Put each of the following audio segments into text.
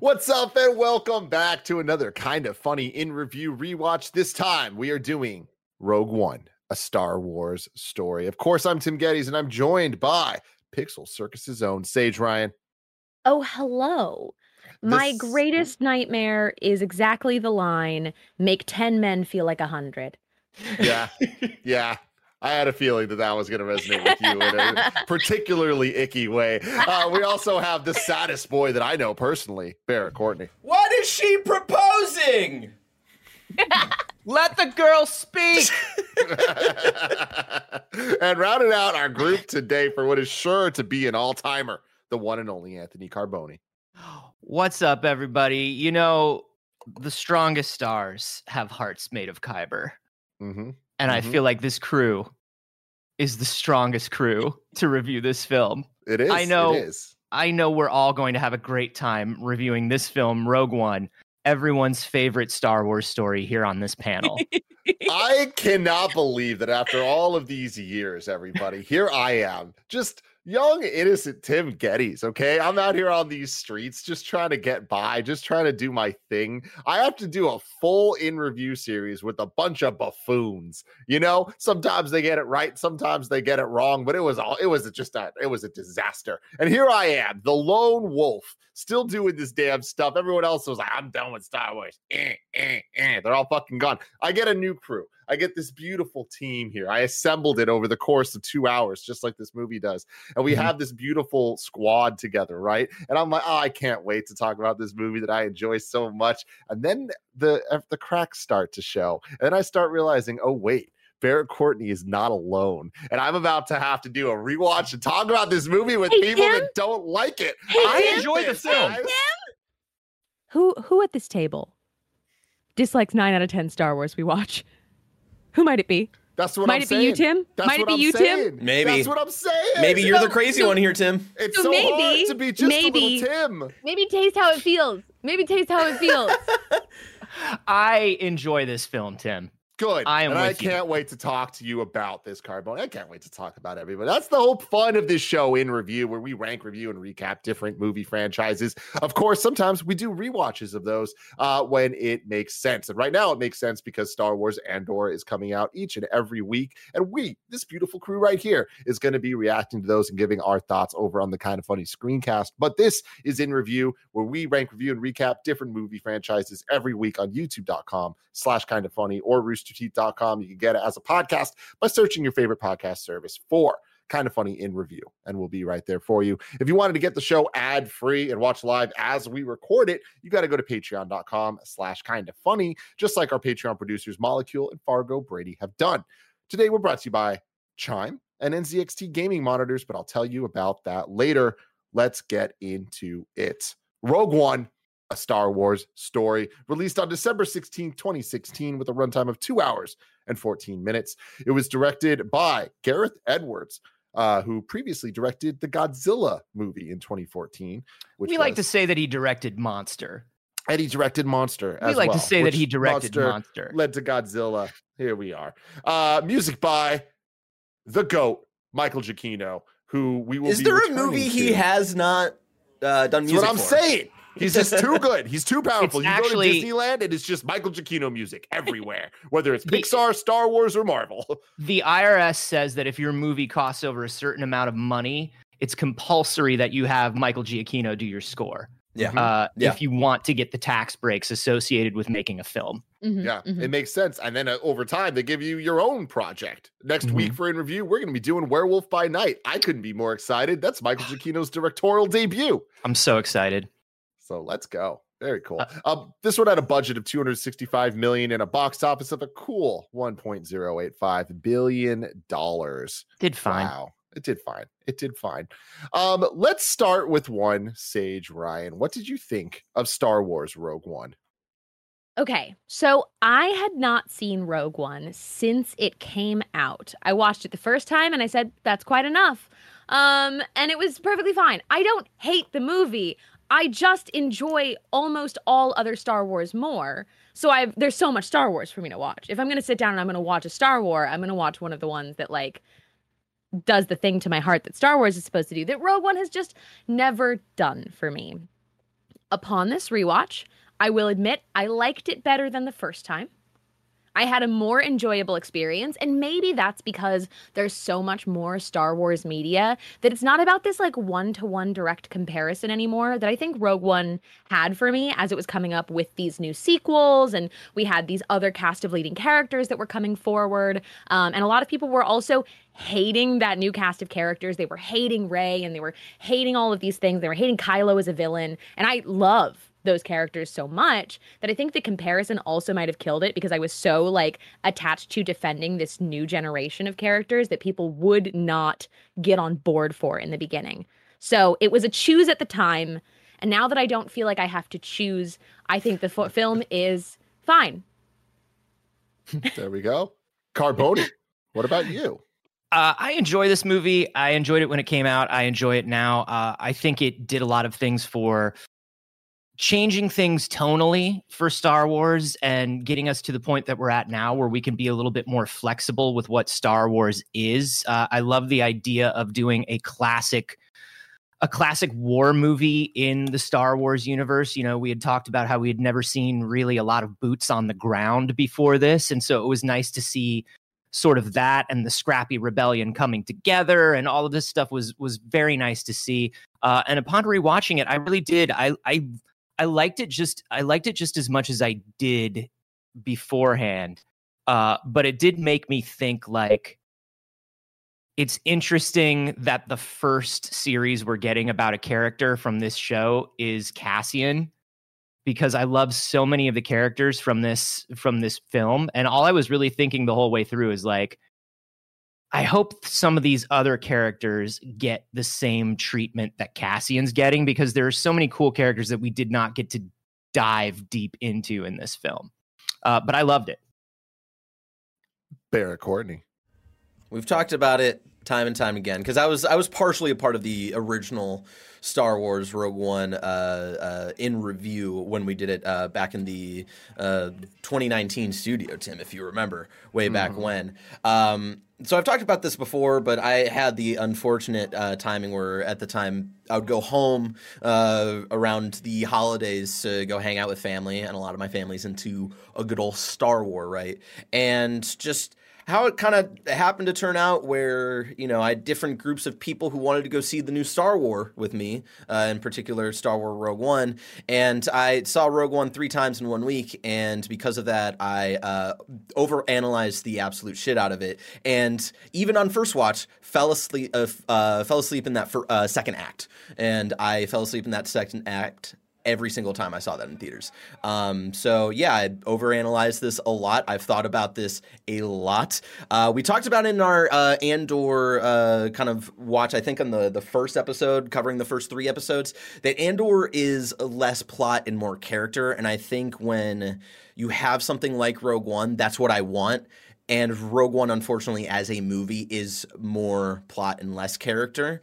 What's up, and welcome back to another kind of funny in review rewatch. This time we are doing Rogue One, a Star Wars story. Of course, I'm Tim Gettys, and I'm joined by Pixel Circus's own Sage Ryan. Oh, hello. My This- greatest nightmare is exactly the line make 10 men feel like a 100. Yeah, yeah. I had a feeling that that was going to resonate with you in a particularly icky way. Uh, we also have the saddest boy that I know personally, Barrett Courtney. What is she proposing? Let the girl speak. and rounding out our group today for what is sure to be an all timer, the one and only Anthony Carboni. What's up, everybody? You know, the strongest stars have hearts made of kyber. Mm-hmm. And I Mhm. feel like this crew is the strongest crew to review this film. It is. I know. It is. I know we're all going to have a great time reviewing this film, Rogue One, everyone's favorite Star Wars story here on this panel. I cannot believe that after all of these years, everybody, here I am, just young, innocent Tim Gettys. Okay. I'm out here on these streets just trying to get by, just trying to do my thing. I have to do a full in review series with a bunch of buffoons. You know, sometimes they get it right, sometimes they get it wrong, but it was all, it was just a, it was a disaster. And here I am, the lone wolf, still doing this damn stuff. Everyone else was like, I'm done with Star Wars. Eh, eh, eh. They're all fucking gone. I get a new crew. I get this beautiful team here. I assembled it over the course of two hours, just like this movie does. And we Mhm. have this beautiful squad together, right? And I'm like, oh, I can't wait to talk about this movie that I enjoy so much. And then the the cracks start to show. And then I start realizing, oh, wait. Barrett Courtney is not alone. And I'm about to have to do a rewatch and talk about this movie with Hey, people Tim? that don't like it. Hey, I Tim? enjoy the film. guys. Who who at this table dislikes 9 out of 10 Star Wars we watch? Who might it be? That's what might I'm saying. Might it saying. be you, Tim? That's might it what be I'm you, saying. Tim? Maybe. That's what I'm saying. Maybe you're the crazy so- one here, Tim. It's So so, hard maybe- to be just maybe- a little Tim. Maybe taste how it feels. Maybe taste how it feels. I enjoy this film, Tim. Good. I am and I with you. can't wait to talk to you about this Carboni. I can't wait to talk about everybody. That's the whole fun of this show in review, where we rank, review, and recap different movie franchises. Of course, sometimes we do rewatches of those uh, when it makes sense. And right now, it makes sense because Star Wars Andor is coming out each and every week, and we, this beautiful crew right here, is going to be reacting to those and giving our thoughts over on the kind of funny screencast. But this is in review, where we rank, review, and recap different movie franchises every week on YouTube.com slash kind of funny or roosterteeth.com. You can get it as a podcast by searching your favorite podcast service for kind of funny in review, and we'll be right there for you. If you wanted to get the show ad free and watch live as we record it, you got to go to patreon.com slash kind of funny, just like our Patreon producers Molecule and Fargo Brady have done. Today, we're brought to you by Chime and NZXT gaming monitors, but I'll tell you about that later. Let's get into it. Rogue One, a Star Wars story, released on December 16, 2016, with a runtime of two hours and 14 minutes. It was directed by Gareth Edwards, uh, who previously directed the Godzilla movie in 2014. Which we like to say that he directed Monster. and he directed Monster. We like well, to say that he directed Monster Monster. led to Godzilla. Here we are. Uh, music by the GOAT, Michael Giacchino, who we will Is be there a returning movie he has not uh, done That's music what I'm for? saying. He's just too good. He's too powerful. you actually- go to Disneyland and it's just Michael Giacchino music everywhere, whether it's Pixar, Star Wars, or Marvel. the IRS says that if your movie costs over a certain amount of money, it's compulsory that you have Michael Giacchino do your score. Yeah. Uh, Yeah. If you want to get the tax breaks associated with making a film. Mhm, Yeah, mhm. it makes sense. And then uh, over time, they give you your own project. Next week for in review, we're going to be doing Werewolf by Night. I couldn't be more excited. That's Michael Giacchino's directorial debut. I'm so excited. So let's go. Very cool. Uh, Um, this one had a budget of 265 million and a box office of a cool 1.085 billion dollars. Did fine. Wow. It did fine. It did fine. Um, let's start with one Sage Ryan. What did you think of Star Wars Rogue One? Okay, so I had not seen Rogue One since it came out. I watched it the first time and I said, that's quite enough. Um, and it was perfectly fine. I don't hate the movie. I just enjoy almost all other Star Wars more. So I've there's so much Star Wars for me to watch. If I'm gonna sit down and I'm gonna watch a Star War, I'm gonna watch one of the ones that like does the thing to my heart that Star Wars is supposed to do that Rogue One has just never done for me. upon this rewatch, I will admit I liked it better than the first time. I had a more enjoyable experience. And maybe that's because there's so much more Star Wars media that it's not about this like one to one direct comparison anymore that I think Rogue One had for me as it was coming up with these new sequels. And we had these other cast of leading characters that were coming forward. Um, and a lot of people were also hating that new cast of characters. They were hating Rey and they were hating all of these things. They were hating Kylo as a villain. And I love those characters so much that I think the comparison also might have killed it because I was so like attached to defending this new generation of characters that people would not get on board for in the beginning. So it was a choose at the time. And now that I don't feel like I have to choose, I think the f- film is fine. there we go. Carboni, what about you? Uh, I enjoy this movie. I enjoyed it when it came out. I enjoy it now. Uh, I think it did a lot of things for changing things tonally for Star Wars and getting us to the point that we're at now where we can be a little bit more flexible with what Star Wars is. Uh, I love the idea of doing a classic a classic war movie in the Star Wars universe. You know, we had talked about how we had never seen really a lot of boots on the ground before this. And so it was nice to see sort of that and the scrappy rebellion coming together and all of this stuff was was very nice to see. Uh, and upon rewatching it, I really did. I I I liked it just I liked it just as much as I did beforehand. Uh, but it did make me think like it's interesting that the first series we're getting about a character from this show is Cassian because I love so many of the characters from this from this film and all I was really thinking the whole way through is like I hope some of these other characters get the same treatment that Cassian's getting because there are so many cool characters that we did not get to dive deep into in this film. Uh, but I loved it. Barrett Courtney. We've talked about it time and time again because I was I was partially a part of the original Star Wars Rogue One uh, uh, in review when we did it uh, back in the uh, 2019 studio, Tim, if you remember, way back mm-hmm. when. Um, so I've talked about this before, but I had the unfortunate uh, timing where at the time I would go home uh, around the holidays to go hang out with family, and a lot of my family's into a good old Star War, right? And just how it kind of happened to turn out where you know I had different groups of people who wanted to go see the new Star War with me, uh, in particular Star Wars Rogue One, and I saw Rogue One three times in one week, and because of that, I uh, overanalyzed the absolute shit out of it, and even on first watch, fell asleep uh, uh fell asleep in that uh, second act, and I fell asleep in that second act every single time I saw that in theaters. Um, so yeah, I overanalyzed this a lot. I've thought about this a lot. Uh, we talked about in our uh, Andor uh, kind of watch, I think on the the first episode, covering the first three episodes, that Andor is less plot and more character. And I think when you have something like Rogue One, that's what I want. And Rogue One, unfortunately, as a movie, is more plot and less character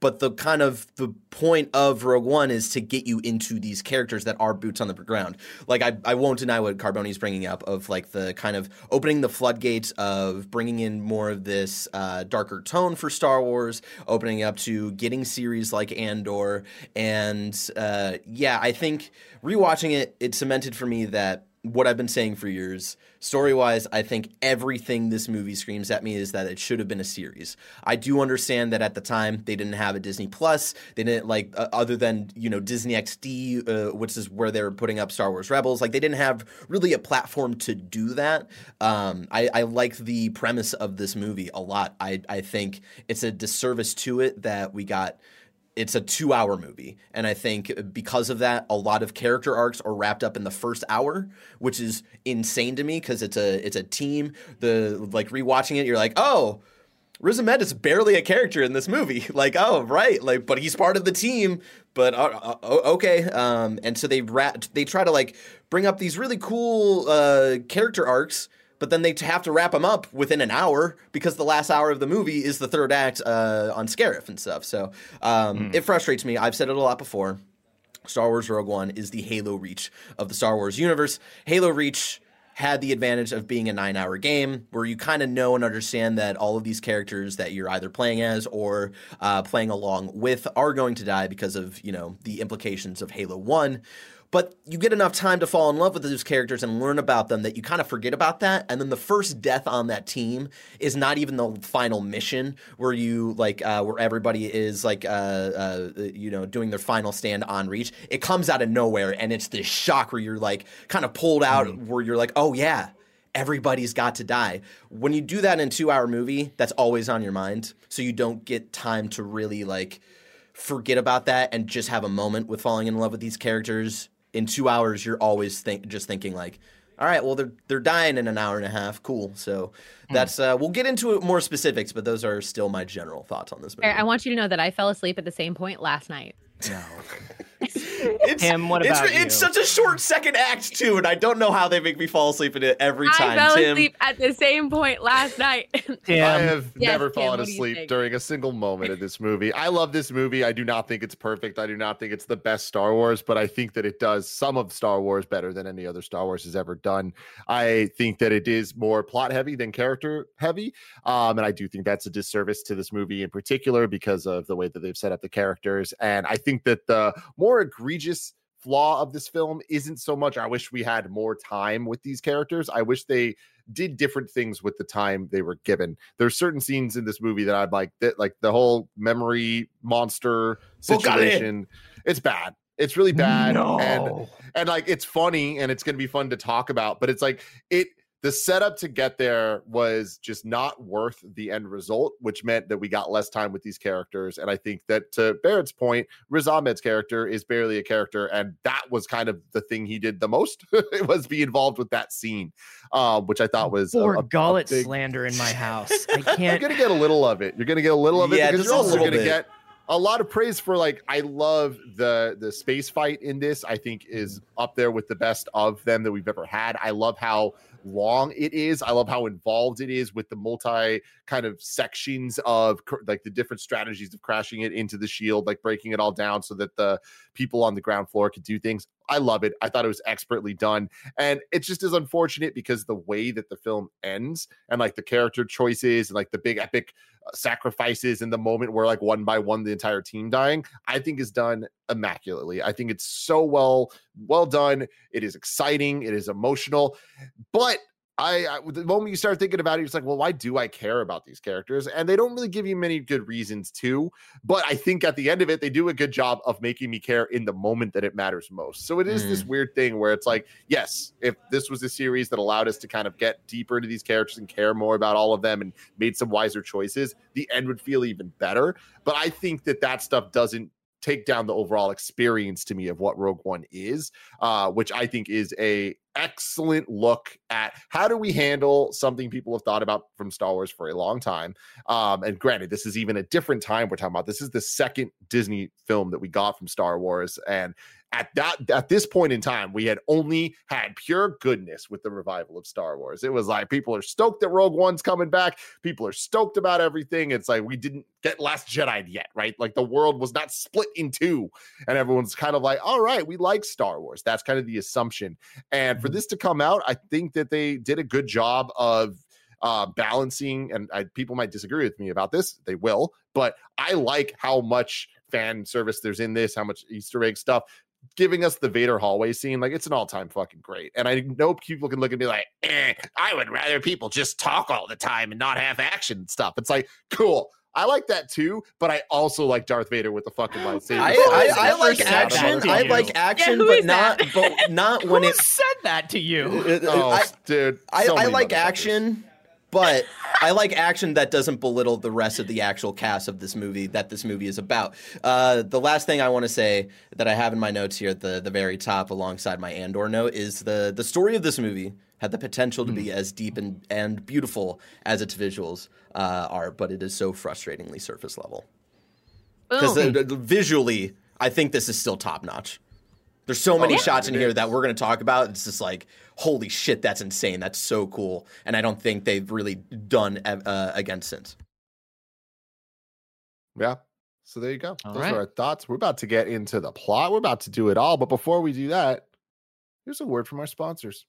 but the kind of the point of Rogue One is to get you into these characters that are boots on the ground. Like I, I won't deny what Carboni's bringing up of like the kind of opening the floodgates of bringing in more of this uh, darker tone for Star Wars, opening up to getting series like Andor, and uh, yeah, I think rewatching it, it cemented for me that what I've been saying for years. Story wise, I think everything this movie screams at me is that it should have been a series. I do understand that at the time they didn't have a Disney Plus. They didn't like uh, other than you know Disney XD, uh, which is where they were putting up Star Wars Rebels. Like they didn't have really a platform to do that. Um, I, I like the premise of this movie a lot. I I think it's a disservice to it that we got it's a two hour movie. And I think because of that, a lot of character arcs are wrapped up in the first hour, which is insane to me because it's a it's a team. The like rewatching it, you're like, oh, Riz Ahmed is barely a character in this movie. Like, oh, right, like, but he's part of the team. But uh, uh, okay, um, and so they ra- they try to like bring up these really cool uh, character arcs but then they have to wrap them up within an hour because the last hour of the movie is the third act uh, on Scarif and stuff. So um, mm. it frustrates me. I've said it a lot before. Star Wars Rogue One is the Halo Reach of the Star Wars universe. Halo Reach had the advantage of being a nine hour game where you kind of know and understand that all of these characters that you're either playing as or uh, playing along with are going to die because of, you know, the implications of Halo 1 but you get enough time to fall in love with those characters and learn about them that you kind of forget about that and then the first death on that team is not even the final mission where you like uh, where everybody is like uh, uh, you know doing their final stand on reach it comes out of nowhere and it's this shock where you're like kind of pulled out mm. where you're like oh yeah everybody's got to die. When you do that in a two hour movie, that's always on your mind. So you don't get time to really like forget about that and just have a moment with falling in love with these characters in two hours, you're always think just thinking like, all right, well they're they're dying in an hour and a half. Cool. So hmm. that's uh, we'll get into more specifics, but those are still my general thoughts on this movie. I want you to know that I fell asleep at the same point last night. No. it's, Tim, what about it's, you? It's such a short second act too, and I don't know how they make me fall asleep in it every time. I fell Tim. asleep at the same point last night. Tim. I have yes, never Tim, fallen asleep during a single moment of this movie. I love this movie. I do not think it's perfect. I do not think it's the best Star Wars, but I think that it does some of Star Wars better than any other Star Wars has ever done. I think that it is more plot heavy than character heavy, um, and I do think that's a disservice to this movie in particular because of the way that they've set up the characters. And I think that the more egregious flaw of this film isn't so much I wish we had more time with these characters. I wish they did different things with the time they were given. There's certain scenes in this movie that I'd like that like the whole memory monster situation. it's bad. It's really bad. No. And and like it's funny and it's gonna be fun to talk about, but it's like it the setup to get there was just not worth the end result, which meant that we got less time with these characters. And I think that to Barrett's point, Riz Ahmed's character is barely a character, and that was kind of the thing he did the most. it was be involved with that scene, uh, which I thought was or a, a, gullet a big... slander in my house. I can't. you're gonna get a little of it. You're gonna get a little of it yeah, because you're also gonna bit. get a lot of praise for like I love the the space fight in this. I think is up there with the best of them that we've ever had. I love how long it is. I love how involved it is with the multi kind of sections of like the different strategies of crashing it into the shield, like breaking it all down so that the people on the ground floor could do things. I love it. I thought it was expertly done. And it just is unfortunate because the way that the film ends and like the character choices and like the big epic uh, sacrifices in the moment where like one by one the entire team dying, I think is done immaculately. I think it's so well well done. It is exciting, it is emotional. But I, I, the moment you start thinking about it, it's like, well, why do I care about these characters? And they don't really give you many good reasons to. But I think at the end of it, they do a good job of making me care in the moment that it matters most. So it is mm. this weird thing where it's like, yes, if this was a series that allowed us to kind of get deeper into these characters and care more about all of them and made some wiser choices, the end would feel even better. But I think that that stuff doesn't take down the overall experience to me of what Rogue One is, uh, which I think is a excellent look at how do we handle something people have thought about from Star Wars for a long time. Um, and granted, this is even a different time we're talking about. This is the second Disney film that we got from Star Wars, and at that at this point in time, we had only had pure goodness with the revival of Star Wars. It was like people are stoked that Rogue One's coming back. People are stoked about everything. It's like we didn't get Last Jedi yet, right? Like the world was not split in two, and everyone's kind of like, all right, we like Star Wars. That's kind of the assumption. And for mm-hmm. this to come out, I think that they did a good job of uh, balancing. And I, people might disagree with me about this. They will, but I like how much fan service there's in this, how much Easter egg stuff giving us the Vader hallway scene, like it's an all time fucking great. And I know people can look at me like, eh, I would rather people just talk all the time and not have action and stuff. It's like, cool. I like that too, but I also like Darth Vader with the fucking lightsaber. I, I, I like action. I like action, yeah, but not but not when it said that to you. oh, I, dude, so I, I like action but I like action that doesn't belittle the rest of the actual cast of this movie that this movie is about. Uh, the last thing I want to say that I have in my notes here at the, the very top, alongside my Andor note, is the the story of this movie had the potential to be mm. as deep and, and beautiful as its visuals uh, are, but it is so frustratingly surface level. Because uh, visually, I think this is still top notch. There's so many oh, yeah, shots in here that we're going to talk about. It's just like, holy shit, that's insane. That's so cool. And I don't think they've really done uh, again since. Yeah. So there you go. All Those right. are our thoughts. We're about to get into the plot. We're about to do it all. But before we do that, here's a word from our sponsors.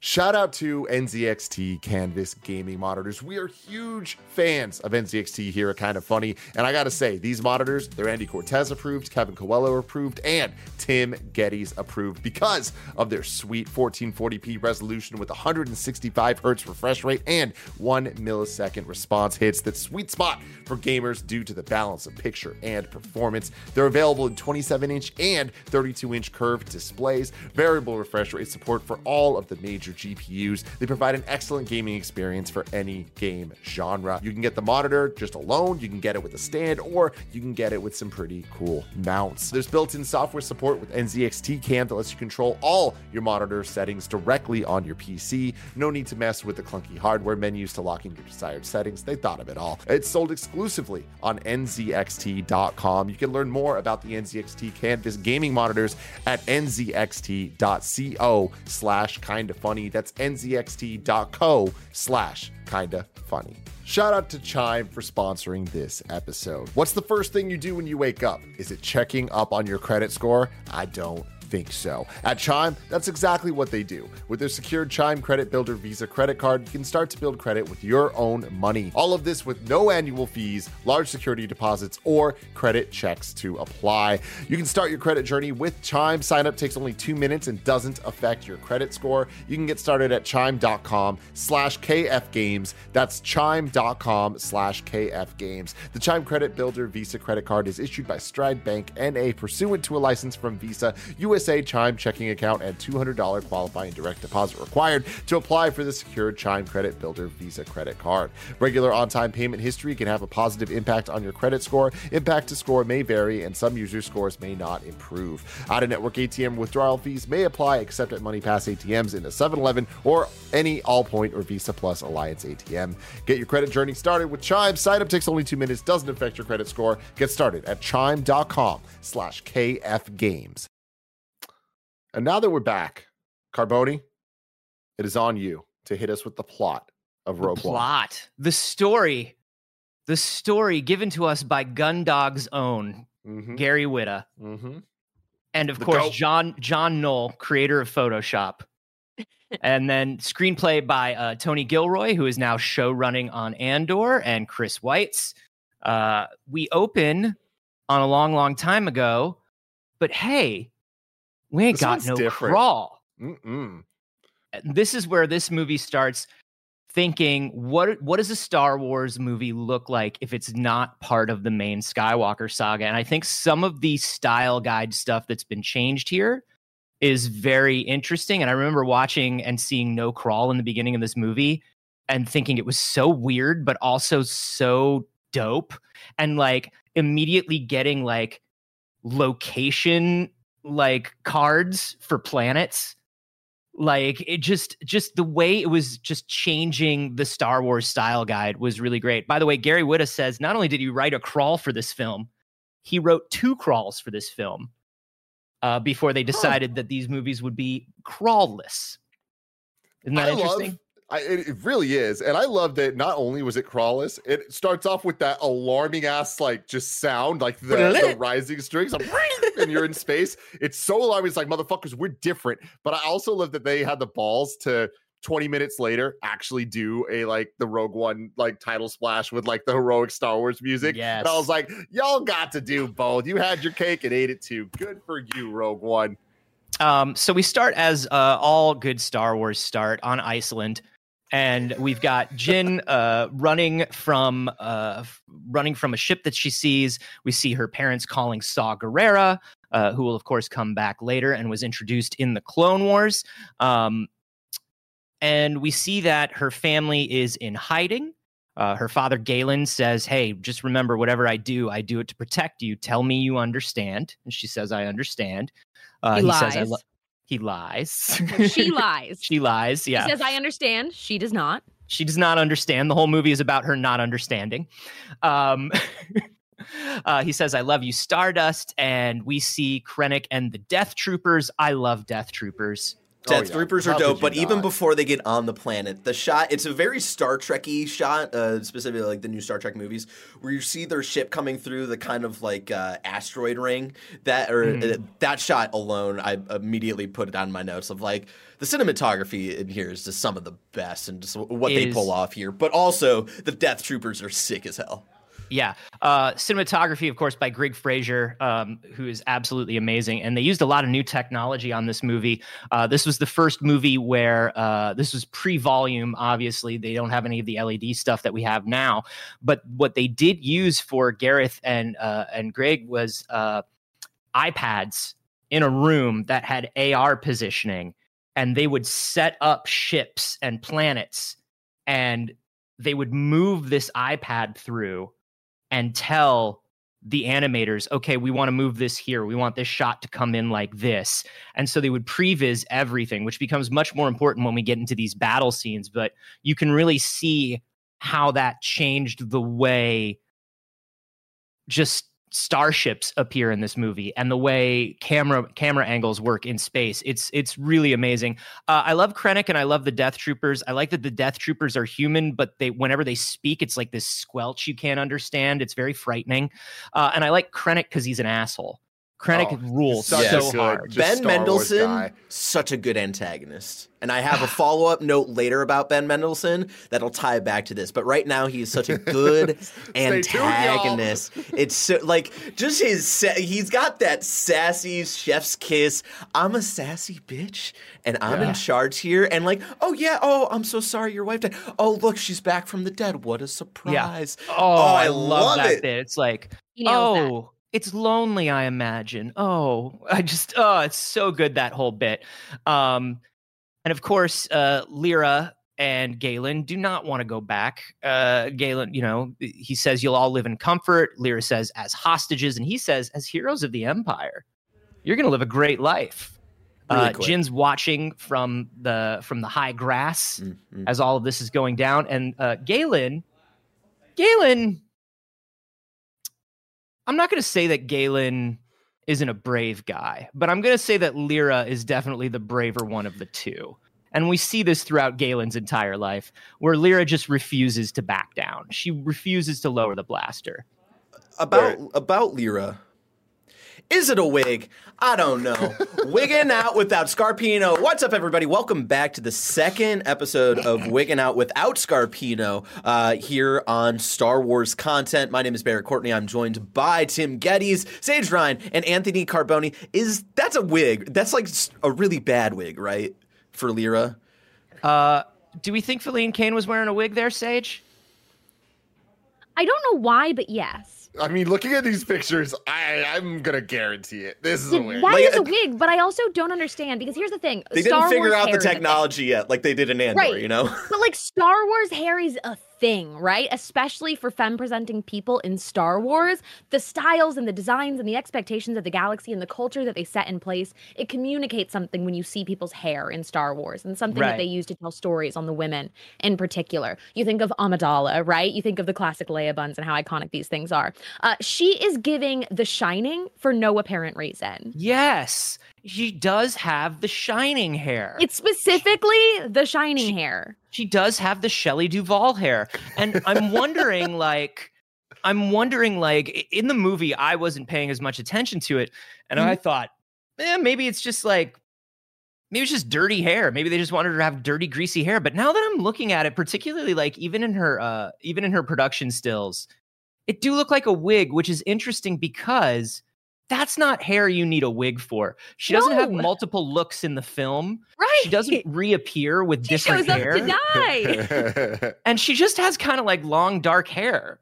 Shout out to NZXT Canvas gaming monitors. We are huge fans of NZXT here at Kind of Funny. And I got to say, these monitors, they're Andy Cortez approved, Kevin Coelho approved, and Tim Gettys approved because of their sweet 1440p resolution with 165 hertz refresh rate and one millisecond response hits. That sweet spot for gamers due to the balance of picture and performance. They're available in 27 inch and 32 inch curved displays, variable refresh rate support for all of the major GPUs. They provide an excellent gaming experience for any game genre. You can get the monitor just alone, you can get it with a stand, or you can get it with some pretty cool mounts. There's built in software support with NZXT Cam that lets you control all your monitor settings directly on your PC. No need to mess with the clunky hardware menus to lock in your desired settings. They thought of it all. It's sold exclusively on NZXT.com. You can learn more about the NZXT Canvas gaming monitors at NZXT.co slash kinda funny. That's NZXT.co slash kinda funny. Shout out to Chime for sponsoring this episode. What's the first thing you do when you wake up? Is it checking up on your credit score? I don't think so. At Chime, that's exactly what they do. With their secured Chime Credit Builder Visa credit card, you can start to build credit with your own money. All of this with no annual fees, large security deposits, or credit checks to apply. You can start your credit journey with Chime. Sign up takes only two minutes and doesn't affect your credit score. You can get started at chime.com slash KF Games. That's chime.com slash KF Games. The Chime Credit Builder Visa credit card is issued by Stride Bank NA pursuant to a license from Visa, USA Chime checking account, and $200 qualifying direct deposit required to apply for the secured Chime Credit Builder Visa credit card. Regular on time payment history can have a positive impact on your credit score. Impact to score may vary, and some users' scores may not improve. Out of network ATM withdrawal fees may apply except at MoneyPass ATMs in the 7 Eleven or any Allpoint or Visa Plus Alliance ATM. Get your credit journey started with Chime. Sign up takes only two minutes, doesn't affect your credit score. Get started at chime.com slash KF Games. And now that we're back, Carboni, it is on you to hit us with the plot of Rogue the One. plot, the story, the story given to us by Gundog's own Mm-hmm, Gary Whitta, mm-hmm. and of The course goat. John John Knoll, creator of Photoshop. and then screenplay by uh, Tony Gilroy, who is now show running on Andor, and Chris Weitz. Uh, we open on a long, long time ago, but hey, we ain't This got no different. crawl. Mm-mm. Eh, this is where this movie starts thinking what what does a Star Wars movie look like if it's not part of the main Skywalker saga and I think some of the style guide stuff that's been changed here is very interesting and I remember watching and seeing no crawl in the beginning of this movie and thinking it was so weird but also so dope and like immediately getting like location like cards for planets like it just just the way it was just changing the star wars style guide was really great. By the way gary whitta says not only did he write a crawl for this film he wrote two crawls for this film uh, before they decided that these movies would be crawlless. Isn't that I interesting? love- I, it, it really is, and I love that. Not only was it crawlless, it starts off with that alarming ass like just sound, like the, the rising strings, like, and you're in space. It's so alarming. It's like motherfuckers, we're different. But I also love that they had the balls to 20 minutes later actually do a like the Rogue One like title splash with like the heroic Star Wars music. yes And I was like, y'all got to do both. You had your cake and ate it too. Good for you, Rogue One. Um, so we start as uh, all good Star Wars start on Iceland, and we've got Jyn uh, running from uh, running from a ship that she sees. We see her parents calling Saw Gerrera, uh, who will of course come back later and was introduced in the Clone Wars. Um, and we see that her family is in hiding. Uh, her father Galen says, "Hey, just remember, whatever I do, I do it to protect you. Tell me you understand." And she says, "I understand." Uh, He says, "I lies. He lies. She lies. she lies. Yeah. She says, I understand. She does not. she does not understand. The whole movie is about her not understanding. Um, uh, he says, I love you, Stardust. And we see Krennic and the Death Troopers. I love Death Troopers. Death yeah. Troopers How are dope, but even before they get on the planet, the shot, it's a very Star Trek-y shot, uh, specifically like the new Star Trek movies, where you see their ship coming through the kind of like uh, asteroid ring. That or Hmm. uh, that shot alone, I immediately put it on my notes of like the cinematography in here is just some of the best and just what they Is- pull off here. But also the Death Troopers are sick as hell. Yeah. Uh, cinematography, of course, by Greig Fraser, um, who is absolutely amazing. And they used a lot of new technology on this movie. Uh, this was the first movie where uh, this was pre volume, obviously. They don't have any of the LED stuff that we have now. But what they did use for Gareth and, uh, and Greg was uh, iPads in a room that had AR positioning. And they would set up ships and planets and they would move this iPad through and tell the animators, okay, we want to move this here. We want this shot to come in like this. And so they would previs everything, which becomes much more important when we get into these battle scenes. But you can really see how that changed the way just starships appear in this movie and the way camera camera angles work in space it's it's really amazing. Uh, i love krennic and i love the death troopers. I like that the death troopers are human but they whenever they speak it's like this squelch you can't understand. It's very frightening. Uh, and i like krennic because he's an asshole krennic Oh, rules such so good- hard ben Mendelsohn, such a good antagonist. And I have a follow up note later about Ben Mendelsohn that'll tie back to this. But right now, he's such a good Stay tuned, antagonist. It's so, like just his, sa- he's got that sassy chef's kiss. I'm a sassy bitch and I'm Yeah. in charge here. And like, oh yeah, oh, I'm so sorry your wife died. Oh, look, she's back from the dead. What a surprise. Oh, oh, I i love, love that it. bit it's like He nails that. Oh, it's lonely i imagine. Oh i just oh it's so good that whole bit. Um and of course uh lyra and galen do not want to go back. Uh galen you know he says you'll all live in comfort. Lyra says as hostages and he says as heroes of the empire. You're gonna live a great life. Uh. Jyn's watching from the from the high grass Mm, mm. as all of this is going down, and uh, Galen, Galen, I'm not going to say that Galen isn't a brave guy, but I'm going to say that Lyra is definitely the braver one of the two. And we see this throughout Galen's entire life, where Lyra just refuses to back down. She refuses to lower the blaster. about about Lyra. Is it a wig? I don't know. Wigging out without Scarpino. What's up, everybody? Welcome back to the second episode of Wigging Out Without Scarpino uh, here on Star Wars content. My name is Barrett Courtney. I'm joined by Tim Gettys, Sage Ryan, and Anthony Carboni. Is that's a wig? That's like a really bad wig, right? For Lyra. Uh, do we think Valene Kane was wearing a wig there, Sage? I don't know why, but yes. I mean, looking at these pictures, I, I'm gonna guarantee it. This is a That wig. is a wig, but I also don't understand because here's the thing: They Star didn't figure Wars out the hair is a thing. technology yet, like they did in Andor. Right. You know. But like Star Wars hair is a thing, right? Especially for femme presenting people in Star Wars. The styles and the designs and the expectations of the galaxy and the culture that they set in place, it communicates something when you see people's hair in Star Wars and something Right. that they use to tell stories on the women in particular. You think of Amidala, right? You think of the classic Leia buns and how iconic these things are. Uh, she is giving The Shining for no apparent reason. Yes, she does have the shining hair. It's specifically the shining hair. she does have the Shelley Duvall hair. And I'm wondering, like, I'm wondering, like, in the movie, I wasn't paying as much attention to it. And I thought, eh, maybe it's just like, maybe it's just dirty hair. Maybe they just wanted her to have dirty, greasy hair. But now that I'm looking at it, particularly like even in her, uh, even in her production stills, it do look like a wig, which is interesting because that's not hair you need a wig for. She doesn't have multiple looks in the film. Right. She doesn't reappear with different. She different shows up hair to die. and she just has kind of like long dark hair.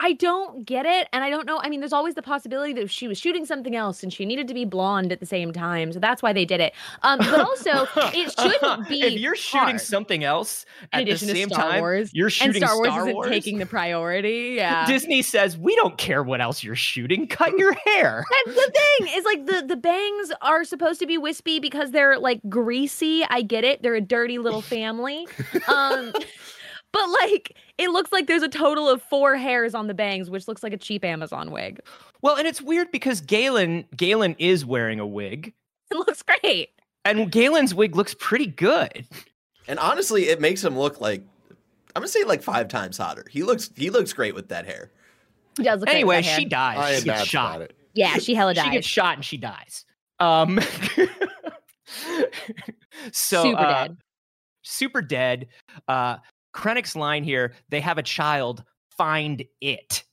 I don't get it. And I don't know. I mean, there's always the possibility that she was shooting something else and she needed to be blonde at the same time. So that's why they did it. Um, but also, it shouldn't be. if you're shooting hard. something else at the same Star time, Wars, you're shooting Star Wars Star Wars isn't Wars. taking the priority. Yeah. Disney says we don't care what else you're shooting. Cut your hair. That's the thing. Is like the the bangs are supposed to be wispy because they're like greasy. I get it. They're a dirty little family. Um but like it looks like there's a total of four hairs on the bangs, which looks like a cheap Amazon wig. Well, and it's weird because Galen Galen is wearing a wig. It looks great. And Galen's wig looks pretty good. And honestly, it makes him look like I'm gonna say like five times hotter. He looks he looks great with that hair. He does look great with Anyway, that hair. she dies. I she am gets shot. it. Yeah, she hella dies. She gets shot and she dies. Um, so Super uh, dead. super dead. Uh, Krennic's line here: they have a child. Find it,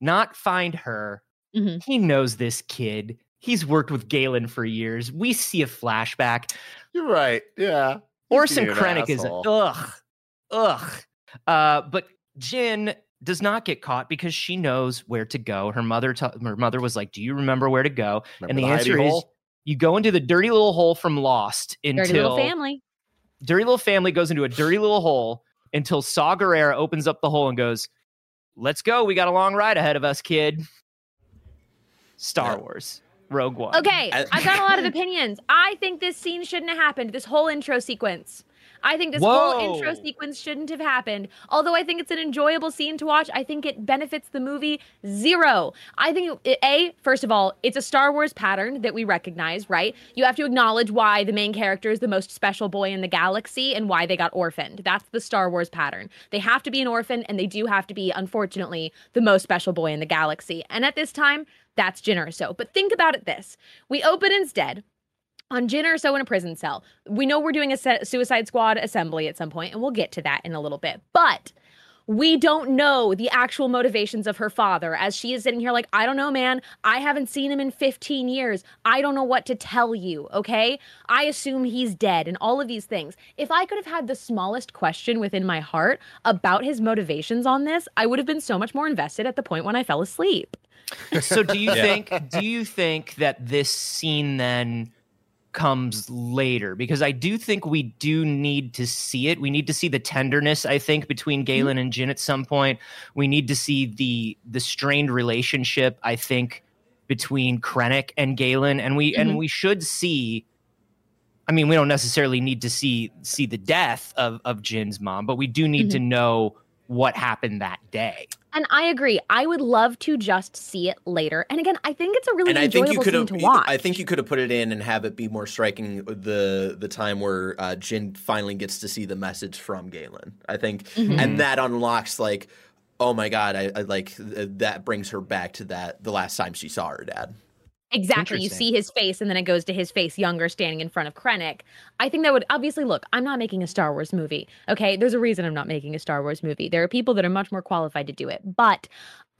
not find her. Mhm. He knows this kid. He's worked with Galen for years. We see a flashback. You're right. Yeah. Orson being Krennic is a, ugh, ugh. Uh, but Jyn does not get caught because she knows where to go. Her mother, t- her mother was like, "Do you remember where to go?" Remember and the, the answer is, hole? you go into the dirty little hole from Lost until Dirty little family. Dirty little family goes into a dirty little hole until Saw Gerrera opens up the hole and goes, "Let's go. We got a long ride ahead of us, kid." Star Yeah. Wars, Rogue One. Okay, I- I've got a lot of opinions. I think this scene shouldn't have happened. This whole intro sequence. I think this whole intro sequence shouldn't have happened. Although I think it's an enjoyable scene to watch, I think it benefits the movie zero. I think it, a first of all, it's a Star Wars pattern that we recognize, right? You have to acknowledge why the main character is the most special boy in the galaxy and why they got orphaned. That's the Star Wars pattern. They have to be an orphan, and they do have to be, unfortunately, the most special boy in the galaxy. And at this time, that's Jyn Erso. But think about it this: we open instead on Jyn Erso in a prison cell. We know we're doing a se- Suicide Squad assembly at some point, and we'll get to that in a little bit. But we don't know the actual motivations of her father as she is sitting here like, I don't know, man. I haven't seen him in 15 years. I don't know what to tell you, okay? I assume he's dead and all of these things. If I could have had the smallest question within my heart about his motivations on this, I would have been so much more invested at the point when I fell asleep. So do you Yeah. think do you think that this scene then comes mm-hmm. later? Because I do think we do need to see it. We need to see the tenderness, I think, between mm-hmm. Galen and Jyn at some point. We need to see the the strained relationship, I think, between Krennic and Galen. And we and Mhm. we should see I mean, we don't necessarily need to see see the death of of Jyn's mom, but we do need to mm-hmm. know what happened that day. And I agree. I would love to just see it later. And again, I think it's a really and I think enjoyable you could scene have. to watch. I think you could have put it in and have it be more striking. The the time where uh, Jyn finally gets to see the message from Galen. I think, Mhm. and that unlocks like, oh my god, I, I like th- that brings her back to that the last time she saw her dad. Exactly. You see his face, and then it goes to his face younger standing in front of Krennic. I think that would obviously look, I'm not making a Star Wars movie. Okay. There's a reason I'm not making a Star Wars movie. There are people that are much more qualified to do it. But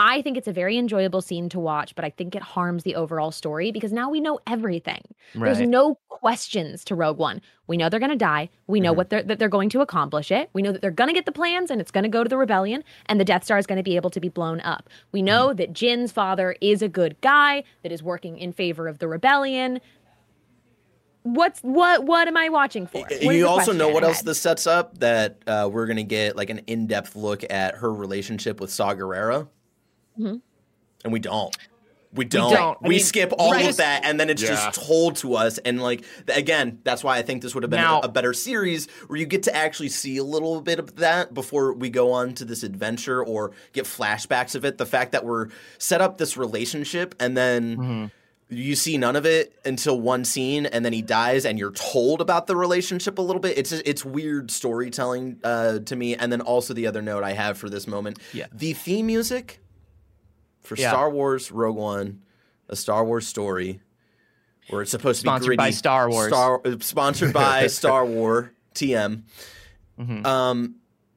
I think it's a very enjoyable scene to watch, but I think it harms the overall story because now we know everything. There's no questions to Rogue One. We know they're going to die. We know Mhm. what they're that they're going to accomplish it. We know that they're going to get the plans and it's going to go to the rebellion and the Death Star is going to be able to be blown up. We know that Jyn's father is a good guy that is working in favor of the rebellion. What's what what am I watching for? What you also know what else this sets up that uh, we're gonna get like an in depth look at her relationship with Saw Gerrera, Mhm. and we don't. We don't. don't. We mean, skip all right. of that, and then it's Yeah. just told to us. And like again, that's why I think this would have been Now- a, a better series where you get to actually see a little bit of that before we go on to this adventure or get flashbacks of it. The fact that we're set up this relationship and then Mhm. you see none of it until one scene and then he dies and you're told about the relationship a little bit it's it's weird storytelling uh, to me and then also the other note i have for this moment Yeah. the theme music for Yeah. star wars rogue one a star wars story where it's supposed to be Sponsored by Star Wars. Star, uh, sponsored by star war tm Mhm. um,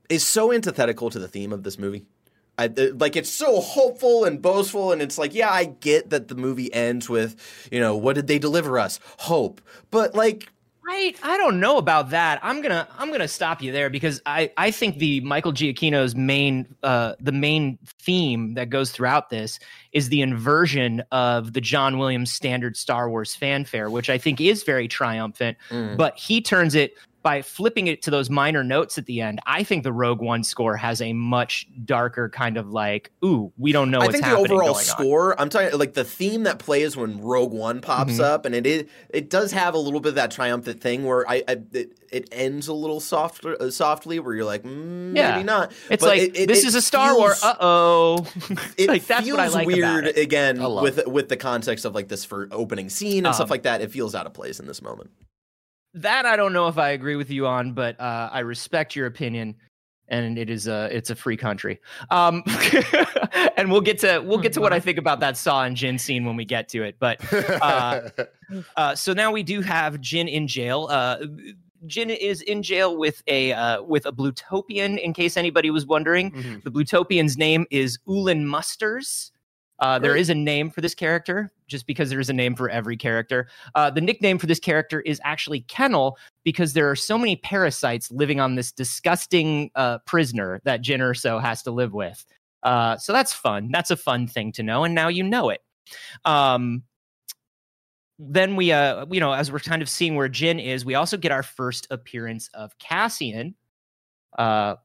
is so antithetical to the theme of this movie. I, uh, like it's so hopeful and boastful, and it's like, yeah, I get that the movie ends with, you know, what did they deliver us? Hope, but like, I I don't know about that. I'm gonna I'm gonna stop you there because I I think the Michael Giacchino's main uh the main theme that goes throughout this is the inversion of the John Williams standard Star Wars fanfare, which I think is very triumphant. mm, But he turns it by flipping it to those minor notes at the end, I think the Rogue One score has a much darker kind of like, ooh, we don't know. I what's think the happening overall going on. score. I'm talking like the theme that plays when Rogue One pops Mhm. up, and it is it does have a little bit of that triumphant thing where I, I it, it ends a little soft uh, softly, where you're like, mm, Yeah. maybe not. It's But like it- it- this is a Star Wars. Uh oh. It like that's feels what I like weird again with with the context of like this for opening scene and stuff Um, like that. It feels out of place in this moment. That I don't know if I agree with you on, but uh, I respect your opinion, and it is a it's a free country. Um, and we'll get to we'll get to what I think about that Saw and Jyn scene when we get to it. But uh, uh, so now we do have Jyn in jail. Uh, Jyn is in jail with a uh, with a Blutopian. In case anybody was wondering, Mhm. the Blutopian's name is Ulin Musters. Uh, there is a name for this character, just because there is a name for every character. Uh, the nickname for this character is actually Kennel, because there are so many parasites living on this disgusting uh, prisoner that Jyn Erso has to live with. Uh, so that's fun. That's a fun thing to know, and now you know it. Um, then we, uh, you know, as we're kind of seeing where Jyn is, we also get our first appearance of Cassian. Uh,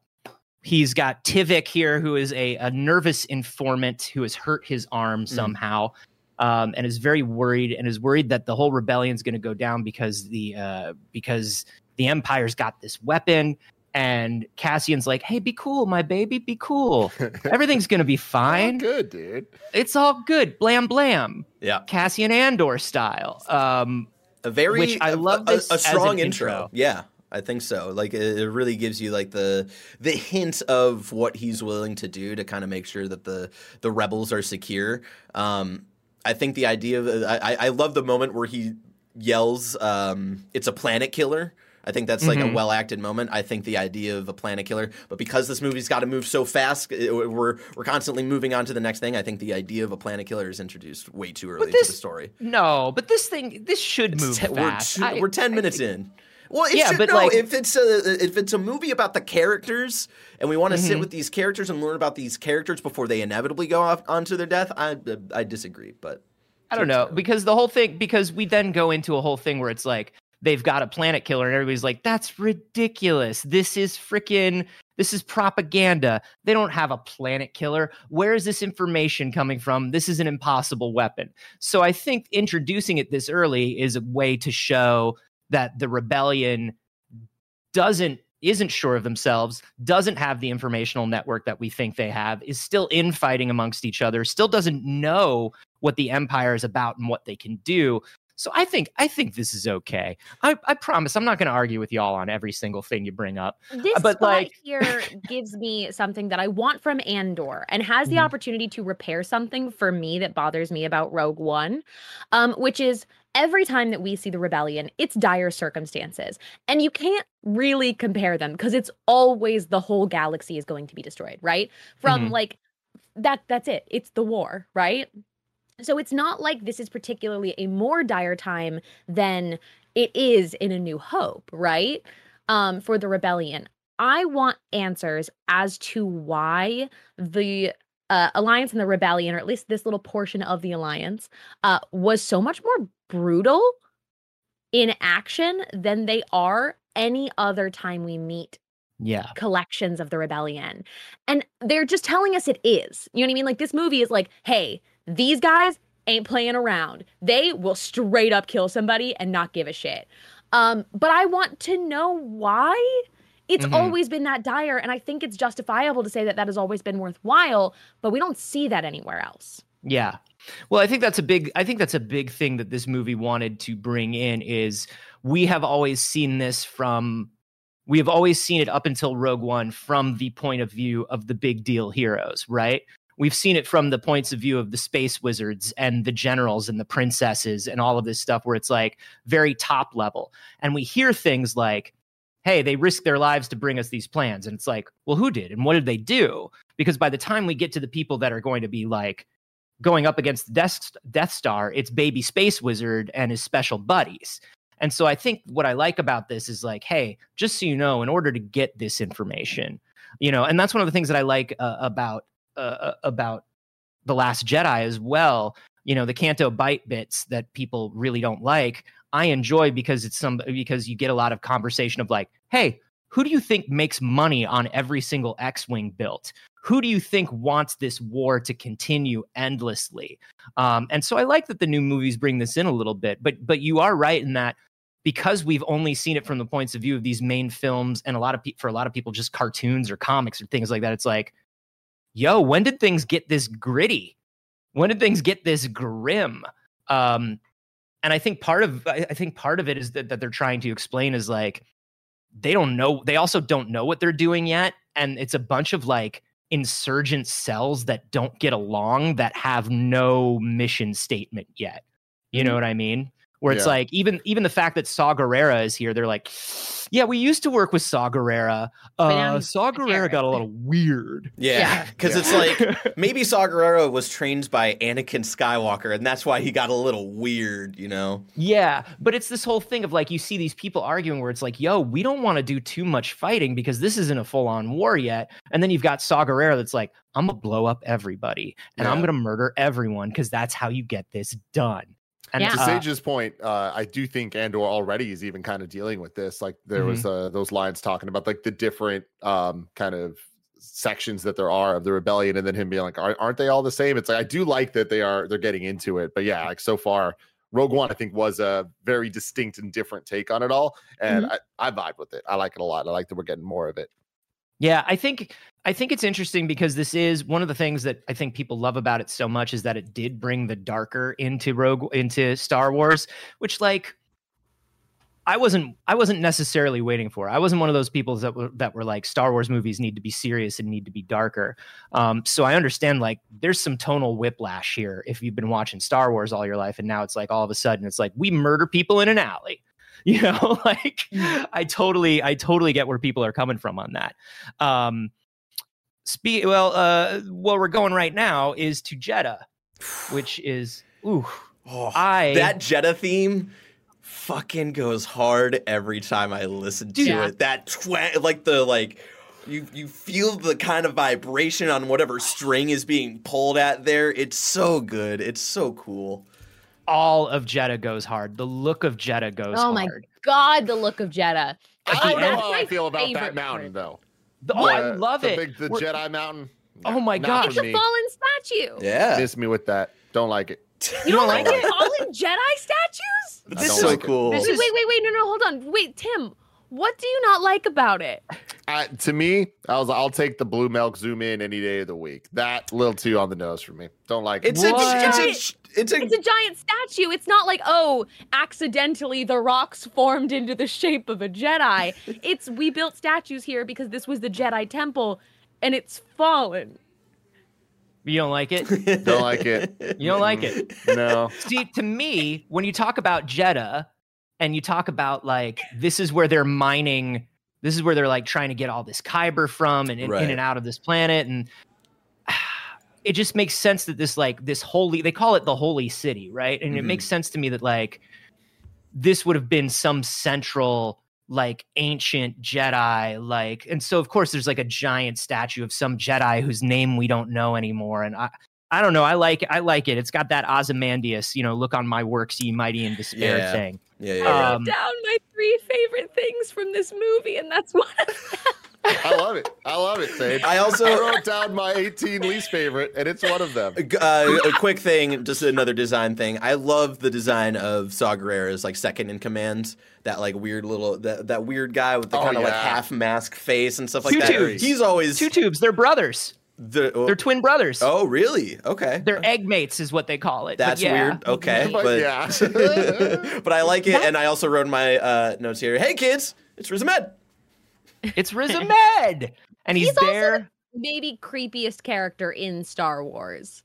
he's got Tivik here, who is a, a nervous informant who has hurt his arm somehow, um, and is very worried and is worried that the whole rebellion is going to go down because the uh, because the Empire's got this weapon. And Cassian's like, "Hey, be cool, my baby, be cool. Everything's gonna be fine. good, dude. It's all good. Blam blam." Yeah, Cassian Andor style. Um, a very Which I a- love a, this a as strong intro. intro. Yeah, I think so. Like it, it really gives you like the the hint of what he's willing to do to kind of make sure that the the rebels are secure. Um, I think the idea of I, I- I love the moment where he yells, um, "It's a planet killer." I think that's like a Mhm. well acted moment. I think the idea of a planet killer, but because this movie's got to move so fast, it- we're we're constantly moving on to the next thing. I think the idea of a planet killer is introduced way too early to the story. no, but this thing, this should move Ten- fast. We're, two, I- we're ten I minutes think- in. Well, Yeah, should, but, no, like- if it's a if it's a movie about the characters and we want to sit Mhm. with these characters and learn about these characters before they inevitably go off onto their death, I I disagree. But I don't know because the whole thing because we then go into a whole thing where it's like they've got a planet killer and everybody's like that's ridiculous. This is freaking this is propaganda. They don't have a planet killer. Where is this information coming from? This is an impossible weapon. So I think introducing it this early is a way to show that the rebellion doesn't isn't sure of themselves, doesn't have the informational network that we think they have, is still infighting amongst each other, still doesn't know what the empire is about and what they can do. So I think I think this is okay. I, I promise I'm not going to argue with y'all on every single thing you bring up. This but, like- here gives me something that I want from Andor and has the Mhm. opportunity to repair something for me that bothers me about Rogue One, um, which is every time that we see the rebellion, it's dire circumstances. And you can't really compare them because it's always the whole galaxy is going to be destroyed, right? From Mhm. like that that's it. It's the war, right? So it's not like this is particularly a more dire time than it is in A New Hope, right? Um, for the rebellion. I want answers as to why the uh, alliance and the rebellion, or at least this little portion of the alliance, uh, was so much more brutal in action than they are any other time we meet Yeah. collections of the rebellion. And they're just telling us it is. You know what I mean? Like this movie is like, hey, these guys ain't playing around. They will straight up kill somebody and not give a shit. Um, but I want to know why. It's Mhm. always been that dire, and I think it's justifiable to say that that has always been worthwhile, but we don't see that anywhere else. Yeah. Well, I think that's a big I think that's a big thing that this movie wanted to bring in is we have always seen this from we have always seen it up until Rogue One from the point of view of the big deal heroes, right? We've seen it from the points of view of the space wizards and the generals and the princesses and all of this stuff where it's like very top level. And we hear things like, hey, they risked their lives to bring us these plans. And it's like, well, who did? And what did they do? Because by the time we get to the people that are going to be like going up against the Death, Death Star, it's baby space wizard and his special buddies. And so I think what I like about this is like, hey, just so you know, in order to get this information, you know, and that's one of the things that I like uh, about uh, about the Last Jedi as well. you know the Canto Bight bits that people really don't like. I enjoy because it's some because you get a lot of conversation of like, hey, who do you think makes money on every single X-wing built? Who do you think wants this war to continue endlessly? Um, and so I like that the new movies bring this in a little bit. But but you are right in that because we've only seen it from the points of view of these main films and a lot of people for a lot of people just cartoons or comics or things like that. It's like, yo, when did things get this gritty? When did things get this grim? Um, and I think part of I think part of it is that, that they're trying to explain is like they don't know they also don't know what they're doing yet and it's a bunch of like insurgent cells that don't get along that have no mission statement yet you know what i mean where it's Yeah. like even even the fact that Saw Gerrera is here, they're like, yeah, we used to work with Saw Gerrera. But Uh, Saw Gerrera got a little weird. Yeah, Yeah. because Yeah. it's like maybe Saw Gerrera was trained by Anakin Skywalker, and that's why he got a little weird, you know? Yeah, but it's this whole thing of like you see these people arguing where it's like, yo, we don't want to do too much fighting because this isn't a full on war yet. And then you've got Saw Gerrera that's like, I'm gonna blow up everybody and I'm gonna murder everyone because that's how you get this done. And Yeah. to uh, Sage's point, uh, I do think Andor already is even kind of dealing with this. Like there was Mm-hmm. uh, those lines talking about like the different um, kind of sections that there are of the rebellion, and then him being like, "Aren't aren't they all the same?" It's like I do like that they are they're getting into it, but yeah, like so far, Rogue One I think was a very distinct and different take on it all, and Mm-hmm. I, I vibe with it. I like it a lot. I like that we're getting more of it. Yeah, I think I think it's interesting because this is one of the things that I think people love about it so much is that it did bring the darker into Rogue into Star Wars, which like I wasn't I wasn't necessarily waiting for. I wasn't one of those people that were that were like Star Wars movies need to be serious and need to be darker. Um, so I understand like there's some tonal whiplash here if you've been watching Star Wars all your life and now it's like all of a sudden it's like we murder people in an alley. You know, like I totally I totally get where people are coming from on that. Um spe- well uh where we're going right now is to Jedha, which is ooh Oh, I that Jedha theme fucking goes hard every time I listen to Yeah. it. That twa- like the like you you feel the kind of vibration on whatever string is being pulled at there. It's so good. It's so cool. All of Jedha goes hard. The look of Jedha goes hard. Oh my hard. God, the look of Jedha. I At don't know how I my feel about that mountain part. though. The- oh, I love the it. Big, the We're- Jedi Mountain. Oh my God. It's a me. fallen statue. Yeah. Miss me with that. Don't like it. You don't like like it? Fallen Jedi statues? But this is so like cool. This Wait, is- wait, wait, wait. No, no, hold on. Wait, Tim, what do you not like about it? I, to me, I was I'll take the blue milk zoom in any day of the week. That little too on the nose for me. Don't like it. It's a, What? it's a it's a It's a giant statue. It's not like, oh, accidentally the rocks formed into the shape of a Jedi. It's we built statues here because this was the Jedi temple and it's fallen. You don't like it? Don't like it. You don't like it? No. See, to me, when you talk about Jedha and you talk about like this is where they're mining, this is where they're like trying to get all this kyber from and in, Right. in and out of this planet, and it just makes sense that this like this holy they call it the holy city, right? And it Mhm. makes sense to me that like this would have been some central like ancient Jedi, like, and so of course there's like a giant statue of some Jedi whose name we don't know anymore, and I. I don't know. I like I like it. It's got that Ozymandias, you know, look on my works, ye mighty in despair Yeah. thing. Yeah, I yeah. I wrote Um, down my three favorite things from this movie, and that's one of them. I love it. I love it, Sage. I also- I wrote down my 18 least favorite, and it's one of them. Uh, a quick thing, just another design thing. I love the design of Saw Gerrera's like second in command. That like weird little that, that weird guy with the Oh, kind of like half mask face and stuff like Two that. tubes. He's always Two tubes. They're brothers. The, They're twin brothers. oh really? Okay, They're egg mates, is what they call it. That's yeah. weird. Okay, But but yeah. but I like it, and I also wrote in my uh, notes here. Hey kids, it's Riz Ahmed. It's Riz Ahmed, and he's, He's also there. Maybe creepiest character in Star Wars.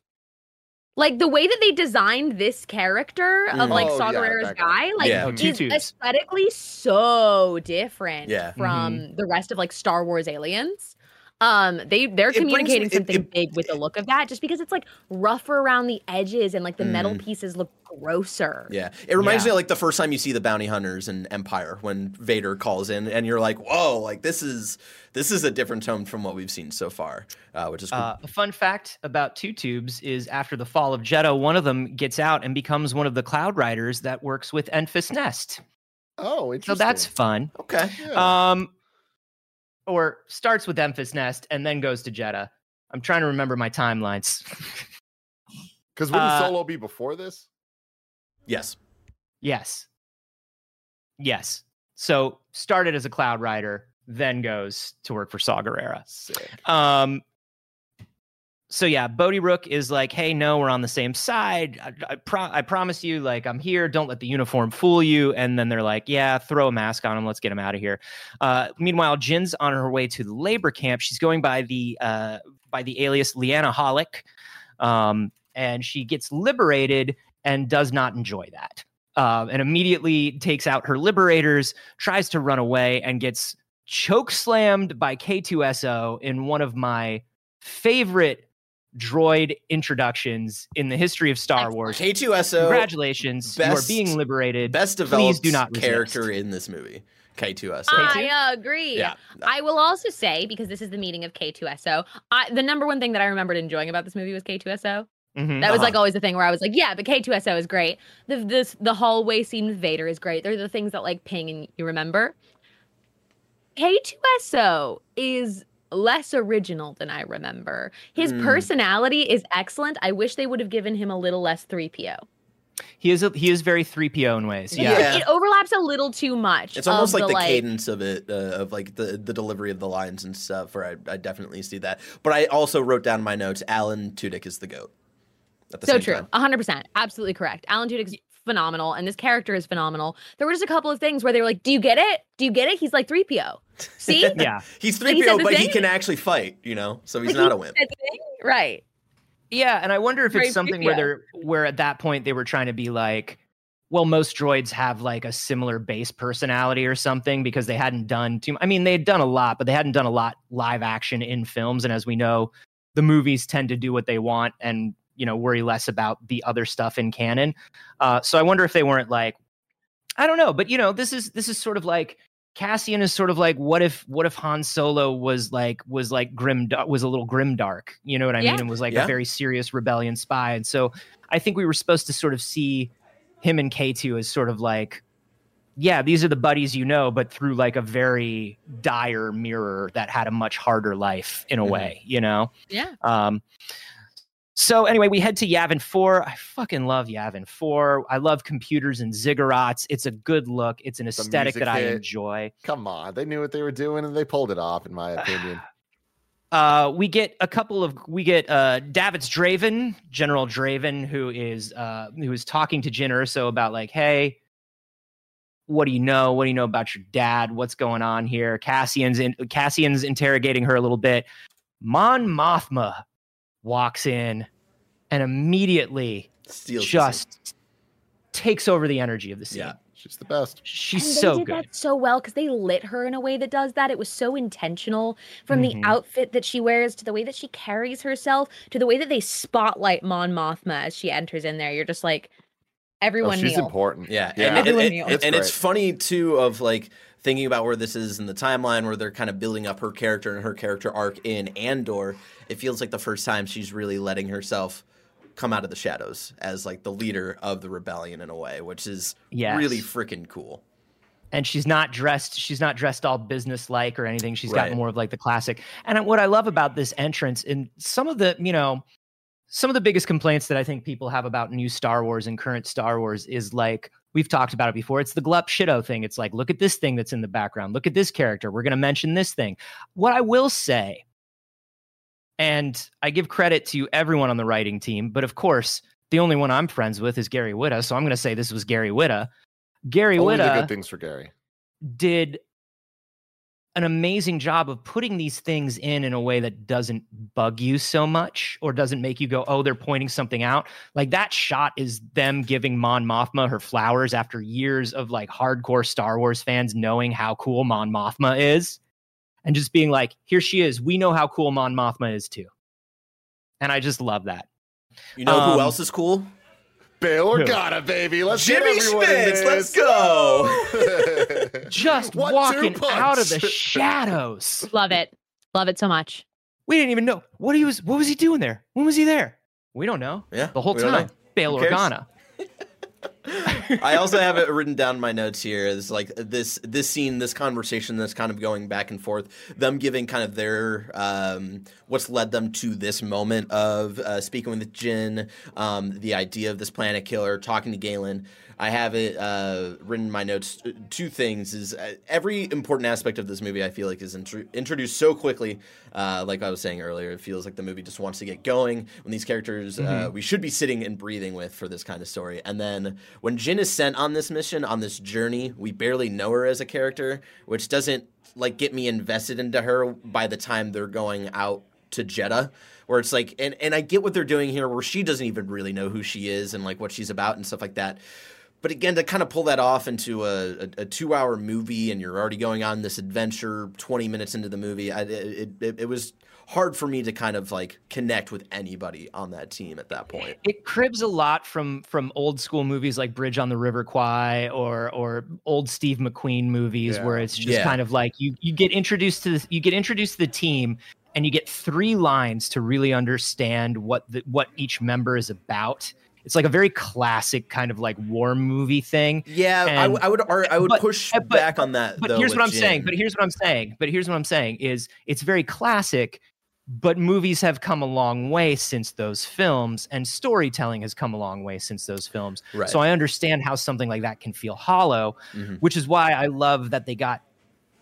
Like the way that they designed this character of Mm. like Oh, Saw yeah, Gerrera's guy. guy, like Yeah. Oh, two is tubes. aesthetically so different Yeah. from the rest of like Star Wars aliens. Um, they they're It communicating it- something it- big with the look of that, just because it's like rougher around the edges and like the metal Mm. pieces look grosser. Yeah, it reminds Yeah. me of like the first time you see the bounty hunters in Empire when Vader calls in, and you're like, "Whoa! Like this is this is a different tone from what we've seen so far," uh, which is cool. Uh, a fun fact about Two Tubes is after the fall of Jedha, one of them gets out and becomes one of the Cloud Riders that works with Enfys Nest. Oh, interesting. So that's fun. okay. Yeah. Um, or starts with Enfys Nest and then goes to Jedha. I'm trying to remember my timelines. Because wouldn't uh, Solo be before this? Yes. yes. Yes. So started as a Cloud Rider, then goes to work for Saw Gerrera. Um, so yeah, Bodhi Rook is like, "Hey, no, we're on the same side. I, I, pro- I promise you, like, I'm here. Don't let the uniform fool you." And then they're like, "Yeah, throw a mask on him. Let's get him out of here." Uh, meanwhile, Jyn's on her way to the labor camp. She's going by the uh, by the alias Liana Hallik, um, and she gets liberated and does not enjoy that. Uh, and immediately takes out her liberators, tries to run away, and gets choke slammed by K2SO in one of my favorite droid introductions in the history of Star Wars. K2SO, Congratulations, you are best- being liberated. best developed Please do not resist. character in this movie. K2SO. K2? I agree. Yeah. I will also say because this is the meeting of K2SO. I, the number one thing that I remembered enjoying about this movie was K2SO. Mhm. That was Uh-huh. like always the thing where I was like, yeah, but K2SO is great. The this the hallway scene with Vader is great. They're the things that like ping and you remember. K2SO is less original than I remember. His Mm. personality is excellent. I wish they would have given him a little less 3PO. He is a, he is very 3PO in ways. It's Yeah. like Yeah. it overlaps a little too much. It's almost like the, like, cadence of it, uh, of like the the delivery of the lines and stuff. Where I, I definitely see that. But I also wrote down my notes: Alan Tudyk is the goat. At the So same true. time. A hundred percent. Absolutely correct. Alan Tudyk is phenomenal, and this character is phenomenal. There were just a couple of things where they were like, "Do you get it? Do you get it?" He's like three PO. See, Yeah. He's three he said PO, the but he can actually fight. You know, so he's Like, not he a wimp. said the thing? right? Yeah, and I wonder if Very it's something 3PO. where they're where at that point they were trying to be like, well, most droids have like a similar base personality or something because they hadn't done too. I mean, they had done a lot, but they hadn't done a lot live action in films. And as we know, the movies tend to do what they want and you know worry less about the other stuff in canon. Uh, so I wonder if they weren't like, I don't know, but you know, this is this is sort of like Cassian is sort of like what if what if Han Solo was like was like grim was a little grim dark, you know what I Yeah. mean, and was like Yeah. a very serious rebellion spy. And so I think we were supposed to sort of see him and K2 as sort of like yeah, these are the buddies you know, but through like a very dire mirror that had a much harder life in a Mhm. way, you know? Yeah. Um, so anyway, we head to Yavin 4. I fucking love Yavin 4. I love computers and ziggurats. It's a good look. It's an aesthetic that I enjoy. Come on, they knew what they were doing and they pulled it off, in my opinion. Uh, we get a couple of we get uh Davits Draven, General Draven, who is uh who is talking to Jyn Erso about like, hey, what do you know? What do you know about your dad? What's going on here? Cassian's in Cassian's interrogating her a little bit. Mon Mothma walks in and immediately Steals just takes over the energy of the scene. Yeah. She's the best. She's and they so did good. that so well because they lit her in a way that does that. It was so intentional from Mhm. the outfit that she wears to the way that she carries herself to the way that they spotlight Mon Mothma as she enters in there. You're just like, Oh, everyone she's kneel. important. Yeah, Yeah. and, and, and- and- and It's it's funny too of like thinking about where this is in the timeline, where they're kind of building up her character and her character arc in Andor. It feels like the first time she's really letting herself come out of the shadows as like the leader of the rebellion in a way, which is Yes. really freaking cool. and she's not dressed she's not dressed all business like or anything she's got more of like the classic and what i love about this entrance and some of the you know some of the biggest complaints that i think people have about new star wars and current star wars is like we've talked about it before. It's the glup shido thing. It's like look at this thing that's in the background. Look at this character. We're going to mention this thing. What i will say and i give credit to everyone on the writing team but of course the only one i'm friends with is gary whitta so i'm going to say this was gary whitta. Gary Only the whitta good things for Gary. did an amazing job of putting these things in in a way that doesn't bug you so much or doesn't make you go, oh, they're pointing something out. Like that shot is them giving Mon Mothma her flowers after years of like hardcore Star Wars fans knowing how cool Mon Mothma is. and just being like, here she is. We know how cool Mon Mothma is too. And I just love that. You know Um, who else is cool? Bail Organa, baby. Let's get Jimmy everyone in Smits. Let's go. Just One-two walking out of the shadows. Love it. Love it so much. We didn't even know what he was. What was he doing there? When was he there? We don't know. Yeah, the whole time. Bail Organa. I also have it written down in my notes here. It's like this this scene, this conversation that's kind of going back and forth. Them giving kind of their um, what's led them to this moment of uh, speaking with Jyn, um, the idea of this planet killer, talking to Galen. I have it uh, written in my notes. uh, Two things is uh, every important aspect of this movie. I feel like is intro- introduced so quickly. Uh, like I was saying earlier, it feels like the movie just wants to get going when these characters uh, we should be sitting and breathing with for this kind of story. And then when Jyn is sent on this mission, on this journey, we barely know her as a character, which doesn't like get me invested into her by the time they're going out to Jedha. Where it's like, and, and I get what they're doing here, where she doesn't even really know who she is and like what she's about and stuff like that. But again, to kind of pull that off into a, a, a two-hour movie, and you're already going on this adventure 20 minutes into the movie, I, it, it, it was hard for me to kind of like connect with anybody on that team at that point. It cribs a lot from from old school movies like Bridge on the River Kwai or or old Steve McQueen movies Yeah. where it's just Yeah. kind of like you you get introduced to the, you get introduced to the team and you get three lines to really understand what the what each member is about. It's like a very classic kind of like war movie thing. Yeah, I, And- w- I would ar- I would but- push but- back on that. But though, here's what I'm Jyn. saying. But here's what I'm saying. But here's what I'm saying is it's very classic, but movies have come a long way since those films, and storytelling has come a long way since those films. Right. So I understand how something like that can feel hollow, Mhm. which is why I love that they got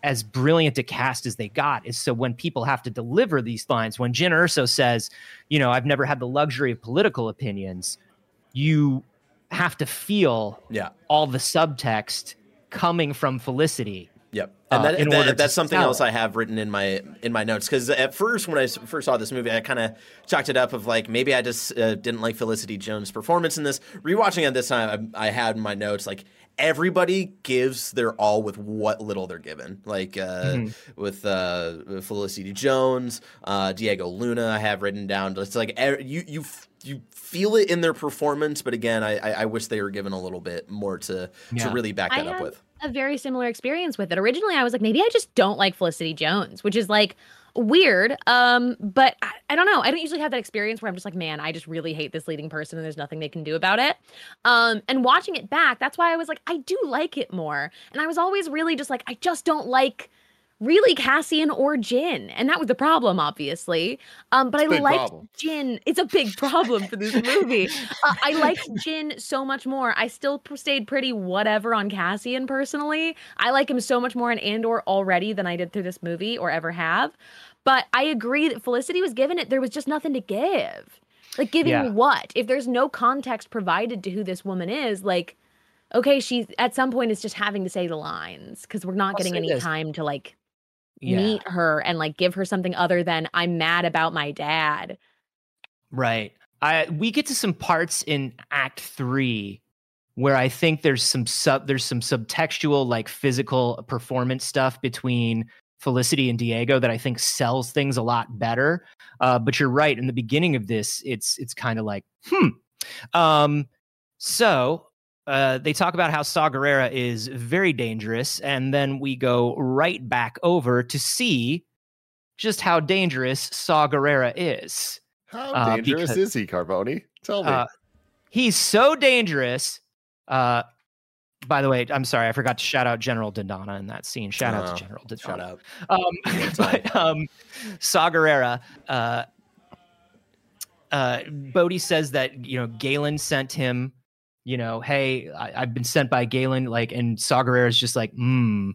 as brilliant a cast as they got. Is so when people have to deliver these lines, when Jyn Erso says, you know, I've never had the luxury of political opinions, you have to feel yeah. all the subtext coming from Felicity. Yep, uh, and that, in that- order to that's something sell else it. I have written in my in my notes because at first when I first saw this movie, I kind of chalked it up of like maybe I just uh, didn't like Felicity Jones' performance in this. Rewatching it this time, I, I had in my notes like everybody gives their all with what little they're given. Like uh, Mm-hmm. with uh, Felicity Jones, uh, Diego Luna, I have written down. It's like er, you you. f- You feel it in their performance, but again, I, I, I wish they were given a little bit more to Yeah. to really back I that up had with. A very similar experience with it. Originally, I was like, maybe I just don't like Felicity Jones, which is like weird. Um, but I, I don't know. I don't usually have that experience where I'm just like, man, I just really hate this leading person, and there's nothing they can do about it. Um, and watching it back, that's why I was like, I do like it more. And I was always really just like, I just don't like really Cassian or Jyn, and that was the problem, obviously. Um, but It's I liked problem. Jyn. It's a big problem for this movie. uh, I liked Jyn so much more. I still stayed pretty whatever on Cassian personally. I like him so much more in Andor already than I did through this movie or ever have. But I agree that Felicity was given it. There was just nothing to give. Like giving Yeah. what? If there's no context provided to who this woman is, like okay, she's at some point is just having to say the lines because we're not I'll getting any this. time to like Yeah. meet her and like give her something other than I'm mad about my dad. Right. I we get to some parts in Act Three where I think there's some sub there's some subtextual like physical performance stuff between Felicity and Diego that I think sells things a lot better. Uh, but you're right. In the beginning of this, it's it's kind of like hmm. Um, so uh, they talk about how Saw Gerrera is very dangerous, and then we go right back over to see just how dangerous Saw Gerrera is. How Uh, dangerous because- is he, Carboni? Tell me. Uh, he's so dangerous. Uh, by the way, I'm sorry, I forgot to shout out General Dodonna in that scene. Shout out Oh, to General Dodonna. Shout out. Um, but um, Saw Gerrera, uh, uh, Bodhi says that you know Galen sent him. You know, hey, I, I've been sent by Galen. Like, and Saw is just like, hmm,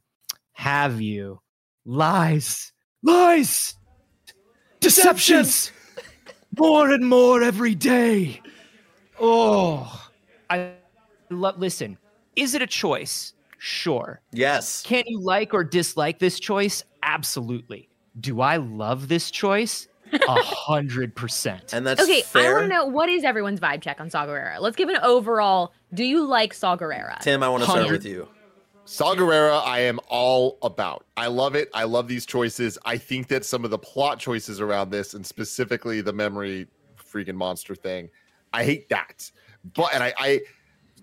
have you lies, lies, deceptions, more and more every day. Oh, I love. Listen, is it a choice? Sure. Yes. Can you like or dislike this choice? Absolutely. Do I love this choice? A hundred percent. And that's Okay, I fair. want to know what is everyone's vibe check on Saw Gerrera. Let's give an overall. Do you like Saw Gerrera? Tim, I want to start with you. Saw Gerrera, I am all about. I love it. I love these choices. I think that some of the plot choices around this, and specifically the memory freaking monster thing, I hate that. But and I, I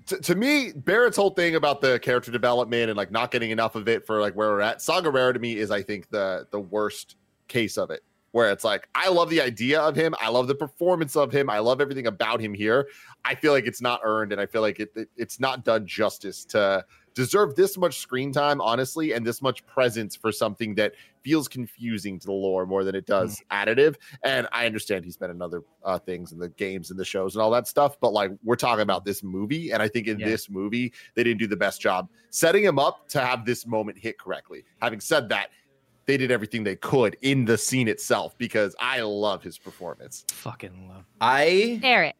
to, to me, Barrett's whole thing about the character development and like not getting enough of it for like where we're at, Saw Gerrera to me is I think the the worst case of it. Where it's like, I love the idea of him, I love the performance of him, I love everything about him here. I feel like it's not earned, and I feel like it, it it's not done justice to deserve this much screen time, honestly, and this much presence for something that feels confusing to the lore more than it does mm-hmm. additive. And I understand he's been in other uh, things in the games and the shows and all that stuff, but like we're talking about this movie, and I think in yeah. this movie they didn't do the best job setting him up to have this moment hit correctly. Having said that, they did everything they could in the scene itself because I love his performance. Fucking love. I Barrett.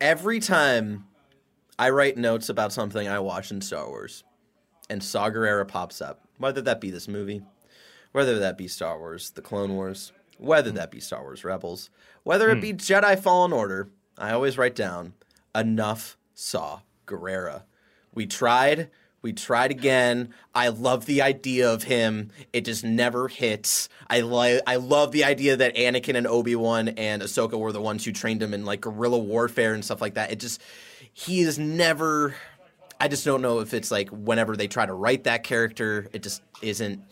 Every time I write notes about something I watch in Star Wars, and Saw Gerrera pops up, whether that be this movie, whether that be Star Wars, The Clone Wars, whether that be Star Wars Rebels, whether it be hmm. Jedi Fallen Order, I always write down enough Saw Gerrera. We tried, we tried again. I love the idea of him. It just never hits. I like I love the idea that Anakin and Obi-Wan and Ahsoka were the ones who trained him in like guerrilla warfare and stuff like that. It just he is never I just don't know if it's like whenever they try to write that character, it just isn't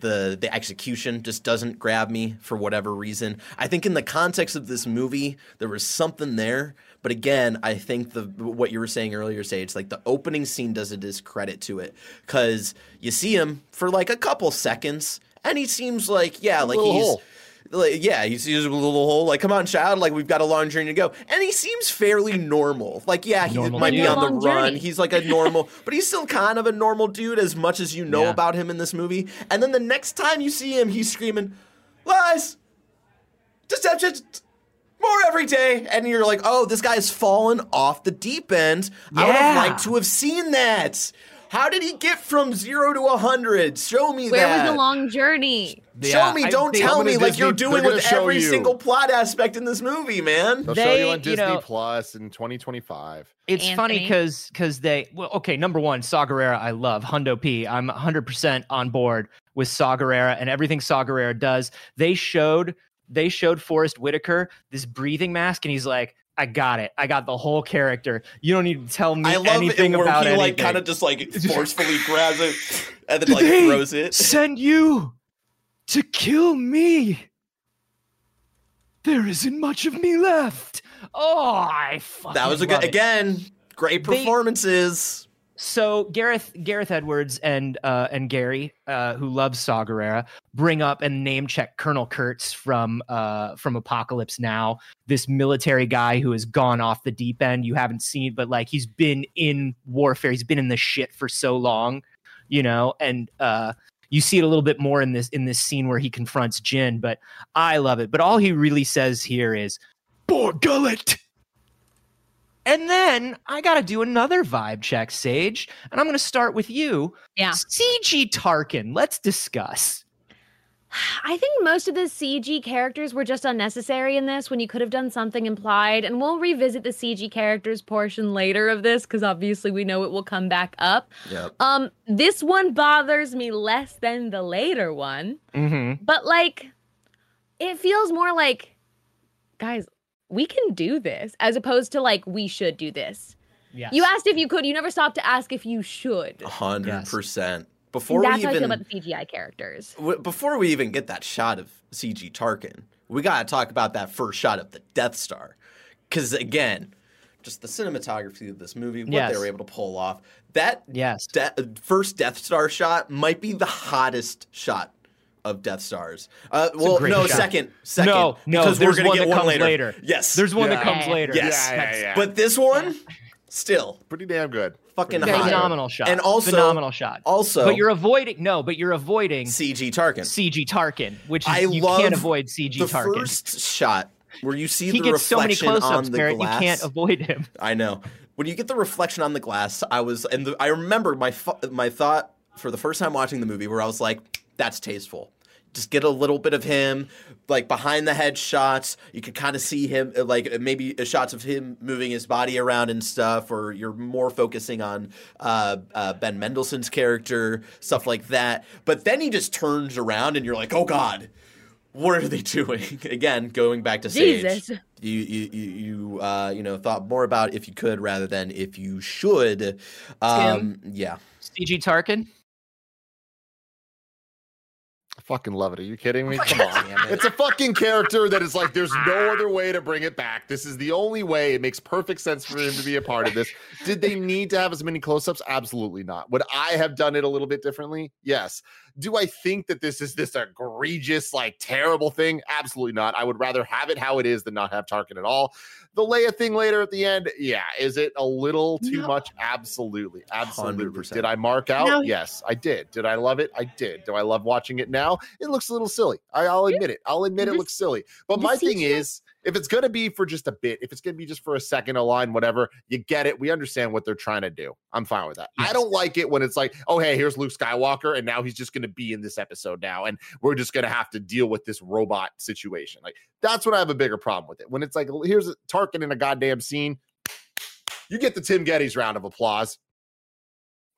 the the execution just doesn't grab me for whatever reason. I think in the context of this movie, there was something there, but again, I think the what you were saying earlier, Sage, it's like the opening scene does a discredit to it because you see him for like a couple seconds, and he seems like yeah, like he's. Hole like, yeah, he's, he's a little hole. Like, come on, child. Like, we've got a long journey to go. And he seems fairly normal. Like, yeah, he normal might be on the run. Journey. He's like a normal, but he's still kind of a normal dude as much as you know yeah. about him in this movie. And then the next time you see him, he's screaming, lies, deception, more every day. And you're like, oh, this guy's fallen off the deep end. Yeah. I would have liked to have seen that. How did he get from zero to a hundred? Show me Where that. Where was the long journey? Yeah, show me. Don't tell me like you're doing with every you. single plot aspect in this movie, man. They'll they, show you on Disney you know, Plus in 2025. It's Anthony. funny because because they well, okay. Number one, Saw Gerrera, I love Hundo P. I'm 100 percent on board with Saw Gerrera and everything Saw Gerrera does. They showed they showed Forest Whitaker this breathing mask, and he's like, I got it. I got the whole character. You don't need to tell me I love anything it where about he like kind of just like forcefully grabs it and then like they throws it. Send you to kill me. There isn't much of me left. Oh, I That was a good again. Great performances. So Gareth Gareth Edwards and uh, and Gary, uh, who loves Saw Gerrera, bring up and name check Colonel Kurtz from uh, from Apocalypse Now, this military guy who has gone off the deep end. You haven't seen, but like he's been in warfare. He's been in the shit for so long, you know, and uh, you see it a little bit more in this in this scene where he confronts Jyn. But I love it. But all he really says here is, "Poor gullet." And then I got to do another vibe check, Sage. And I'm going to start with you. Yeah. CG Tarkin, let's discuss. I think most of the CG characters were just unnecessary in this when you could have done something implied. And we'll revisit the CG characters portion later of this because obviously we know it will come back up. Yep. Um, this one bothers me less than the later one. Mm-hmm. But like, it feels more like, guys, we can do this as opposed to like we should do this. Yes. You asked if you could. You never stopped to ask if you should. hundred percent. Before that's we how even, I feel about the CGI characters. W- before we even get that shot of CG Tarkin, we gotta talk about that first shot of the Death Star, because again, just the cinematography of this movie, what yes. they were able to pull off. That yes, de- first Death Star shot might be the hottest shot of Death Stars. Uh, well, no, shot. second, second. No, no, because we're gonna get one later. later. Yes, there's one yeah. that comes later. Yes, yeah, yeah, yeah. but this one, still pretty damn good. Fucking Very phenomenal shot. And also phenomenal shot. Also, but you're avoiding no, but you're avoiding CG Tarkin. CG Tarkin, which is I you can't avoid CG the Tarkin. first shot where you see he the gets reflection so many close-ups, on the Barrett, glass. You can't avoid him. I know. When you get the reflection on the glass, I was and the, I remember my my thought for the first time watching the movie where I was like, "That's tasteful." just get a little bit of him, like behind the head shots. You could kind of see him, uh, like uh, maybe uh, shots of him moving his body around and stuff, or you're more focusing on uh, uh, Ben Mendelsohn's character, stuff like that. But then he just turns around, and you're like, oh god, what are they doing? Again, going back to Sage. Jesus. You you you you, uh, you know thought more about if you could rather than if you should. Um, yeah. CG Tarkin. Fucking love it. Are you kidding me? Come on. it. It's a fucking character that is like, there's no other way to bring it back. This is the only way. It makes perfect sense for him to be a part of this. Did they need to have as many close ups? Absolutely not. Would I have done it a little bit differently? Yes. Do I think that this is this egregious, like terrible thing? Absolutely not. I would rather have it how it is than not have Tarkin at all. The Leia thing later at the end, yeah. Is it a little too No. much? Absolutely. Absolutely. 100%. Did I mark out? No. Yes, I did. Did I love it? I did. Do I love watching it now? It looks a little silly. I, I'll admit it. I'll admit it This- looks silly. But my thing CGI is, if it's going to be for just a bit, if it's going to be just for a second, a line, whatever, you get it. We understand what they're trying to do. I'm fine with that. I don't like it when it's like, oh, hey, here's Luke Skywalker, and now he's just going to be in this episode now, and we're just going to have to deal with this robot situation. Like, that's when I have a bigger problem with it. When it's like, here's a Tarkin in a goddamn scene, you get the Tim Gettys round of applause.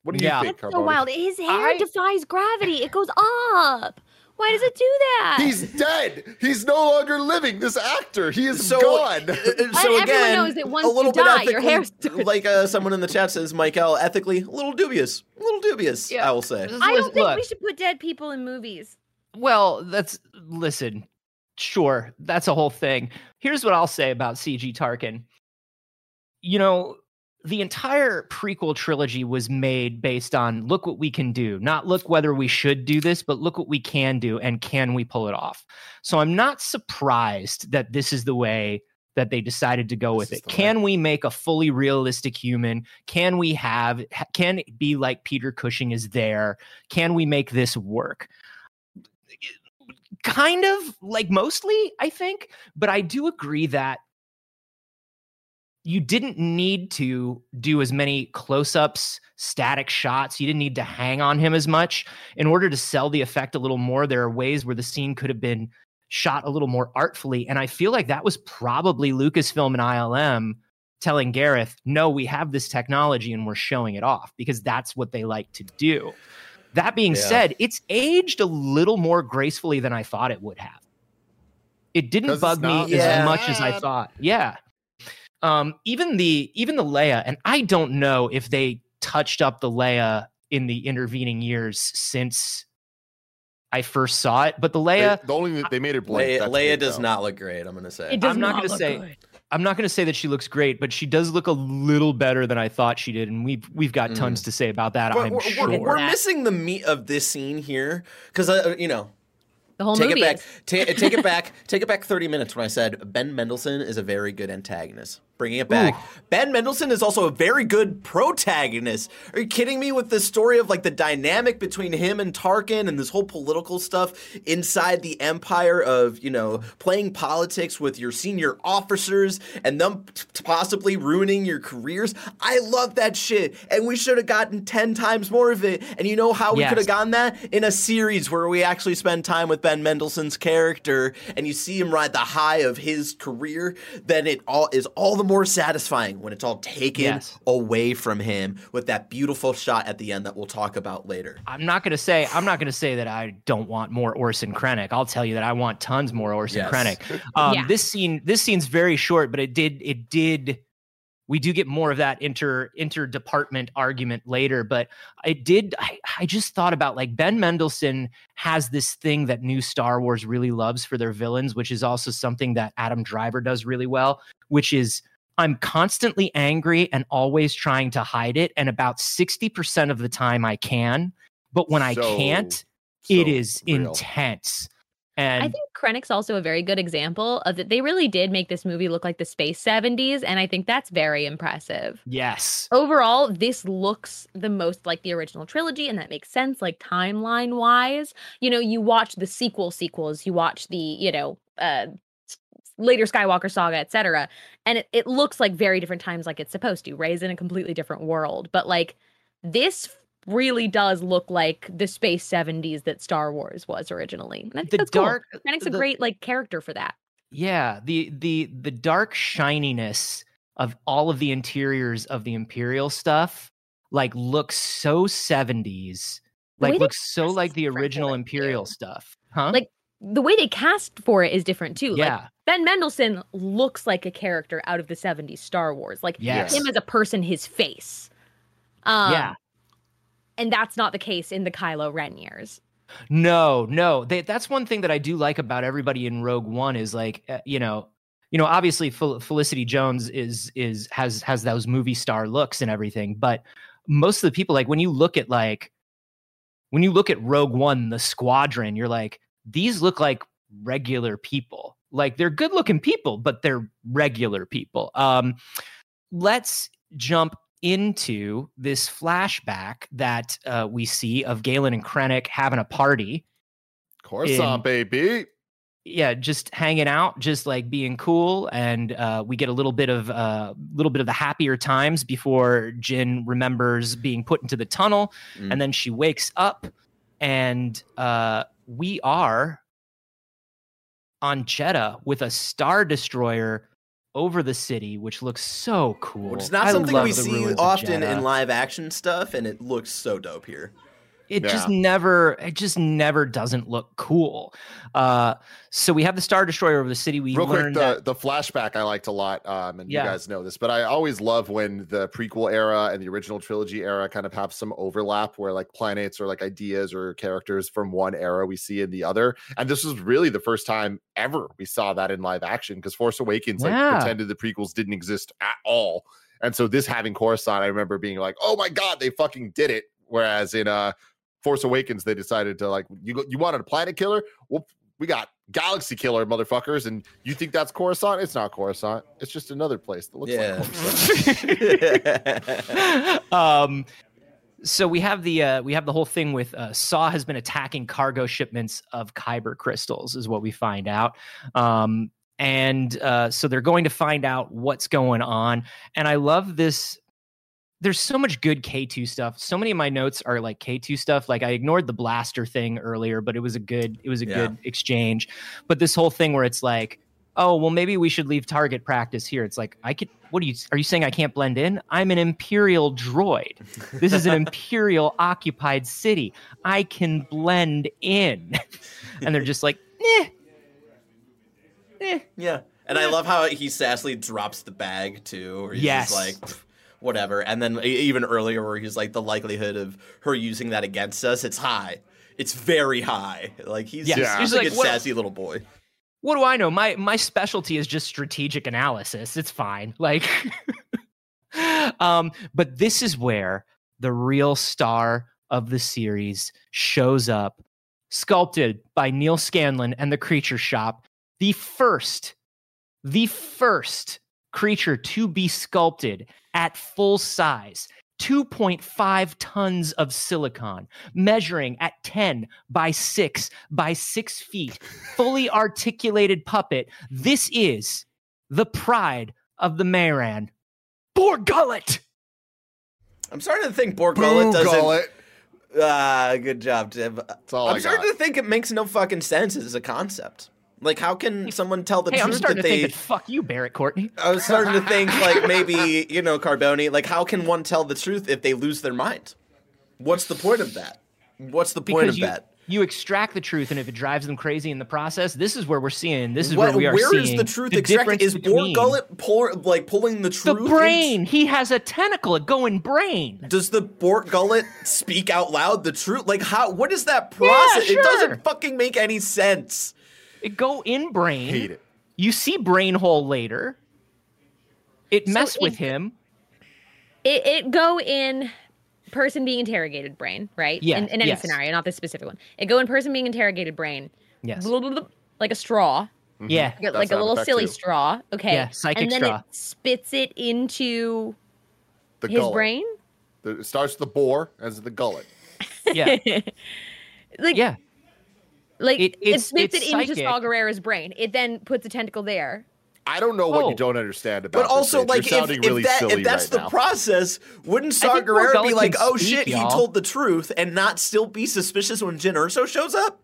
What do you Yeah. think, That's so wild. His hair I- defies gravity. It goes up. Why does it do that? He's dead. He's no longer living. This actor, he is So- gone. Uh, So everyone again, knows that once a you little bit die, your ethically, hair's- like uh, someone in the chat says, Michael, ethically, a little dubious, a little dubious. Yeah. I will say. I don't think look, we should put dead people in movies. Well, that's listen. Sure, that's a whole thing. Here's what I'll say about CG Tarkin. You know, the entire prequel trilogy was made based on look what we can do, not look whether we should do this, but look what we can do and can we pull it off. So I'm not surprised that this is the way that they decided to go This with it. the way. Can we make a fully realistic human? Can we have can it be like Peter Cushing is there? Can we make this work? kind of like mostly i think but i do agree that you didn't need to do as many close-ups static shots you didn't need to hang on him as much in order to sell the effect a little more there are ways where the scene could have been shot a little more artfully and i feel like that was probably lucasfilm and ilm telling gareth no we have this technology and we're showing it off because that's what they like to do that being Yeah. said, it's aged a little more gracefully than I thought it would have. It didn't it's bug me not as bad. much as I thought. Yeah. Um, even the even the Leia, and I don't know if they touched up the Leia in the intervening years since I first saw it, but the They- Leia, the only they made it blink. Leia, that's Leia does though. not look great. I'm gonna say. It does I'm not not gonna look say- good. I'm not going to say that she looks great, but she does look a little better than I thought she did, and we've we've got Mm. tons to say about that. We're, I'm we're, sure. we're, we're missing the meat of this scene here because uh, you know The whole take movie it back is. ta- take it back take it back 30 minutes when i said ben mendelsohn is a very good antagonist bringing it back. Ben mendelsohn is also a very good protagonist. Are you kidding me with the story of like the dynamic between him and tarkin and this whole political stuff inside the empire of you know playing politics with your senior officers and them t- possibly ruining your careers? I love that shit and we should have gotten 10 times more of it. And you know how we Yes. could have gotten that? In a series where we actually spend time with Ben Mendelsohn's character and you see him ride the high of his career, then it all is all the more satisfying when it's all taken Yes. away from him with that beautiful shot at the end that we'll talk about later. I'm not gonna say I'm not gonna say that I don't want more Orson Krennic. I'll tell you that I want tons more Orson Yes. Krennic. Um, Yeah. This scene, this scene's very short, but it did, it did. We do get more of that inter interdepartment argument later, but I did. I, I just thought about like Ben Mendelsohn has this thing that new Star Wars really loves for their villains, which is also something that Adam Driver does really well, which is I'm constantly angry and always trying to hide it. And about 60% of the time I can. But when I can't, it so is real. intense. And I think Krennic's also a very good example of that. They really did make this movie look like the space 70s, and I think that's very impressive. yes. Overall, this looks the most like the original trilogy, and that makes sense, like timeline wise. You know, you watch the sequel sequels, you watch the, you know, uh s- later Skywalker saga, etc. And it, it looks like very different times like it's supposed to. Rey's in a completely different world. But like this really does look like the space 70s that Star Wars was originally. And I think The that's cool. dark- Krennic's a the- great like character for that. Yeah, the the the dark shininess of all of the interiors of the Imperial stuff like looks so 70s. Like looks so like the original Imperial stuff. Huh? Like, The way they cast for it is different too. Like yeah. Ben Mendelsohn looks like a character out of the 70s Star Wars. Like Yes. him as a person, his face. Um, yeah. And that's not the case in the Kylo Ren years. No, no. They, that's one thing that I do like about everybody in Rogue One is like, uh, you know, you know, obviously Fel- Felicity Jones is is has has those movie star looks and everything, but most of the people, like when you look at like when you look at Rogue One, the squadron, you're like, these look like regular people. Like they're good looking people, but they're regular people. Um, let's jump into this flashback that uh, we see of Galen and Krennic having a party. Coruscant, In- baby. Yeah, just hanging out, just like being cool, and uh, we get a little bit of a uh, little bit of the happier times before Jyn remembers being put into the tunnel, Mm. and then she wakes up, and uh, we are on Jedha with a star destroyer over the city, which looks so cool. Which is not I something we see often in live action stuff, and it looks so dope here. It just never it just never doesn't look cool uh so we have the star destroyer over the city we Real quick, the, that the flashback I liked a lot, um, and Yeah. you guys know this, but I always love when the prequel era and the original trilogy era kind of have some overlap, where like planets or like ideas or characters from one era we see in the other. And this was really the first time ever we saw that in live action because Force Awakens like pretended the prequels didn't exist at all, and so this having Coruscant, I remember being like, "Oh my god, they fucking did it!" Whereas in uh Force Awakens, they decided to like, "You go- you wanted a planet killer? Well, we got galaxy killer motherfuckers and you think that's coruscant? It's not coruscant. It's just another place that looks Yeah. like coruscant. Um so we have the uh we have the whole thing with uh saw has been attacking cargo shipments of kyber crystals is what we find out. Um and uh so they're going to find out what's going on. And i love this there's so much good K2 stuff. So many of my notes are like K2 stuff. Like I ignored the blaster thing earlier, but it was a good it was a Yeah. good exchange. But this whole thing where it's like, "Oh, well maybe we should leave target practice here." It's like, "I could what are you are you saying I can't blend in? I'm an imperial droid. This is an imperial occupied city. I can blend in." and they're just like, "Eh." Eh. Yeah. And I love how he sassily drops the bag too. Where he's Yes. just like "Pff, whatever. And then e- even earlier where he's like the likelihood of her using that against us, it's high. It's very high. Like he's Yes. just, Yeah. he's like, a like, good what- sassy little boy. what do I know? My my specialty is just strategic analysis. It's fine. Like um but this is where the real star of the series shows up sculpted by Neal Scanlan and the Creature Shop, the first the first creature to be sculpted at full size. 2.5 tons of silicon, measuring at 10 by 6 by 6 feet, fully articulated puppet. This is the pride of the Mayran. Bor Gullet! I'm starting to think Bork Boo doesn't. gullet. Ah, good job, Tim. That's all I'm I starting got. to think it makes no fucking sense as a concept. Like, how can someone tell the Hey, I'm truth starting that to they? think that fuck you, Barrett Courtney. I was starting to think like maybe you know Carboni. Like, how can one tell the truth if they lose their mind? What's the point of that? What's the point Because of you, that? you extract the truth, and if it drives them crazy in the process, this is where we're seeing. This is What- where we are where is seeing the truth the extracted? Is Bor Gullet pull, like pulling the truth? the brain. He has a tentacle, a going brain. Does the Bor Gullet speak out loud the truth? Like how? What is that process? It sure. doesn't fucking make any sense. It go in brain. hate it You see brain hole later. It So mess with it- him. It, it go in person being interrogated brain, right? Yeah, In, in any yes. scenario, not this specific one. It go in person being interrogated brain. Yes. Blah, blah, blah, like a straw, mm-hmm. Yeah. like, That's a little silly too. straw. Okay. Yeah, psychic and then straw. it spits it into the his gullet brain. The- it starts the bore as the gullet Yeah. like Yeah. Like It- it, it's- spits it's it into psychic. Saw Gerrera's brain. It then puts a tentacle there. I don't know what Oh. you don't understand about. But also, this, like, if, sounding if, really that, if that's right the now. process, wouldn't Saw think Gerrera be like, oh speak, shit, he y'all." told the truth and not still be suspicious when Jyn Erso shows up?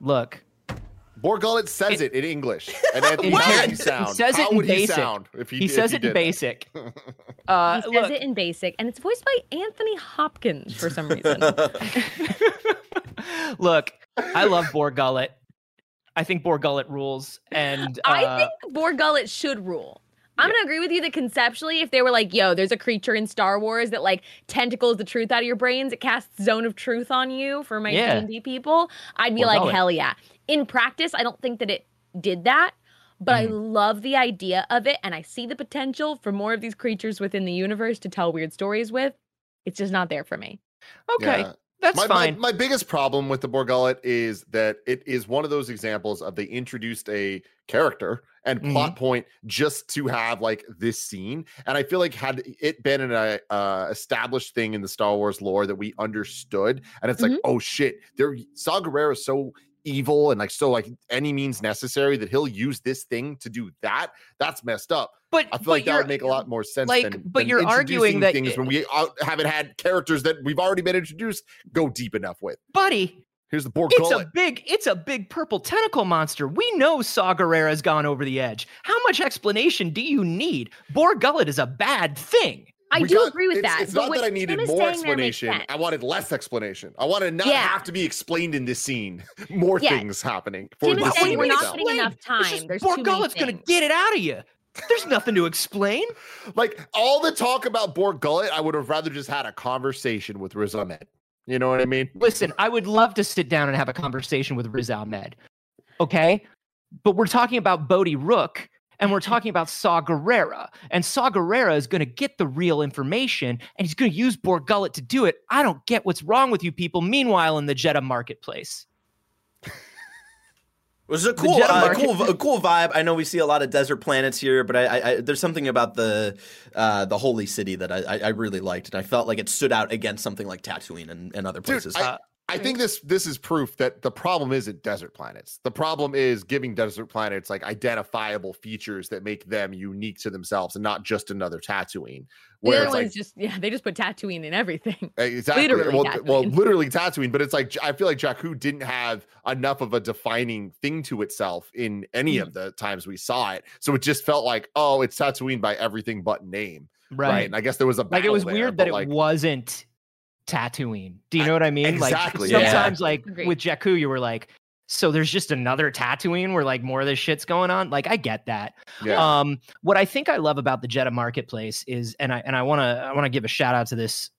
Look, Bor Gullet says it in English, and Anthony, What? how would He he sound? says it how in would he sound if he, he if says he it in basic. Uh, He says look, it in basic, and it's voiced by Anthony Hopkins for some reason. look, I love Bor Gullet. I think Bor Gullet rules, and uh, I think Bor Gullet should rule. I'm gonna agree with you that conceptually, if they were like, "Yo, there's a creature in Star Wars that like tentacles the truth out of your brains, it casts zone of truth on you." For my Yeah. D&D people, I'd be like, Bor Gullet. "Hell yeah!" In practice, I don't think that it did that, but I Mm-hmm. love the idea of it, and I see the potential for more of these creatures within the universe to tell weird stories with. It's just not there for me. okay, Yeah. That's my, fine. My, my biggest problem with the Bor Gullet is that it is one of those examples of they introduced a character and Mm-hmm. plot point just to have like this scene. And I feel like had it been an uh, established thing in the Star Wars lore that we understood, and it's like, Mhm. oh shit, there Saw Gerrera is so evil and like so like any means necessary that he'll use this thing to do that. That's messed up. but I feel but like that would make a lot more sense. like, than, but than you're arguing that things it- when we haven't had characters that we've already been introduced go deep enough with. buddy. Here's the It's Bor Gullet. a big, it's a big purple tentacle monster. We know Saw Gerrera's gone over the edge. How much explanation do you need? Bor Gullet is a bad thing. I We do got- agree with it's, that. It's but not that I needed is more saying there makes explanation. I wanted less explanation. I wanted not Yeah. have to be explained in this scene. More Yeah. things happening for Tim the is saying scene we're not itself. getting enough It's time. just There's too Bor Gullet's gonna get it out of you. There's nothing to explain. Like all the talk about Bor Gullet, I would have rather just had a conversation with Riz Ahmed. You know what I mean? Listen, I would love to sit down and have a conversation with Riz Ahmed. Okay? But we're talking about Bodhi Rook and we're talking about Saw Gerrera. And Saw Gerrera is going to get the real information and he's going to use Bor Gullet to do it. I don't get what's wrong with you people. Meanwhile, in the Jedha marketplace. It was a cool, Jedi uh, cool, a cool vibe. I know we see a lot of desert planets here, but I, I, I there's something about the uh, the holy city that I, I, I really liked, and I felt like it stood out against something like Tatooine and, and other Dude, places. I, I think this this is proof that the problem isn't desert planets. The problem is giving desert planets like identifiable features that make them unique to themselves and not just another Tatooine. The Where other it's like just yeah, they just put Tatooine in everything. Exactly. Literally well, well, literally Tatooine, but it's like I feel like Jakku didn't have enough of a defining thing to itself in any Mm. of the times we saw it. So it just felt like, oh, it's Tatooine by everything but name. Right. And I guess there was a Like it was battle weird that but, it wasn't Tatooine. Do you know what I mean? exactly, Like yeah. sometimes, like Agreed. with Jakku, you were like, so there's just another Tatooine where like more of this shit's going on. Like I get that. yeah. Um, what I think I love about the Jedha marketplace is, and I and I want to I want to give a shout out to this.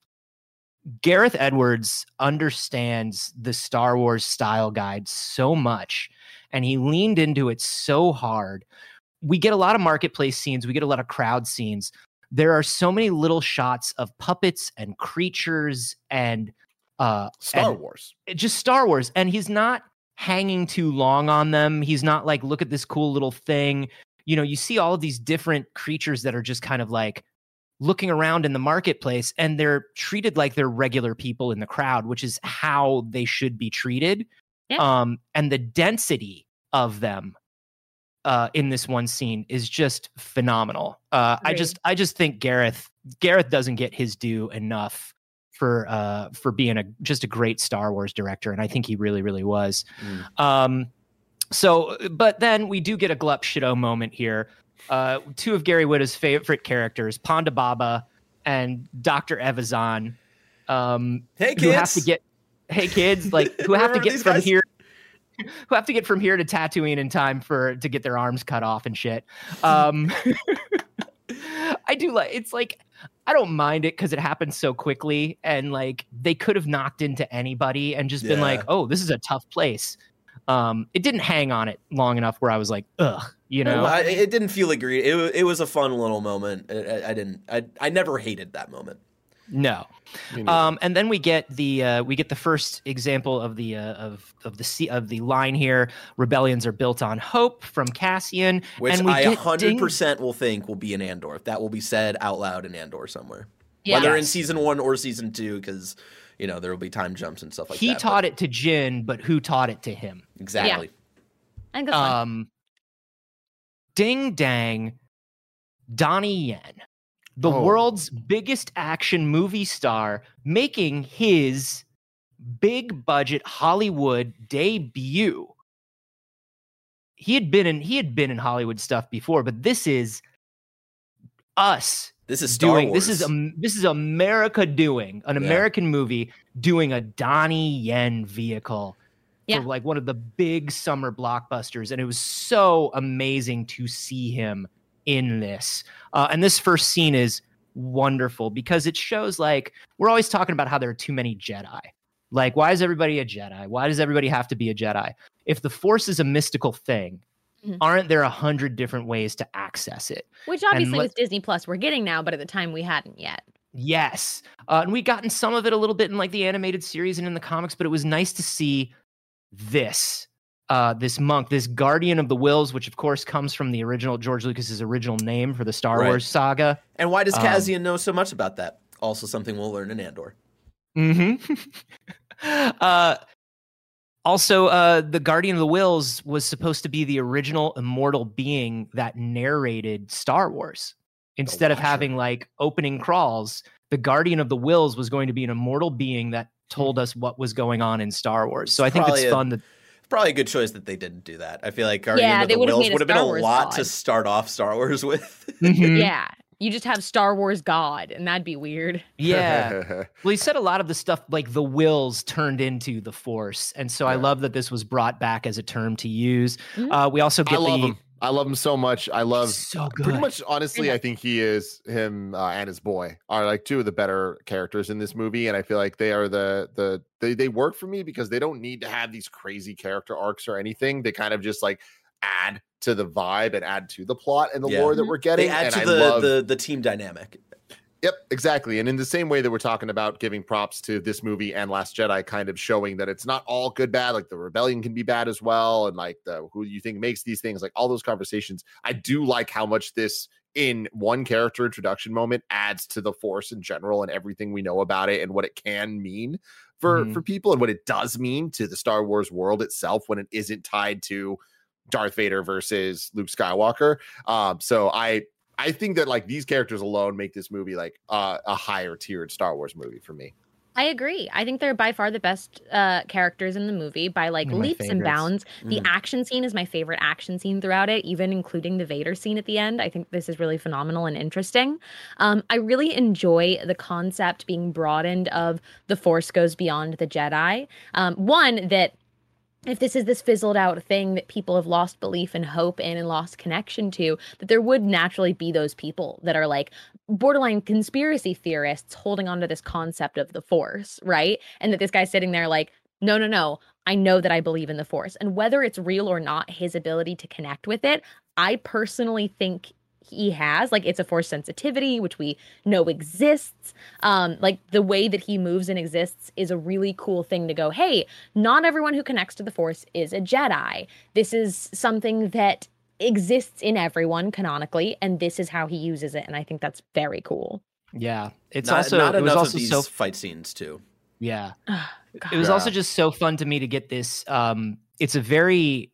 Gareth Edwards understands the Star Wars style guide so much, and he leaned into it so hard. We get a lot of marketplace scenes, we get a lot of crowd scenes. There are so many little shots of puppets and creatures and uh, Star and- Wars. just Star Wars, and he's not hanging too long on them. He's not like, look at this cool little thing. You know, you see all of these different creatures that are just kind of like looking around in the marketplace, and they're treated like they're regular people in the crowd, which is how they should be treated. Yeah. Um, and the density of them uh, in this one scene is just phenomenal. Uh, I just, I just think Gareth, Gareth doesn't get his due enough for uh for being a just a great Star Wars director, and I think he really, really was. Mm. Um, so, but then we do get a Glup Shitto moment here. Uh, two of Gary Whitta's favorite characters, Ponda Baba and Doctor Evazan, um, hey who have to kids, get, hey kids, like who have to get from guys? here. Who have to get from here to Tatooine in time for to get their arms cut off and shit. Um, I do like it's like I don't mind it because it happens so quickly and like they could have knocked into anybody and just been like, oh, this is a tough place. Um, it didn't hang on it long enough where I was like, ugh, you know. I, it didn't feel agreed. It, it was a fun little moment. I, I- I didn't. I, I never hated that moment. No. Um, and then we get the uh, we get the first example of the uh, of of the sea of the line here. Rebellions are built on hope from Cassian, Which and we I get hundred ding- percent will think will be in Andor. That will be said out loud in Andor somewhere, Yeah. whether in season one or season two, because you know there will be time jumps and stuff like he that. He taught it to Jyn, but who taught it to him? exactly. I think. Um, ding dang Donnie Yen, the Oh. world's biggest action movie star, making his big budget Hollywood debut. He had been in he had been in Hollywood stuff before, but this is us This is Star doing Wars. this is um, this is America doing an Yeah. American movie doing a Donnie Yen vehicle Yeah. for like one of the big summer blockbusters, and it was so amazing to see him in this. Uh, and this first scene is wonderful because it shows like we're always talking about how there are too many Jedi. Like, why is everybody a Jedi? Why does everybody have to be a Jedi? If the Force is a mystical thing, Mhm. aren't there a hundred different ways to access it? Which obviously with Disney Plus we're getting now, but at the time we hadn't yet. Yes. Uh, and we gotten some of it a little bit in like the animated series and in the comics, but it was nice to see this. Uh, this monk, this guardian of the Whills, which of course comes from the original George Lucas's original name for the Star Right. Wars saga. and why does um, Cassian know so much about that? Also, something we'll learn in Andor. hmm uh, also, uh, the Guardian of the Whills was supposed to be the original immortal being that narrated Star Wars. Instead of having like opening crawls, the Guardian of the Whills was going to be an immortal being that told us what was going on in Star Wars. So I think Probably it's fun that Probably a good choice that they didn't do that. I feel like Guardian Yeah, of they the would've Whills would have been a Wars lot to start off Star Wars with. Mhm. Yeah. You just have Star Wars God, and that'd be weird. yeah. Well, he said a lot of the stuff like the Whills turned into the force, and so I love that this was brought back as a term to use. Mhm. Uh, we also I get love the him. I love him so much. I love so good. pretty much honestly. Yeah. I think he is him uh, and his boy are like two of the better characters in this movie, and I feel like they are the the they they work for me because they don't need to have these crazy character arcs or anything. They kind of just like add to the vibe and add to the plot and the Yeah. lore that we're getting. they add and to I the, love the the team dynamic. Yep, exactly. And in the same way that we're talking about giving props to this movie and Last Jedi, kind of showing that it's not all good bad. Like the rebellion can be bad as well, and like the who you think makes these things, like all those conversations. I do like how much this in one character introduction moment adds to the Force in general and everything we know about it and what it can mean for Mhm. for people and what it does mean to the Star Wars world itself when it isn't tied to Darth Vader versus Luke Skywalker. Um, so I I think that like these characters alone make this movie like uh, a higher tiered Star Wars movie for me. I agree. I think they're by far the best uh, characters in the movie by like One of my leaps and favorites. bounds. The Mhm. action scene is my favorite action scene throughout it, even including the Vader scene at the end. I think this is really phenomenal and interesting. Um, I really enjoy the concept being broadened of the Force goes beyond the Jedi. Um, one that if this is this fizzled out thing that people have lost belief and hope in and lost connection to, that there would naturally be those people that are like borderline conspiracy theorists holding on to this concept of the force, right? And that this guy's sitting there like, no, no, no, I know that I believe in the force. And whether it's real or not, his ability to connect with it, I personally think he has like it's a force sensitivity which we know exists um like the way that he moves and exists is a really cool thing to go hey not everyone who connects to the force is a jedi this is something that exists in everyone canonically and this is how he uses it and i think that's very cool yeah, it's not, also not it was enough also of these so fight scenes too. yeah. God. It was also just so fun to me to get this. Um, it's a very,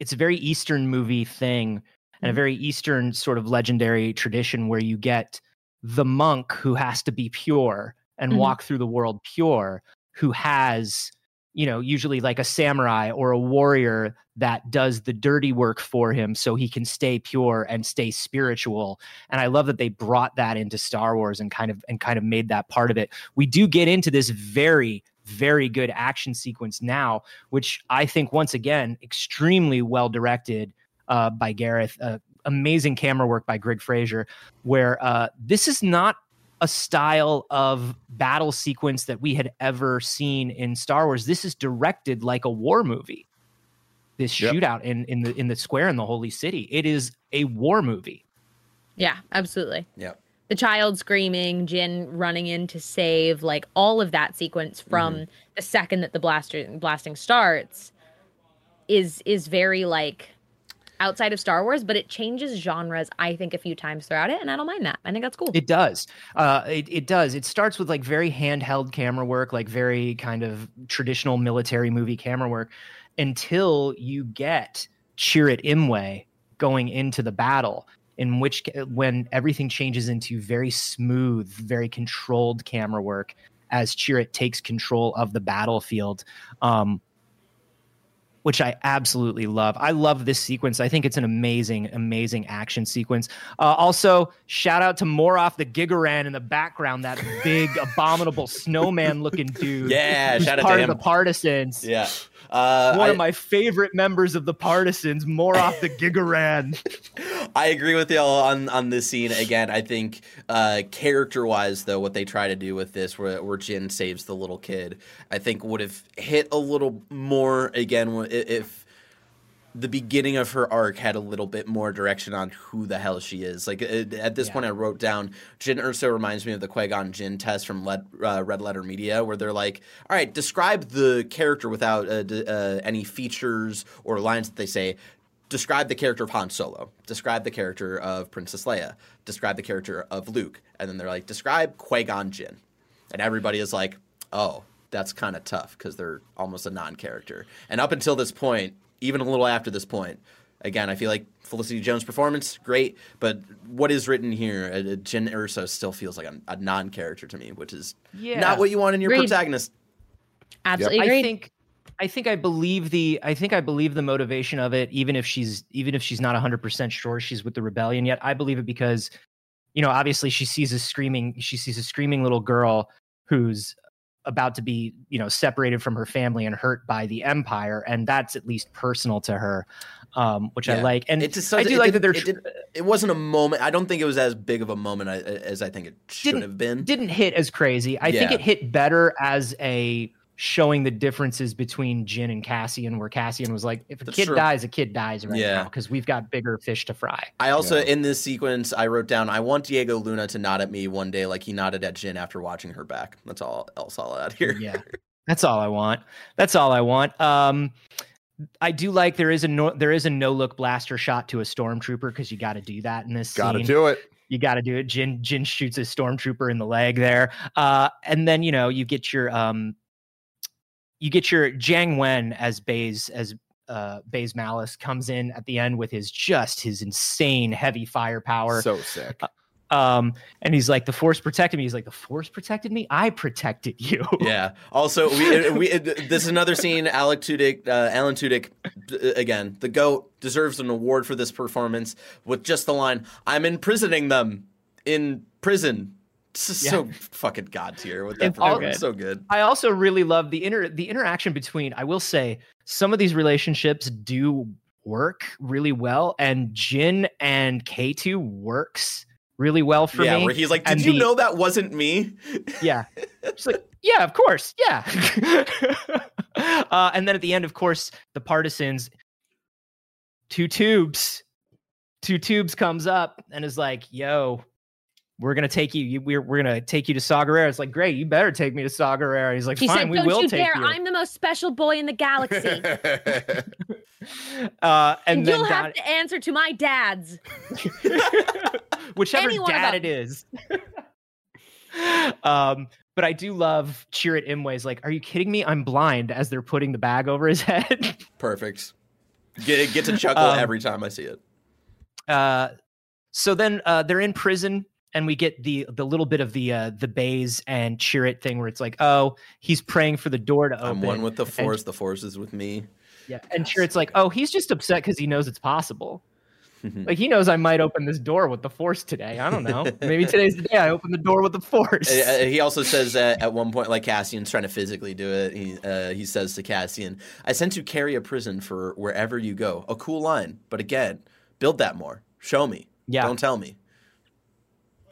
it's a very Eastern movie thing, and a Mhm. very Eastern sort of legendary tradition where you get the monk who has to be pure and Mhm. walk through the world pure, who has, you know, usually like a samurai or a warrior that does the dirty work for him so he can stay pure and stay spiritual. And I love that they brought that into Star Wars and kind of and kind of made that part of it. We do get into this very very good action sequence now, which I think once again extremely well directed uh, by Gareth. Uh, amazing camera work by Greig Fraser, where uh, this is not a style of battle sequence that we had ever seen in Star Wars. This is directed like a war movie. This Yep. shootout in in the in the square in the holy city. It is a war movie. yeah absolutely Yeah. the child screaming, Jyn running in to save, like all of that sequence from the second that the blaster blasting starts is is very like outside of Star Wars, but it changes genres, I think, a few times throughout it, and I don't mind that. I think that's cool. It does. Uh, it, it does. It starts with like very handheld camera work, like very kind of traditional military movie camera work, until you get Chirrut Imwe going into the battle in which when everything changes into very smooth very controlled camera work as Chirrut takes control of the battlefield um, which I absolutely love. I love this sequence. I think it's an amazing, amazing action sequence. Uh, also, shout out to Moroff the Gigoran in the background, that big, abominable snowman looking dude. Yeah, shout out to him. part of the Partisans. Yeah. Uh, One I, of my favorite members of the Partisans, Moroff the Gigoran. I agree with y'all on on this scene. Again, I think uh, character wise, though, what they try to do with this, where, where Jyn saves the little kid, I think would have hit a little more again if the beginning of her arc had a little bit more direction on who the hell she is. Like uh, at this Yeah. point, I wrote down Jyn Erso reminds me of the Qui Gon Jinn test from Led, uh, Red Letter Media, where they're like, "All right, describe the character without uh, d- uh, any features or lines that they say." Describe the character of Han Solo. Describe the character of Princess Leia. Describe the character of Luke. And then they're like, describe Qui Gon Jinn. And everybody is like, oh, that's kind of tough because they're almost a non character. And up until this point, even a little after this point, again, I feel like Felicity Jones' performance, great. But what is written here, uh, uh, Jyn Erso still feels like a, a non character to me, which is Yeah. not what you want in your Agreed. protagonist. Absolutely I think I think I believe the I think I believe the motivation of it even if she's even if she's not 100% sure she's with the rebellion yet I believe it because you know obviously she sees a screaming she sees a screaming little girl who's about to be you know separated from her family and hurt by the empire and that's at least personal to her um which I like and It just I do like that didn't- they're it, did- it wasn't a moment. I don't think it was as big of a moment as I think it should have been. didn't hit as crazy. I think it hit better as a showing the differences between Jyn and Cassian, where Cassian was like, if a That's kid true. dies, a kid dies right Yeah. now because we've got bigger fish to fry. I also Yeah. in this sequence I wrote down I want Diego Luna to nod at me one day like he nodded at Jyn after watching her back. That's all else I'll add here. Yeah, that's all I want. That's all I want. Um, I do like there is a no, there is a no look blaster shot to a stormtrooper because you got to do that in this Gotta do it. you got to do it. Jyn Jyn shoots a stormtrooper in the leg there, uh, and then you know you get your um, you get your Jiang Wen as Bay's as uh, Baze Malbus comes in at the end with his just his insane heavy firepower. So sick. um, and he's like, "The Force protected me." He's like, "The Force protected me. I protected you." yeah. Also, we, we this is another scene. Alec Tudyk, uh, Alan Tudyk, uh, again, the goat deserves an award for this performance with just the line, "I'm imprisoning them in prison." This is so fucking god tier with that all good. So good. I also really love the inter the interaction between. I will say some of these relationships do work really well, and Jyn and K two works really well for yeah, me. where he's like, "Did and you the- know that wasn't me?" Yeah, she's like, yeah, of course, yeah. uh, and then at the end, of course, the partisans, two tubes, two tubes comes up and is like, "Yo." We're gonna take you. you we're we're gonna take you to Saw Gerrera. It's like great. You better take me to Saw Gerrera. He's like, She fine, said, we "Don't will you take dare! you. I'm the most special boy in the galaxy, uh, and, and then you'll down- have to answer to my dad's." whichever Any dad it them. is. um, but I do love Chirrut Imwe's like, "Are you kidding me? I'm blind." As they're putting the bag over his head. Perfect. Get get to chuckle Um, every time I see it. uh, so then uh, they're in prison, and we get the the little bit of the uh, the Baze and Chirrut thing where it's like, "Oh, he's praying for the door to open." I'm one with the force. The force is with me. yeah, and Chirrut's like, "Oh, he's just upset because he knows it's possible." Like he knows I might open this door with the force today. I don't know. Maybe today's the day I open the door with the force. Uh, uh, he also says that at one point, like Cassian's trying to physically do it. He uh, he says to Cassian, "I sent you carry a prison for wherever you go." A cool line, but again, build that more. Show me. Yeah. Don't tell me.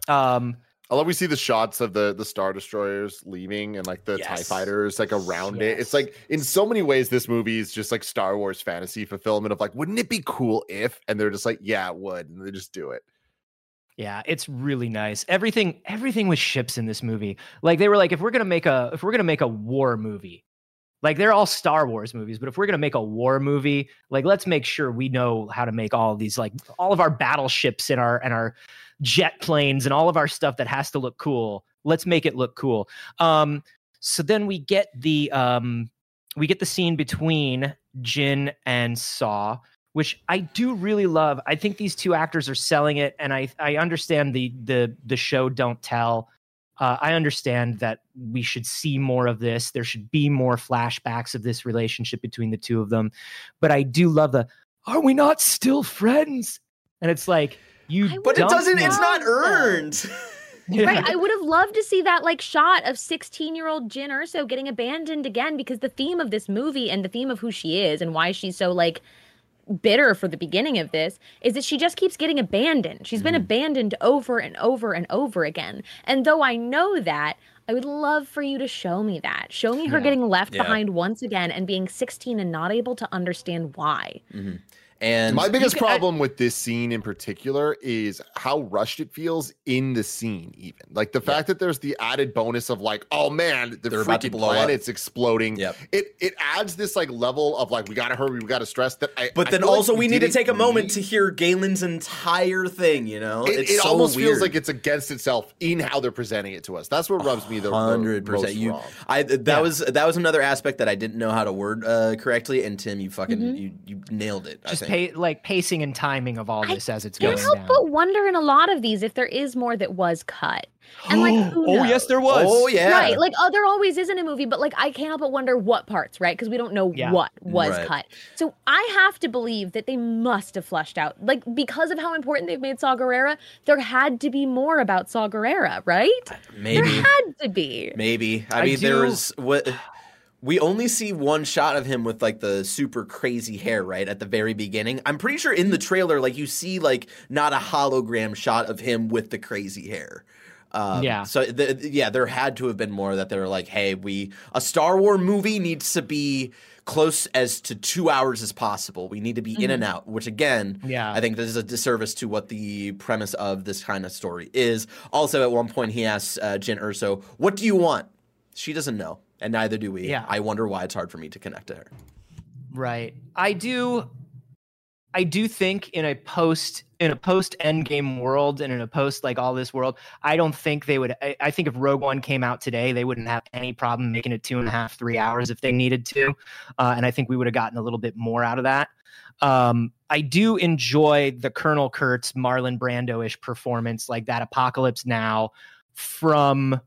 Um, I love we see the shots of the the star destroyers leaving and like the Tie fighters like around it. It's like in so many ways this movie is just like Star Wars fantasy fulfillment of like, wouldn't it be cool if? And they're just like, yeah, it would, and they just do it. Yeah, it's really nice. Everything everything with ships in this movie. Like they were like if we're going to make a if we're going to make a war movie. Like they're all Star Wars movies, but if we're going to make a war movie, like let's make sure we know how to make all these like all of our battleships and our and our jet planes and all of our stuff that has to look cool. Let's make it look cool. Um so then we get the um we get the scene between Jyn and Saw which I do really love. I think these two actors are selling it, and I I understand the the the show don't tell. Uh, I understand that we should see more of this. There should be more flashbacks of this relationship between the two of them. But I do love the "Are we not still friends?" And it's like you, But it doesn't. know. It's not earned. Yeah. Right. I would have loved to see that like shot of 16 year old Jyn Erso getting abandoned again because the theme of this movie and the theme of who she is and why she's so like bitter for the beginning of this is that she just keeps getting abandoned. She's been mm. abandoned over and over and over again. And though I know that, I would love for you to show me that. Show me her Yeah. getting left Yeah. behind once again and being 16 and not able to understand why. Mm-hmm. And My biggest can- I- problem with this scene in particular is how rushed it feels in the scene, even. Like the fact that there's the added bonus of like, oh man, the They're about to freaking blow up. planet's exploding. Yep. It it adds this like level of like we gotta hurry, we gotta stress that I But I then feel like also we need to take a moment to hear Galen's entire thing. You know, It, it's it so almost weird. feels like it's against itself in how they're presenting it to us. That's what rubs me the, the hundred percent. You, wrong. I that Yeah. was that was another aspect that I didn't know how to word uh, correctly. And Tim, you fucking Mhm. you you nailed it. just I think. Pay, like pacing and timing of all I this as it's going Can't going help down. but wonder in a lot of these if there is more that was cut. And like, who oh yes, there was. Oh yeah, Right. Like, oh, there always is in a movie, but like, I can't help but wonder what parts, right? Because we don't know Yeah. what was Right. cut. So I have to believe that they must have flushed out, like, because of how important they've made Saw Gerrera, there had to be more about Saw Gerrera, right? Maybe there had to be. maybe. I, I mean, there was what. We only see one shot of him with like the super crazy hair, right at the very beginning. I'm pretty sure in the trailer, like you see like not a hologram shot of him with the crazy hair. Um, Yeah. So the, yeah, there had to have been more that they were like, hey, we a Star Wars movie needs to be close as to two hours as possible. We need to be in and out. Which again, Yeah. I think this is a disservice to what the premise of this kind of story is. Also, at one point, he asks uh, Jyn Erso, "What do you want?" She doesn't know, and neither do we. Yeah. I wonder why it's hard for me to connect to her. Right. I do I do think in a post in a post endgame world and in a post like all this world, I don't think they would I, I think if Rogue One came out today, they wouldn't have any problem making it two and a half, three hours if they needed to. Uh, and I think we would have gotten a little bit more out of that. Um, I do enjoy the Colonel Kurtz Marlon Brando-ish performance, like that Apocalypse Now from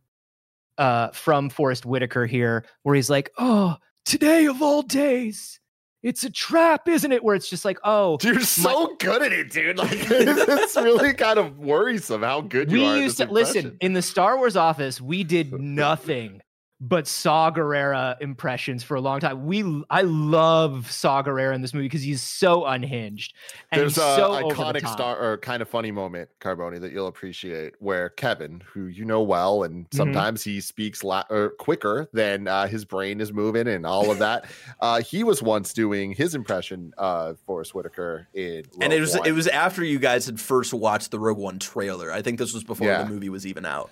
uh from Forest Whitaker here, where he's like, Oh, today of all days, it's a trap, isn't it? Where it's just like, oh, You're so good at it, dude. Like it's really kind of worrisome how good you we are. at used to listen in the Star Wars office. We did nothing but Saw Gerrera impressions for a long time. We I love Saw Gerrera in this movie because he's so unhinged and There's he's a so over the iconic star or kind of funny moment, Carboni, that you'll appreciate, where Kevin, who you know well, and Mm-hmm. sometimes he speaks la- or quicker than uh, his brain is moving, and all of that. uh, he was once doing his impression of Forest Whitaker in, and it was One. it was after you guys had first watched the Rogue One trailer. I think this was before Yeah. the movie was even out.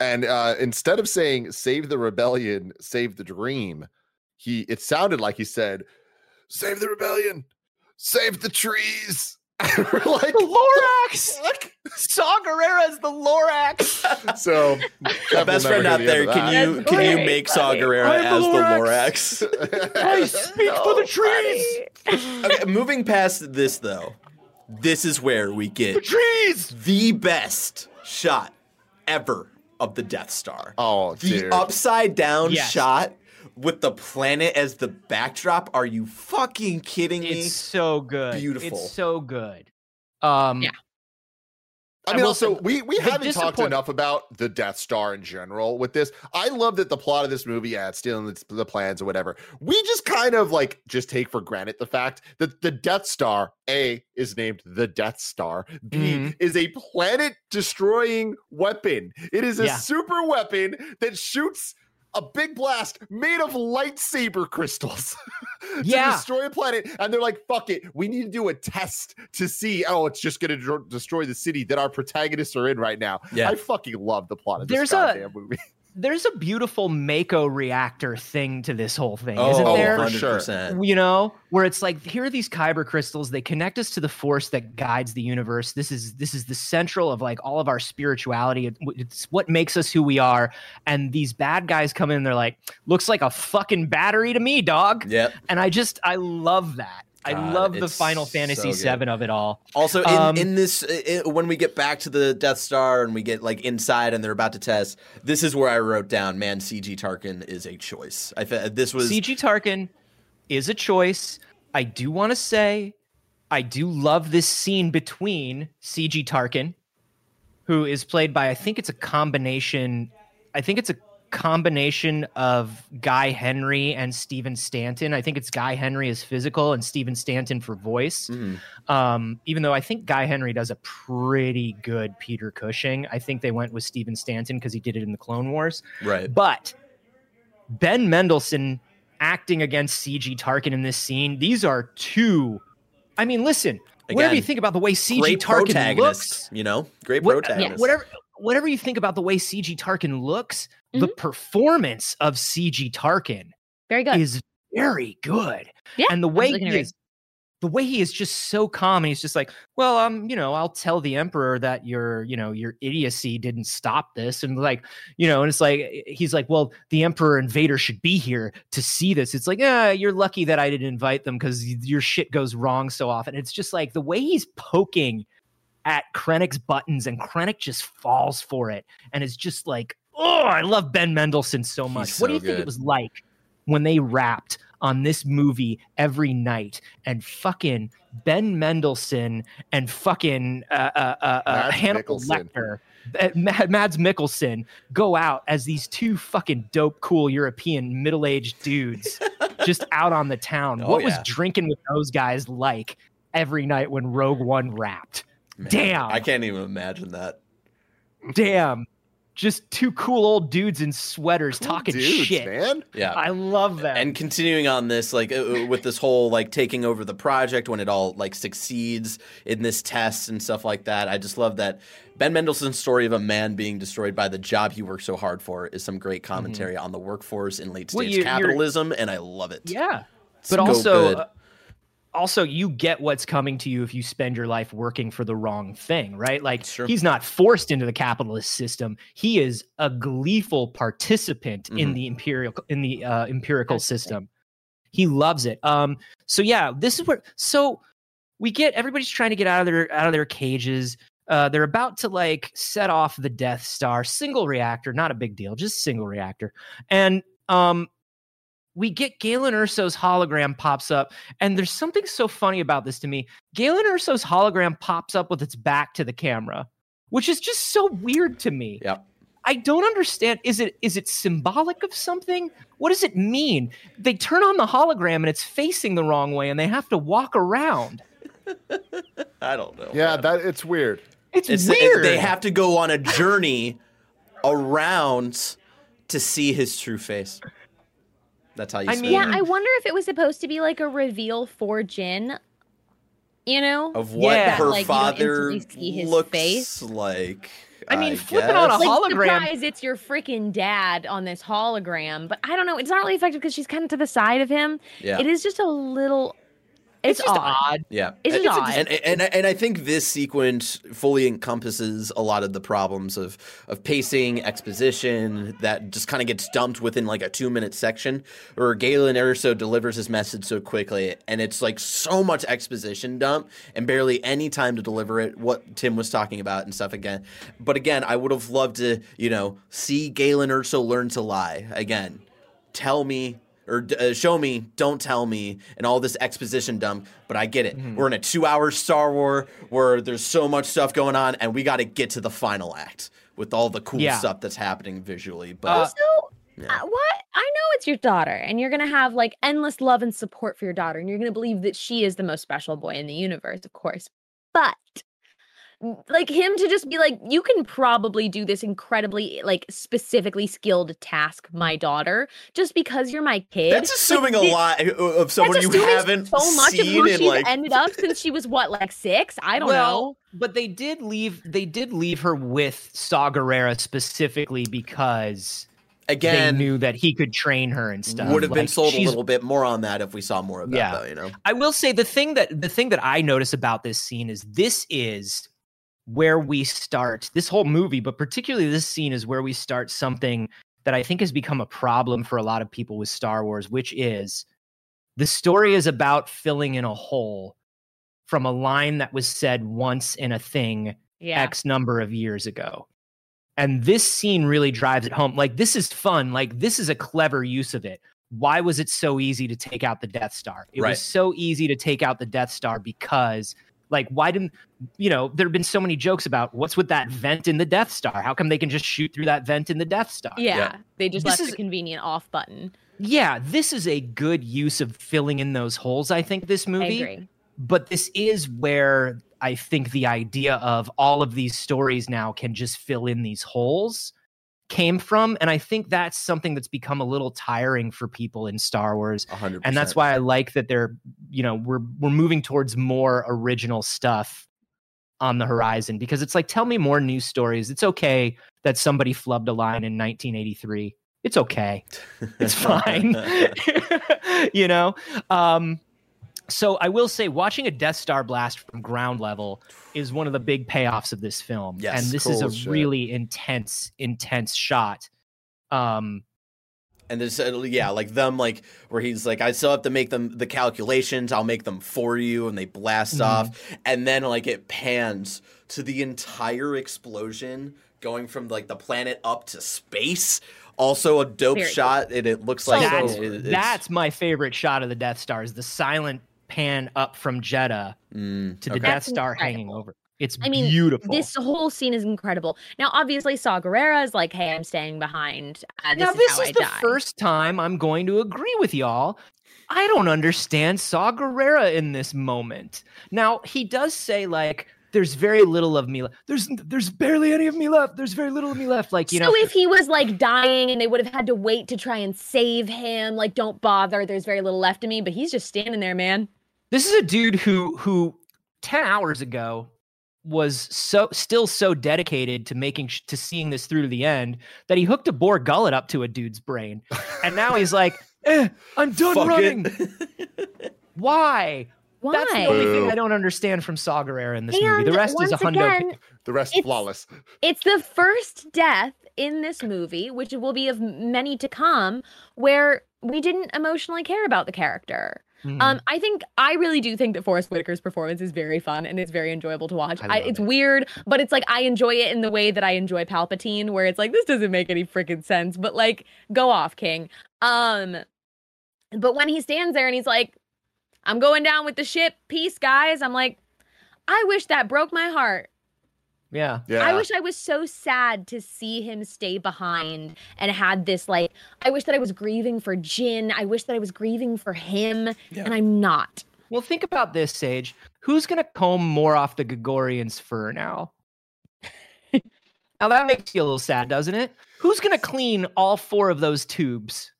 And uh, instead of saying "save the rebellion, save the dream," he it sounded like he said, "Save the rebellion, save the trees." We're like, The Lorax. "Fuck?" Saw Gerrera is the Lorax. so The best friend out the there, can you That's can you great, make Saw buddy. Gerrera the as the Lorax. Lorax? I speak for the trees. okay, moving past this though, this is where we get The trees. the best shot ever of the Death Star. Oh, the dude. upside down Yes. shot with the planet as the backdrop. Are you fucking kidding me? It's so good. Beautiful. It's so good. Um, Yeah. I mean, also we we haven't talked enough about the Death Star in general with this. I love that the plot of this movie, yeah, it's stealing the, the plans or whatever. We just kind of like just take for granted the fact that the Death Star A is named the Death Star. B Mhm. is a planet destroying weapon. It is a Yeah. super weapon that shoots a big blast made of lightsaber crystals to Yeah. destroy a planet. And they're like, fuck it. We need to do a test to see, oh, it's just going to destroy the city that our protagonists are in right now. Yeah. I fucking love the plot of this There's a- goddamn movie. There's a beautiful Mako reactor thing to this whole thing, oh, isn't there? for sure. 100%. you know where it's like here are these kyber crystals they connect us to the force that guides the universe this is this is the central of like all of our spirituality It- it's what makes us who we are and these bad guys come in and they're like looks like a fucking battery to me dog Yep. and i just i love that I love the Final Fantasy good. VII of it all. Also, in, Um, in this, when we get back to the Death Star and we get like inside and they're about to test, this is where I wrote down, man, CG Tarkin is a choice. I this was CG Tarkin is a choice. I do want to say, I do love this scene between CG Tarkin, who is played by I think it's a combination. I think it's a combination of Guy Henry and Stephen Stanton. I think it's Guy Henry as physical and Stephen Stanton for voice. Mhm. Um, even though I think Guy Henry does a pretty good Peter Cushing. I think they went with Stephen Stanton because he did it in the Clone Wars. right. But Ben Mendelsohn acting against CG Tarkin in this scene, these are two. I mean, listen, whatever you think about the way CG Tarkin looks, you know, great what- protagonist. whatever whatever you think about the way CG Tarkin looks, the Mm-hmm. performance of CG Tarkin Very good. is very good. Yeah, and the way he is the way he is just so calm and he's just like well um you know i'll tell the emperor that your you know your idiocy didn't stop this and like you know and it's like he's like well the emperor and vader should be here to see this it's like yeah you're lucky that i didn't invite them because your shit goes wrong so often it's just like the way he's poking at krennic's buttons and krennic just falls for it and is just like oh i love ben mendelsohn so much what do you think it was like when they rapped on this movie every night and fucking Ben Mendelsohn and fucking uh, uh, uh, uh, Hannibal. Lecter, Mad- Mads Mikkelsen go out as these two fucking dope, cool European middle-aged dudes just out on the town. Oh, what was drinking with those guys like every night when Rogue One rapped? Man, Damn. I can't even imagine that. Damn, just two cool old dudes in sweaters Cool talking dudes, shit. man. Yeah. I love that. and continuing on this like uh, uh, with this whole like taking over the project when it all like succeeds in this test and stuff like that i just love that ben mendelsohn's story of a man being destroyed by the job he worked so hard for is some great commentary on the workforce in late Mm-hmm. Well, stage you're- you're- capitalism and i love it Yeah. So But also good. uh, also you get what's coming to you if you spend your life working for the wrong thing, right? Like Sure. he's not forced into the capitalist system. He is a gleeful participant in Mhm. the imperial in the uh, empirical system. He loves it. Um so yeah, this is where so we get everybody's trying to get out of their out of their cages. Uh, they're about to like set off the Death Star, single reactor, not a big deal, just single reactor. And um, we get Galen Erso's hologram pops up, and there's something so funny about this to me. Galen Erso's hologram pops up with its back to the camera, which is just so weird to me. Yep. I don't understand. Is it is it symbolic of something? What does it mean? They turn on the hologram and it's facing the wrong way, and they have to walk around. i don't know Yeah, man. that it's weird. It's, it's weird. they have to go on a journey around to see his true face that's how you I spin mean- Yeah, it. I wonder if it was supposed to be like a reveal for Jyn. You know, of what Yeah. her Like, you don't father instantly see looks face. like I mean, flipping on a guess. like hologram- surprise, it's your freaking dad on this hologram. But I don't know, it's not really effective because she's kind of to the side of him. yeah It is just a little. It's, it's just odd. odd. Yeah, It's just odd. and, and and I think this sequence fully encompasses a lot of the problems of of pacing, exposition that just kind of gets dumped within like a two minute section, where Galen Erso delivers his message so quickly, and it's like so much exposition dump and barely any time to deliver it. What Tim was talking about and stuff again, but again, I would have loved to you know see Galen Erso learn to lie again. Tell me or uh, show me, don't tell me, and all this exposition dump. But I get it. Mm-hmm. We're in a two-hour Star War where there's so much stuff going on, and we got to get to the final act with all the cool Yeah. stuff that's happening visually. But Uh, Also, Yeah. uh, what? I know it's your daughter, and you're gonna have like endless love and support for your daughter, and you're gonna believe that she is the most special boy in the universe, of course. But n- like him to just be like, you can probably do this incredibly like specifically skilled task, my daughter, just because you're my kid. that's assuming Like, a lot uh, of someone you haven't so much of seen who in she's like. ended up since she was what, like six? I don't well, know. but they did leave. They did leave her with Saw Gerrera specifically because Again, they knew that he could train her and stuff. would have been sold a little bit more on that if we saw more of that, Yeah. though. You know, I will say the thing that the thing that I notice about this scene is this is where we start this whole movie, but particularly this scene is where we start something that I think has become a problem for a lot of people with Star Wars, which is The story is about filling in a hole from a line that was said once in a thing Yeah. X number of years ago. And this scene really drives it home. Like, this is fun. Like, this is a clever use of it. Why was it so easy to take out the Death Star? It Right. was so easy to take out the Death Star because, like, why didn't, you know, there have been so many jokes about what's with that vent in the Death Star? How come they can just shoot through that vent in the Death Star? yeah. Yeah. They just This left is- the convenient off button. Yeah, this is a good use of filling in those holes, I think, this I movie. agree. but this is where I think the idea of all of these stories now can just fill in these holes came from. And I think that's something that's become a little tiring for people in Star Wars. 100%. And that's why I like that they're, you know, we're we're moving towards more original stuff on the horizon because it's like tell me more news stories. It's okay that somebody flubbed a line in 1983. It's okay it's fine you know um so i will say watching a death star blast from ground level is one of the big payoffs of this film Yes, and this cool is a shit. really intense intense shot um And there's uh, yeah, like them like where he's like, I still have to make them the calculations. I'll make them for you, and they blast Mhm. off, and then like it pans to the entire explosion going from like the planet up to space. Also a dope Very cool. shot, and it looks like that's, it- it's- that's my favorite shot of the death star is the silent pan up from Jedha Mm, to the okay. death That's star hanging over it's I mean, beautiful This whole scene is incredible. Now, obviously, Saw Gerrera is like, "Hey, I'm staying behind. Uh, this now is this how is I the die." first time I'm going to agree with y'all. I don't understand Saw Gerrera in this moment. Now he does say like, "There's very little of me left. There's there's barely any of me left. There's very little of me left." Like you so know, if he was like dying and they would have had to wait to try and save him, like, don't bother. There's very little left of me, but he's just standing there, man. this is a dude who who ten hours ago was so still so dedicated to making sh- to seeing this through to the end that he hooked a Bor Gullet up to a dude's brain, and now he's like, eh, "I'm done Fuck running." it. Why? Why? That's the only thing I don't understand from Saw Gerrera in this movie. The rest is a hundo. again, The rest It's- flawless. it's the first death in this movie, which will be of many to come, where we didn't emotionally care about the character. Mhm. Um, I think I really do think that Forest Whitaker's performance is very fun and it's very enjoyable to watch. I I it's it. weird, but it's like I enjoy it in the way that I enjoy Palpatine, where it's like this doesn't make any freaking sense, but like go off, King. Um, but when he stands there and he's like, "I'm going down with the ship, peace, guys," I'm like, I wish that broke my heart. yeah. Yeah. I wish I was so sad to see him stay behind and had this like I wish that I was grieving for Jin. I wish that I was grieving for him Yeah. and I'm not. Well, think about this, Sage. Who's gonna comb more off the Gigoran's fur now? now that makes you a little sad, doesn't it? Who's gonna clean all four of those tubes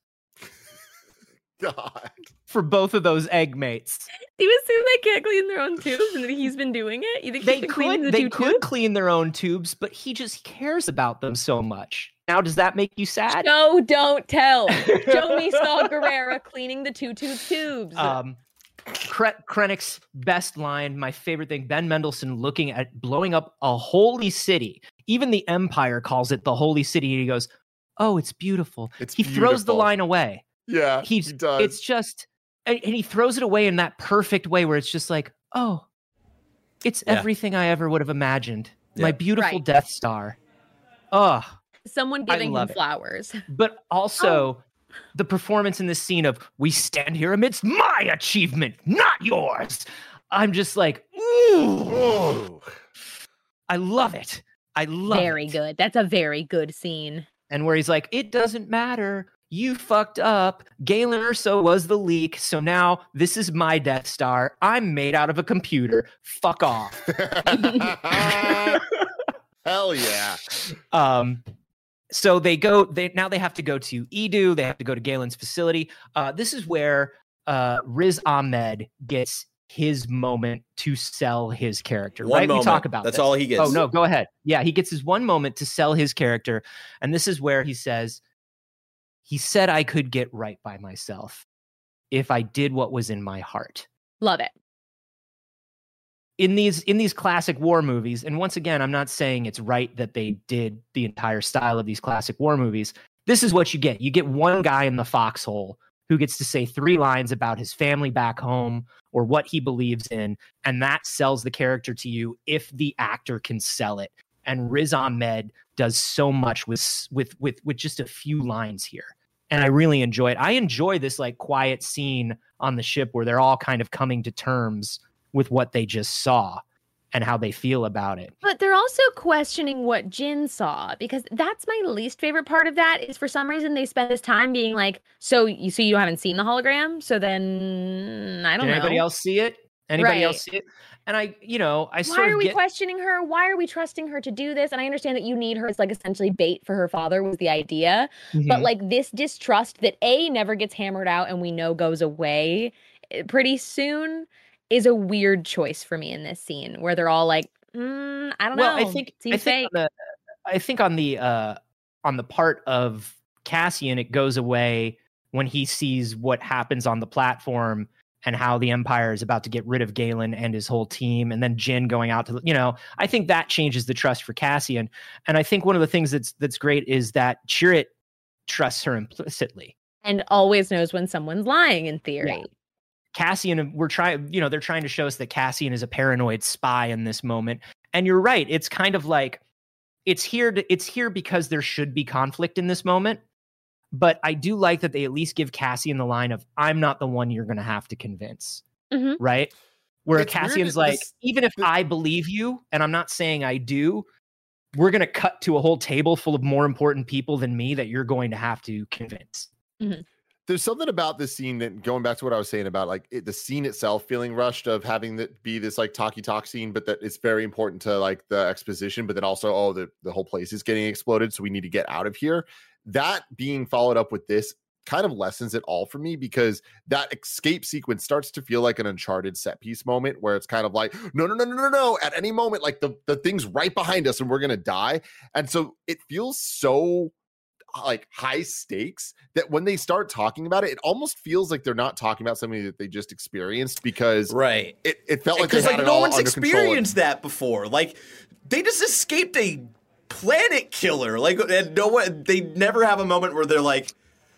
God. for both of those egg mates? Do you assume they can't clean their own tubes and that he's been doing it? You think They he's been cleaning could the they could tubes? clean their own tubes, but he just cares about them so much. Now, does that make you sad? No, don't tell. Show me Saw Gerrera cleaning the two tube tubes. Um, Kre- Krennic's best line, my favorite thing, Ben Mendelsohn looking at blowing up a holy city. Even the Empire calls it the holy city. And he goes, Oh, it's beautiful. It's he throws the line away. Yeah. He's, he does. It's just, and, and he throws it away in that perfect way where it's just like, Oh, it's Yeah. everything I ever would have imagined. My beautiful Right. Death Star. Oh, Someone giving him love it. flowers. but also oh. the performance in this scene of we stand here amidst my achievement, not yours. I'm just like, ooh, Oh. I love it. I love Very it. good. That's a very good scene. And where he's like, it doesn't matter. You fucked up. Galen Erso was the leak. So now this is my Death Star. I'm made out of a computer. Fuck off. Hell yeah. Um, so they go. They now they have to go to Eadu. They have to go to Galen's facility. Uh, this is where uh, Riz Ahmed gets his moment to sell his character. One right? moment. We talk about That's this. all he gets. Oh no, go ahead. Yeah, he gets his one moment to sell his character, and this is where he says, "He said I could get right by myself if I did what was in my heart." Love it. in these in these classic war movies and once again i'm not saying it's right that they did the entire style of these classic war movies this is what you get you get one guy in the foxhole who gets to say three lines about his family back home or what he believes in, and that sells the character to you if the actor can sell it. And Riz Ahmed does so much with with with with just a few lines here. And I really enjoy it. I enjoy this like quiet scene on the ship where they're all kind of coming to terms with what they just saw and how they feel about it. But they're also questioning what Jyn saw because that's my least favorite part of that is for some reason they spend this time being like, so you so you haven't seen the hologram, so then I don't Did know. anybody else see it? Anybody Right. else see it? And I, you know, I Why are we get questioning her? Why are we trusting her to do this? And I understand that you need her as like essentially bait for her father was the idea. But Mhm. like this distrust that A never gets hammered out and we know goes away eh, pretty soon is a weird choice for me in this scene where they're all like, mm, I don't well, know. I think I think the I think on the uh on the part of Cassian, it goes away when he sees what happens on the platform and how the Empire is about to get rid of Galen and his whole team, and then Jyn going out to the- you know, I think that changes the trust for Cassian. And I think one of the things that's that's great is that Chirrut trusts her implicitly. and always knows when someone's lying in theory. Cassian, we're trying, you know, they're trying to show us that Cassian is a paranoid spy in this moment. And you're right. It's kind of like it's here to it's here because there should be conflict in this moment. But I do like that they at least give Cassian the line of "I'm not the one you're going to have to convince," Mhm. right? Where It's weird Cassian's like, this- even if the- I believe you, and I'm not saying I do, we're going to cut to a whole table full of more important people than me that you're going to have to convince. There's something about this scene that going back to what I was saying about like it, the scene itself feeling rushed of having that be this like talkie talk scene, but that it's very important to like the exposition, but then also oh the the whole place is getting exploded, so we need to get out of here. That being followed up with this kind of lessens it all for me because that escape sequence starts to feel like an uncharted set piece moment where it's kind of like no no no no no no at any moment like the the thing's right behind us and we're gonna die and so it feels so like high stakes that when they start talking about it, it almost feels like they're not talking about something that they just experienced because Right. it, it felt like Because like no one's experienced that before. Like they just escaped a planet killer. Like and no one they never have a moment where they're like,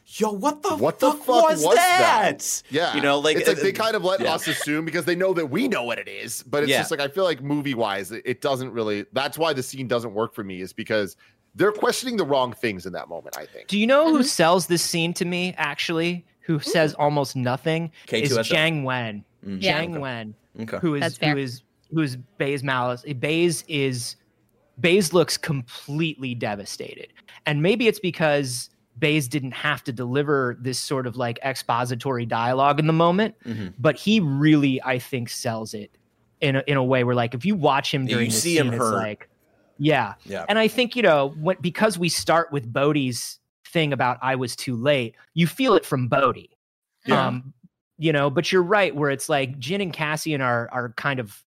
"Yo, what the What the fuck, fuck was, was that? that? Yeah, you know, like it's like uh, they kind of let yeah. us assume because they know that we know what it is, but it's Yeah. just like I feel like movie wise, it, it doesn't really. That's why the scene doesn't work for me, is because they're questioning the wrong things in that moment. I think. Do you know who Mhm. sells this scene to me, actually? Who says almost nothing? Is K2SO. Jiang Wen. Mm, Yeah. Zhang okay. Wen, Okay. who is That's fair. who is who is Baze Malbus. Baze is Baze looks completely devastated. And maybe it's because Baze didn't have to deliver this sort of like expository dialogue in the moment, Mhm. but he really, I think, sells it in a, in a way where like if you watch him during you this see him scene, it's hurt. like yeah. Yeah. And I think, you know, when, because we start with Bodhi's thing about I was too late, you feel it from Bodhi. Yeah. Um, you know, but you're right, where it's like Jyn and Cassian are are kind of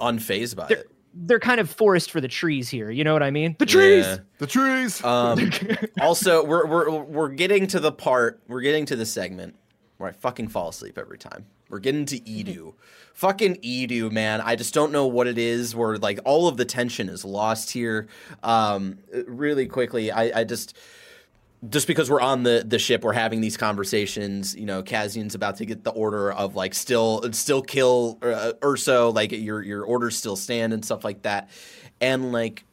Unfazed by it. they're kind of forest for the trees here. You know what I mean? The trees. Yeah. The trees. Um, also, we're we're we're getting to the part. We're getting to the segment where I fucking fall asleep every time. We're getting to Eadu. fucking Eadu, man. I just don't know what it is. Where like all of the tension is lost here. Um, really quickly, I, I just. Just because we're on the, the ship, we're having these conversations. You know, Cassian's about to get the order of like still still kill uh, Erso, like your your orders still stand and stuff like that, and like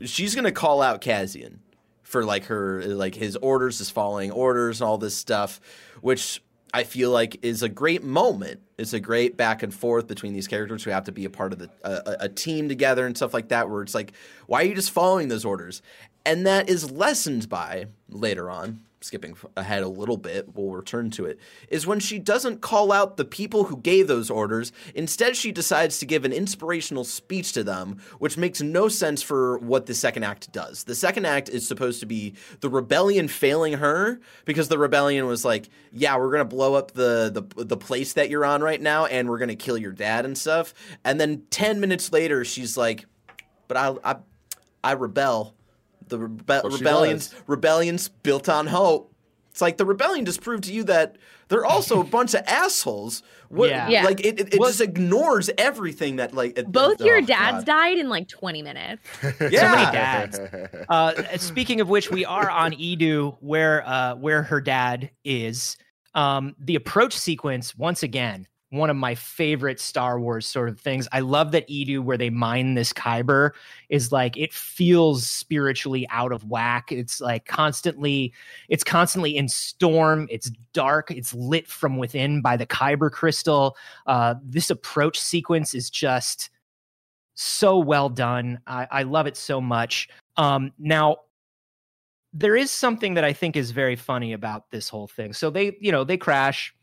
she's gonna call out Kazian for like her like his orders, his following orders, and all this stuff, which I feel like is a great moment. It's a great back and forth between these characters who have to be a part of the a, a team together and stuff like that. Where it's like, why are you just following those orders? And that is lessened by later on. Skipping ahead a little bit, we'll return to it. Is when she doesn't call out the people who gave those orders. Instead, she decides to give an inspirational speech to them, which makes no sense for what the second act does. The second act is supposed to be the rebellion failing her because the rebellion was like, "Yeah, we're gonna blow up the the the place that you're on right now, and we're gonna kill your dad and stuff." And then ten minutes later, she's like, "But I I, I rebel." The rebe- What rebellions does. rebellions built on hope. It's like the rebellion just proved to you that they're also a bunch of assholes. What, Yeah. Yeah. Like it, it, it Well- just ignores everything that like it- Both oh, your dads God. died in like 20 minutes. Yeah. many dads. Uh, speaking of which, we are on Eadu, where uh, where her dad is. Um, the approach sequence, once again, one of my favorite Star Wars sort of things. I love that Eadu, where they mine this Kyber, is like it feels spiritually out of whack. It's like constantly, it's constantly in storm. It's dark. It's lit from within by the Kyber crystal. Uh, this approach sequence is just so well done. I, I love it so much. Um, now, there is something that I think is very funny about this whole thing. So they, you know, they crash.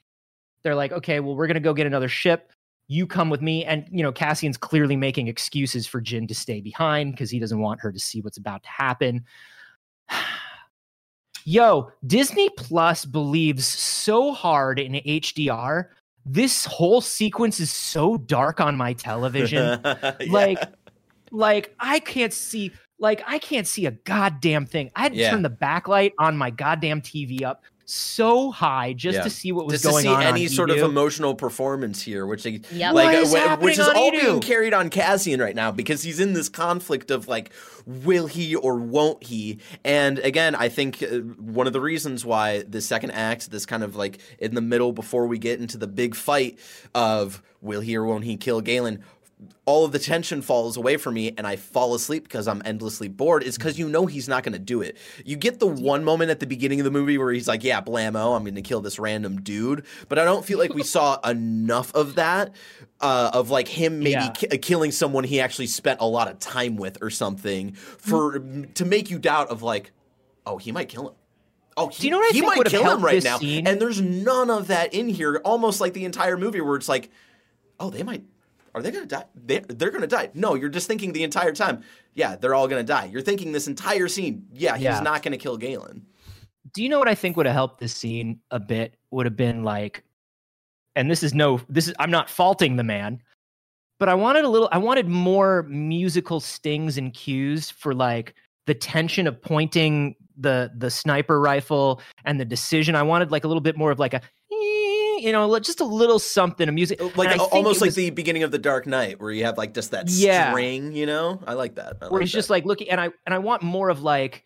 They're like, okay, well, we're gonna go get another ship. You come with me, and you know, Cassian's clearly making excuses for Jyn to stay behind because he doesn't want her to see what's about to happen. Yo, Disney Plus believes so hard in HDR. This whole sequence is so dark on my television Yeah. like like i can't see like i can't see a goddamn thing i had to Yeah. turn the backlight on my goddamn tv up so high just Yeah. to see what was just to see on any on sort of emotional performance here, which they, Yep. like What is uh, which is all Eadu? being carried on Cassian right now because he's in this conflict of like, will he or won't he? And again, I think uh, one of the reasons why the second act, this kind of like in the middle before we get into the big fight of will he or won't he kill Galen. All of the tension falls away from me and I fall asleep because I'm endlessly bored is because you know he's not going to do it. You get the one moment at the beginning of the movie where he's like, yeah, blammo, I'm going to kill this random dude. But I don't feel like we saw enough of that, uh, of like him maybe Yeah. ki- uh, killing someone he actually spent a lot of time with or something for to make you doubt of like, oh, he might kill him. Oh, he, you know what I he think might kill him right now. scene? And there's none of that in here, almost like the entire movie where it's like, oh, they might. Are they gonna die? They're, they're gonna die. No, you're just thinking the entire time. Yeah, they're all gonna die. You're thinking this entire scene. Yeah, he's Yeah. not gonna kill Galen. do you know what i think would have helped this scene a bit would have been like and this is no this is i'm not faulting the man but i wanted a little i wanted more musical stings and cues for like the tension of pointing the the sniper rifle and the decision i wanted like a little bit more of like a you know just a little something a music Like and I al- think almost like was- the beginning of the Dark Knight, where you have like just that Yeah. string. You know, I like that. I where like he's that. just like looking and i and i want more of like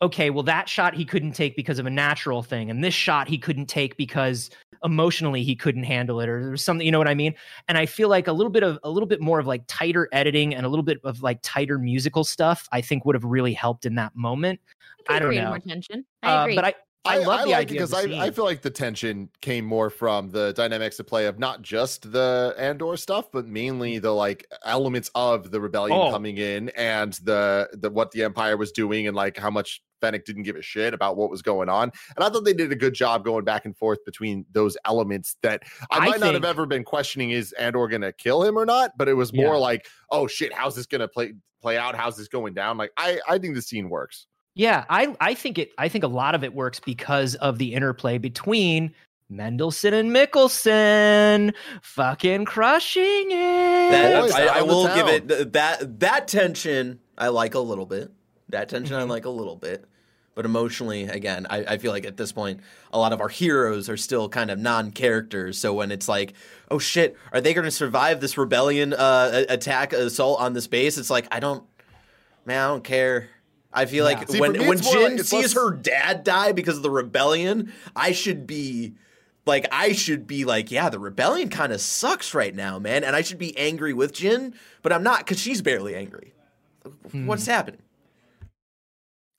okay well that shot he couldn't take because of a natural thing and this shot he couldn't take because emotionally he couldn't handle it or there was something you know what i mean and i feel like a little bit of a little bit more of like tighter editing and a little bit of like tighter musical stuff i think would have really helped in that moment I, I don't know. more tension. I Uh, agree. but i i, love the like idea it because I, I feel like the tension came more from the dynamics of play of not just the Andor stuff, but mainly the like elements of the rebellion Oh. coming in and the the what the Empire was doing and like how much Fennec didn't give a shit about what was going on. And I thought they did a good job going back and forth between those elements that I I might not have ever been questioning is Andor gonna kill him or not, but it was more Yeah. like, oh shit, how's this gonna play play out? How's this going down? Like I I think the scene works. Yeah, I I think it I think a lot of it works because of the interplay between Mendelsohn and Mikkelsen fucking crushing it. That, Boys I, I out of the will give it that that tension. I like a little bit. That tension Mm-hmm. I like a little bit. But emotionally, again, I, I feel like at this point, a lot of our heroes are still kind of non-characters. So when it's like, oh shit, are they going to survive this rebellion uh, attack, assault on this base? It's like I don't, man, I don't care. I feel Yeah. like See, when when Jyn like sees less- her dad die because of the rebellion, I should be like I should be like, yeah, the rebellion kind of sucks right now, man, and I should be angry with Jyn, but I'm not because she's barely angry. What's Hmm. happening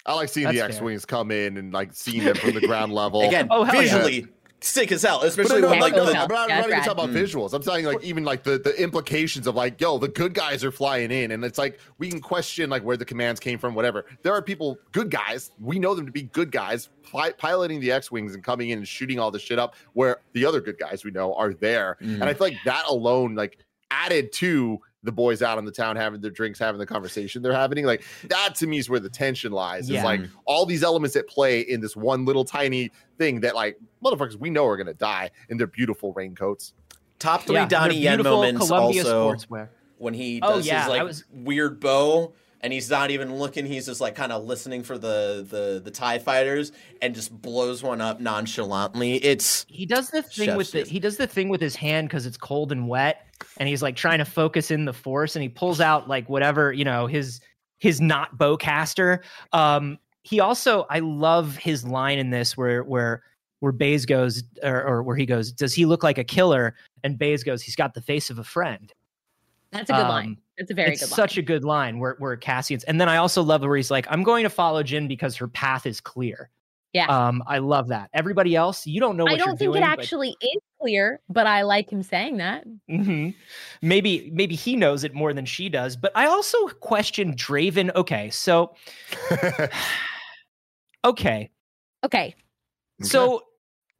I like seeing the That's fair. X-wings come in and like seeing them from the ground level. again? Oh, visually, yeah. Visually, sick as hell, especially when no, like no, the, Yeah, I'm not, I'm not even talking about visuals. I'm saying like even like the the implications of like, yo, the good guys are flying in, and it's like we can question like where the commands came from, whatever. There are people, good guys. We know them to be good guys, pi- piloting the X-wings and coming in and shooting all the shit up, where the other good guys we know are there. Mm. And I feel like that alone, like added to the boys out in the town having their drinks, having the conversation they're having, like that to me is where the tension lies. Yeah. Is like all these elements at play in this one little tiny thing that like motherfuckers we know are gonna die in their beautiful raincoats. top three Yeah, Donnie they're Yen beautiful moments Columbia also sportswear. when he Oh, does yeah, his like was- weird bow and he's not even looking. He's just like kind of listening for the the the Tie fighters, and just blows one up nonchalantly. It's he does the thing with the he does the thing with his hand because it's cold and wet, and he's like trying to focus in the force, and he pulls out like whatever you know his his not bowcaster. Um, he also I love his line in this where where where Baze goes or, or where he goes, does he look like a killer? And Baze goes, he's got the face of a friend. That's a good Um, line. That's a very it's good line. such a good line where where Cassian's, and then I also love where he's like, I'm going to follow Jyn because her path is clear. Yeah. Um, I love that. Everybody else, you don't know what I don't you're think doing. it but- actually is clear, but I like him saying that. Mm-hmm. Maybe maybe he knows it more than she does, but I also question Draven. Okay, so okay, Okay. so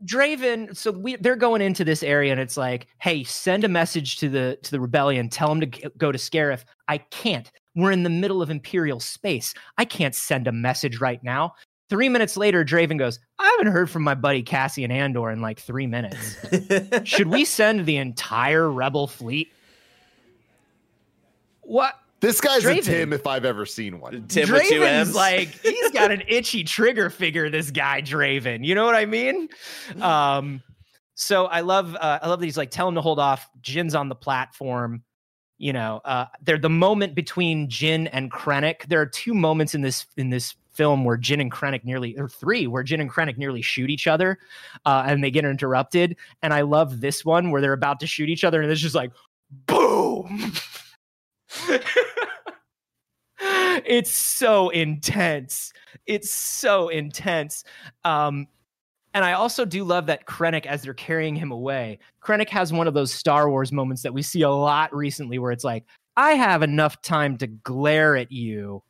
Draven, so we they're going into this area and it's like, hey, send a message to the to the rebellion, tell them to go to Scarif. I can't. We're in the middle of Imperial space. I can't send a message right now. Three minutes later, Draven goes, I haven't heard from my buddy Cassian Andor in like three minutes. Should we send the entire rebel fleet? What? This guy's a Tim if I've ever seen one. Tim with two Draven's M's. like he's got an itchy trigger figure. This guy Draven, you know what I mean? Um, so I love uh, I love that he's like tell him to hold off. Jyn's on the platform. You know, uh, they're the moment between Jyn and Krennic. There are two moments in this in this film where Jyn and Krennic nearly, or three where Jyn and Krennic nearly shoot each other, uh, and they get interrupted. And I love this one where they're about to shoot each other, and it's just like boom. it's so intense. It's so intense. Um, and I also do love that Krennic, as they're carrying him away, Krennic has one of those Star Wars moments that we see a lot recently where it's like, I have enough time to glare at you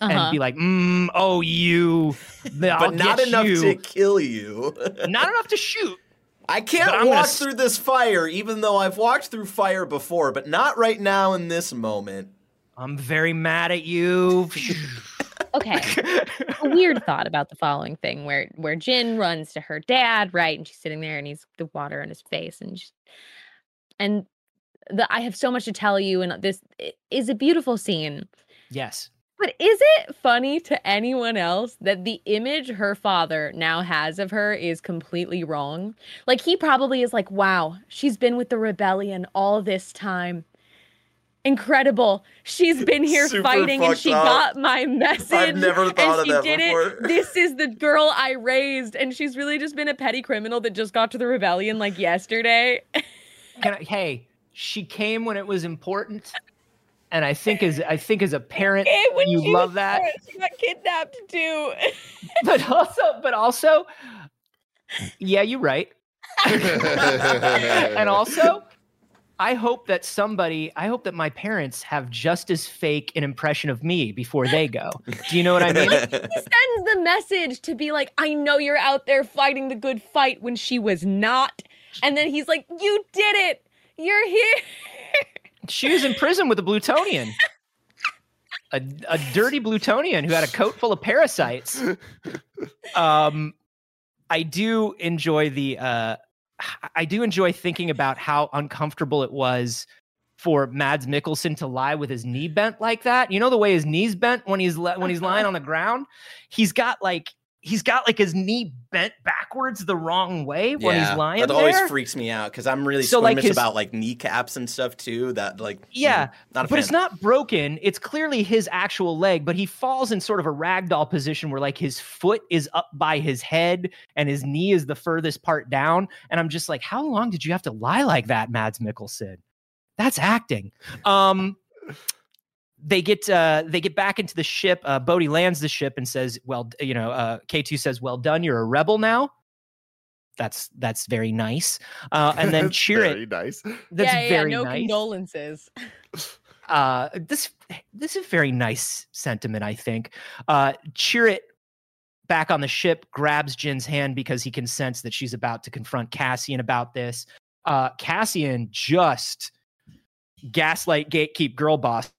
Uh-huh. and be like, mm, oh, you. I'll but not enough you. to kill you. Not enough to shoot. I can't walk s- through this fire, even though I've walked through fire before, but not right now in this moment. I'm very mad at you. okay. a weird thought about the following thing where where Jyn runs to her dad, right? And she's sitting there and he's the water on his face and she's, and the I have so much to tell you and this i- is a beautiful scene. yes. But is it funny to anyone else that the image her father now has of her is completely wrong? Like he probably is like, "Wow, she's been with the rebellion all this time. Incredible. She's been here Super fighting and she up. got my message. I've never thought and of she that did before. it. This is the girl I raised and she's really just been a petty criminal that just got to the rebellion like yesterday." Can I, hey, she came when it was important, and I think as I think as a parent, when you love that. She got kidnapped too. But also, but also, yeah, you're right. and also, I hope that somebody, I hope that my parents have just as fake an impression of me before they go. Do you know what I mean? he sends the message to be like, I know you're out there fighting the good fight when she was not. And then he's like, You did it. You're here. She was in prison with a Blutonian. A, a dirty Blutonian who had a coat full of parasites. Um, I do enjoy the. Uh, I do enjoy thinking about how uncomfortable it was for Mads Mikkelsen to lie with his knee bent like that. You know the way his knees bent when he's le- when he's lying on the ground. He's got like he's got like his knee bent backwards the wrong way when he's lying that always there. freaks me out because I'm really So, like, his- about like kneecaps and stuff too. That like, Yeah, mm, not a but it's not broken. It's clearly his actual leg, but he falls in sort of a ragdoll position where like his foot is up by his head and his knee is the furthest part down. And I'm just like, how long did you have to lie like that, Mads Mikkelsen? That's acting. Um they get uh they get back into the ship. Uh Bodhi lands the ship and says, Well, you know, uh K2 says, Well done, you're a rebel now. That's that's very nice. Uh and then That's cheer very it. nice. That's yeah, yeah, very no nice condolences. uh this this is a very nice sentiment i think uh Chirrut back on the ship grabs Jyn's hand because he can sense that she's about to confront cassian about this uh cassian just gaslight gatekeep girl boss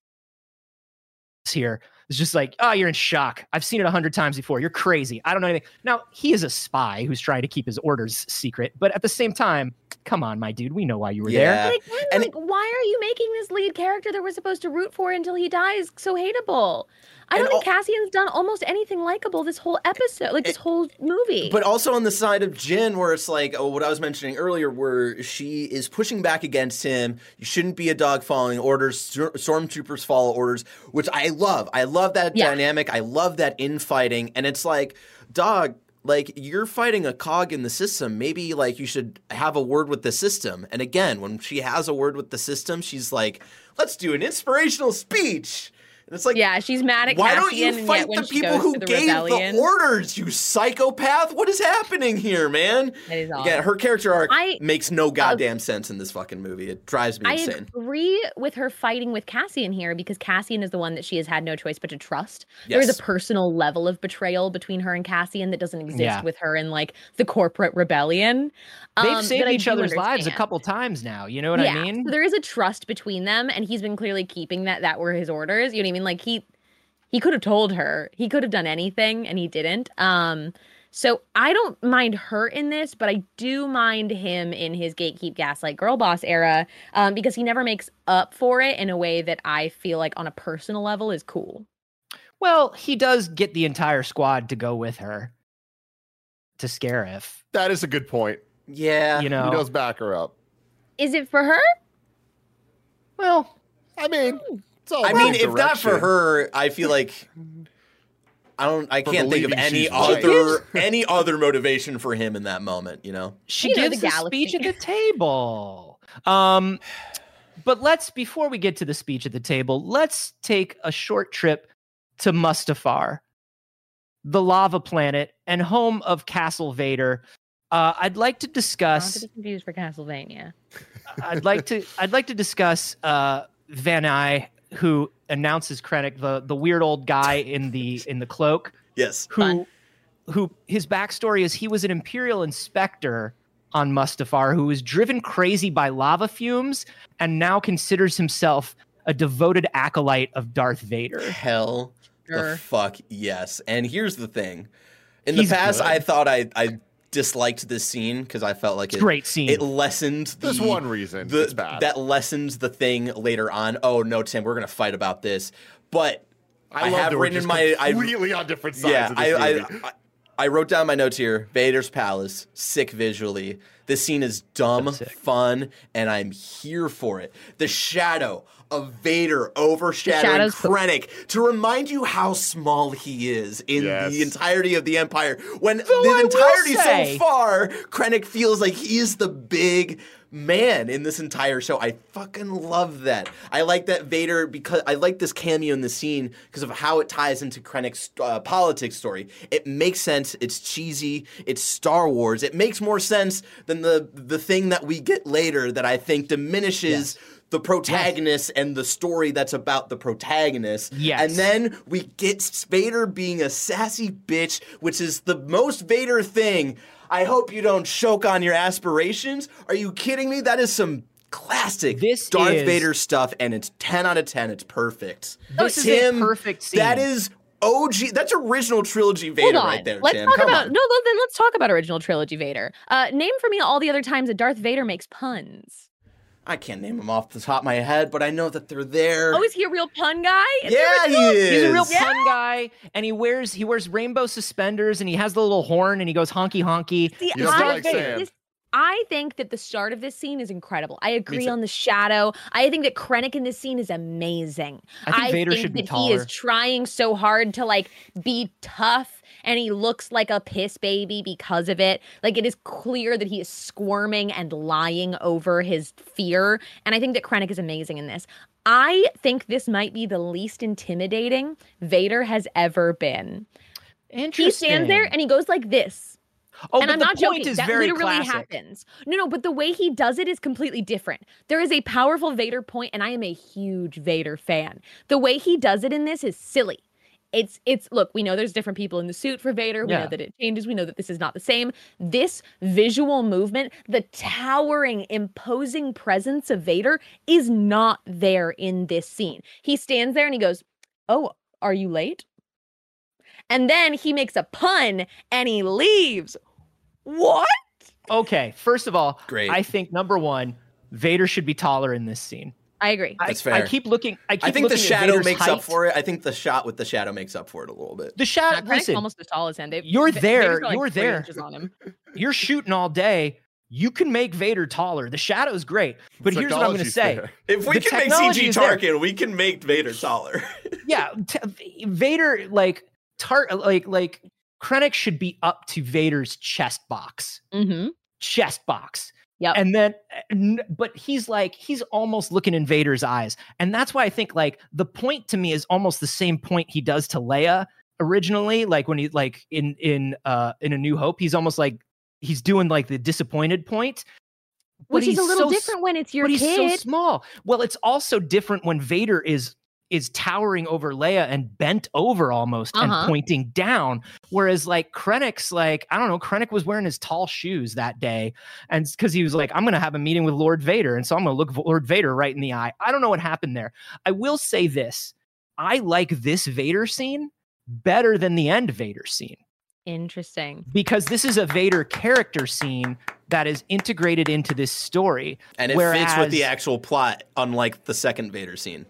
here is just like, oh, you're in shock. I've seen it a hundred times before. You're crazy. I don't know anything. Now he is a spy who's trying to keep his orders secret, but at the same time, come on, my dude, we know why you were Yeah. there. Like, man, And- like, why are you making this lead character that we're supposed to root for until he dies so hateable? I don't think think Cassian's done almost anything likable this whole episode, like this eh, whole movie. But also on the side of Jyn, where it's like, oh, what I was mentioning earlier, where she is pushing back against him. You shouldn't be a dog following orders. Stormtroopers follow orders, which I love. I love that Yeah. dynamic. I love that infighting. And it's like, dog, like you're fighting a cog in the system. Maybe like you should have a word with the system. And again, when she has a word with the system, she's like, let's do an inspirational speech. And it's like, yeah, she's mad at why don't Cassian, you fight when the people who the gave rebellion, the orders, you psychopath? What is happening here, man? That is odd. Again, her character arc I- makes no goddamn sense in this fucking movie. It drives me I insane. I agree with her fighting with Cassian here because Cassian is the one that she has had no choice but to trust. There is a personal level of betrayal between her and Cassian that doesn't exist Yeah. with her in like the corporate rebellion. They've um, saved each do other's lives a couple times now. You know what yeah, I mean? so there is a trust between them, and he's been clearly keeping that. That were his orders. You know what I mean? Like he he could have told her. He could have done anything, and he didn't. Um. So I don't mind her in this, but I do mind him in his gatekeep gaslight girl boss era, um, because he never makes up for it in a way that I feel like on a personal level is cool. Well, he does get the entire squad to go with her to scare Scarif. That is a good point. yeah. You know, He does back her up. Is it for her? well, I mean, it's all I mean, if not for her, I feel like I don't. I can't think of any she's right. other any other motivation for him in that moment. You know. she You know, gives the the speech at the table. Um, but let's before we get to the speech at the table, let's take a short trip to Mustafar, the lava planet and home of Castle Vader. Uh, I'd like to Not discuss. to be confused for Castlevania. I'd like to. I'd like to discuss uh, Vaneé, who announces Krennic, the the weird old guy in the in the cloak, Yes. who Fun. who his backstory is he was an imperial inspector on Mustafar who was driven crazy by lava fumes and now considers himself a devoted acolyte of Darth Vader. Hell the fuck yes. And here's the thing. In He's the past, good. I thought I I disliked this scene because I felt like it Great scene. it lessened the There's one reason the, it's bad. that lessens the thing later on. Oh no, Tim, we're gonna fight about this. But I love have written in just my- I- completely on different sides yeah, of this I, movie. I, I I wrote down my notes here. Vader's palace, sick visually. This scene is dumb, fun, and I'm here for it. The shadow of Vader overshadowing shadow's. Krennic to remind you how small he is in Yes. the entirety of the Empire. When I the will entirety so far, Krennic feels like he's the big man in this entire show. I fucking love that. I like that Vader because I like this cameo in the scene because of how it ties into Krennic's uh, politics story. It makes sense. It's cheesy. It's Star Wars. It makes more sense than the the thing that we get later that I think diminishes. The protagonist and the story that's about the protagonist. Yes. And then we get Vader being a sassy bitch, which is the most Vader thing. I hope you don't choke on your aspirations. Are you kidding me? That is some classic This Darth is- Vader stuff, and it's 10 out of 10. It's perfect. This is a perfect scene. That is OG. That's original trilogy Vader right there, let's Tim. talk Come about on. no. Then let's talk about original trilogy Vader. Uh, name for me all the other times that Darth Vader makes puns. I can't name them off the top of my head, but I know that they're there. Oh, is he a real pun guy? Is yeah, he he is. He's a real Yeah. pun guy, and he wears he wears rainbow suspenders, and he has the little horn, and he goes honky honky. See, You I, don't like think this- I think that the start of this scene is incredible. I agree on the shadow. I think that Krennic in this scene is amazing. I think Vader should be that he is trying so hard to like be tough and he looks like a piss baby because of it. Like it is clear that he is squirming and lying over his fear. And I think that Krennic is amazing in this. I think this might be the least intimidating Vader has ever been. Interesting. He stands there and he goes like this oh, and but I'm the not point joking. is that very literally classic. happens. No, no, but the way he does it is completely different. There is a powerful Vader point, and I am a huge Vader fan. The way he does it in this is silly. It's it's look, we know there's different people in the suit for Vader. We Yeah. know that it changes. We know that this is not the same. This visual movement, the towering, imposing presence of Vader is not there in this scene. He stands there and he goes, "Oh, are you late?" And then he makes a pun and he leaves. What? Okay, first of all, Great. I think number one, Vader should be taller in this scene. I agree. I- That's I, keep looking. I keep I think the looking at shadow makes height. up for it. I think the shot with the shadow makes up for it a little bit. The shadow. Krennic's Listen, almost as tall as him. They- You're Va- there, like, you're there. on him. you're shooting all day. You can make Vader taller. The shadow's great, but here's what I'm going to say. there. If we The can make CG is. Tarkin, we can make Vader taller. Yeah, t- Vader like tar like like Krennic should be up to Vader's chest box. Mm-hmm. chest box. Yep. And then, but he's like, he's almost looking in Vader's eyes. And that's why I think like the point to me is almost the same point he does to Leia originally. Like when he, like in, in, uh, in A New Hope, he's almost like, he's doing like the disappointed point. but Which is a little so different when it's your but he's so small. Well, it's also different when Vader is is towering over Leia and bent over almost Uh-huh. and pointing down. Whereas like Krennic's like, I don't know, Krennic was wearing his tall shoes that day. And because he was like, I'm gonna have a meeting with Lord Vader. And so I'm gonna look Lord Vader right in the eye. I don't know what happened there. I will say this. I like this Vader scene better than the end Vader scene Interesting. because this is a Vader character scene that is integrated into this story. And it fits with the actual plot, unlike the second Vader scene.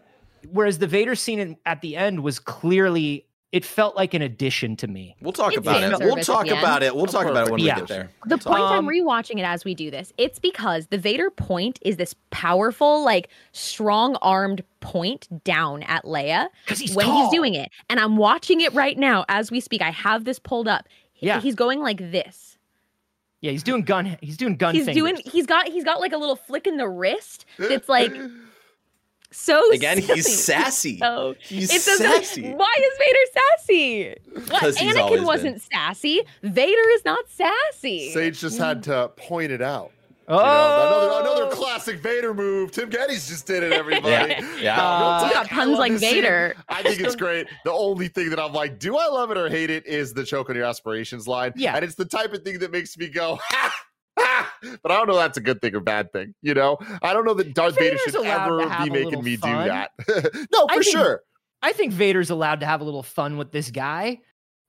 Whereas the Vader scene in, at the end was clearly it felt like an addition to me. We'll talk It's about it. We'll talk about it. We'll talk about it when Yeah. we get there. The point I'm Um, rewatching it as we do this, it's because the Vader point is this powerful, like strong armed point down at Leia Because he's when tall. he's doing it. And I'm watching it right now as we speak. I have this pulled up. Yeah. He's going like this. Yeah, he's doing gun. He's doing gun. he's fingers. doing he's got he's got like a little flick in the wrist that's like so Again, silly. he's sassy. So He's it's just sassy. like, why is Vader sassy? What? 'Cause he's always Anakin been. wasn't sassy. Vader is not sassy. Sage just had to point it out. Oh, You know, another another classic Vader move. Tim Gettys just did it, everybody. Yeah, yeah. No, real Uh, talk, You got puns like this scene. Vader. I think it's great. The only thing that I'm like, do I love it or hate it is the choke on your aspirations line. Yeah. And it's the type of thing that makes me go, ha! But I don't know that's a good thing or bad thing. You know, I don't know that Darth Vader should ever be making me fun. do that. no, I for think- sure. I think Vader's allowed to have a little fun with this guy.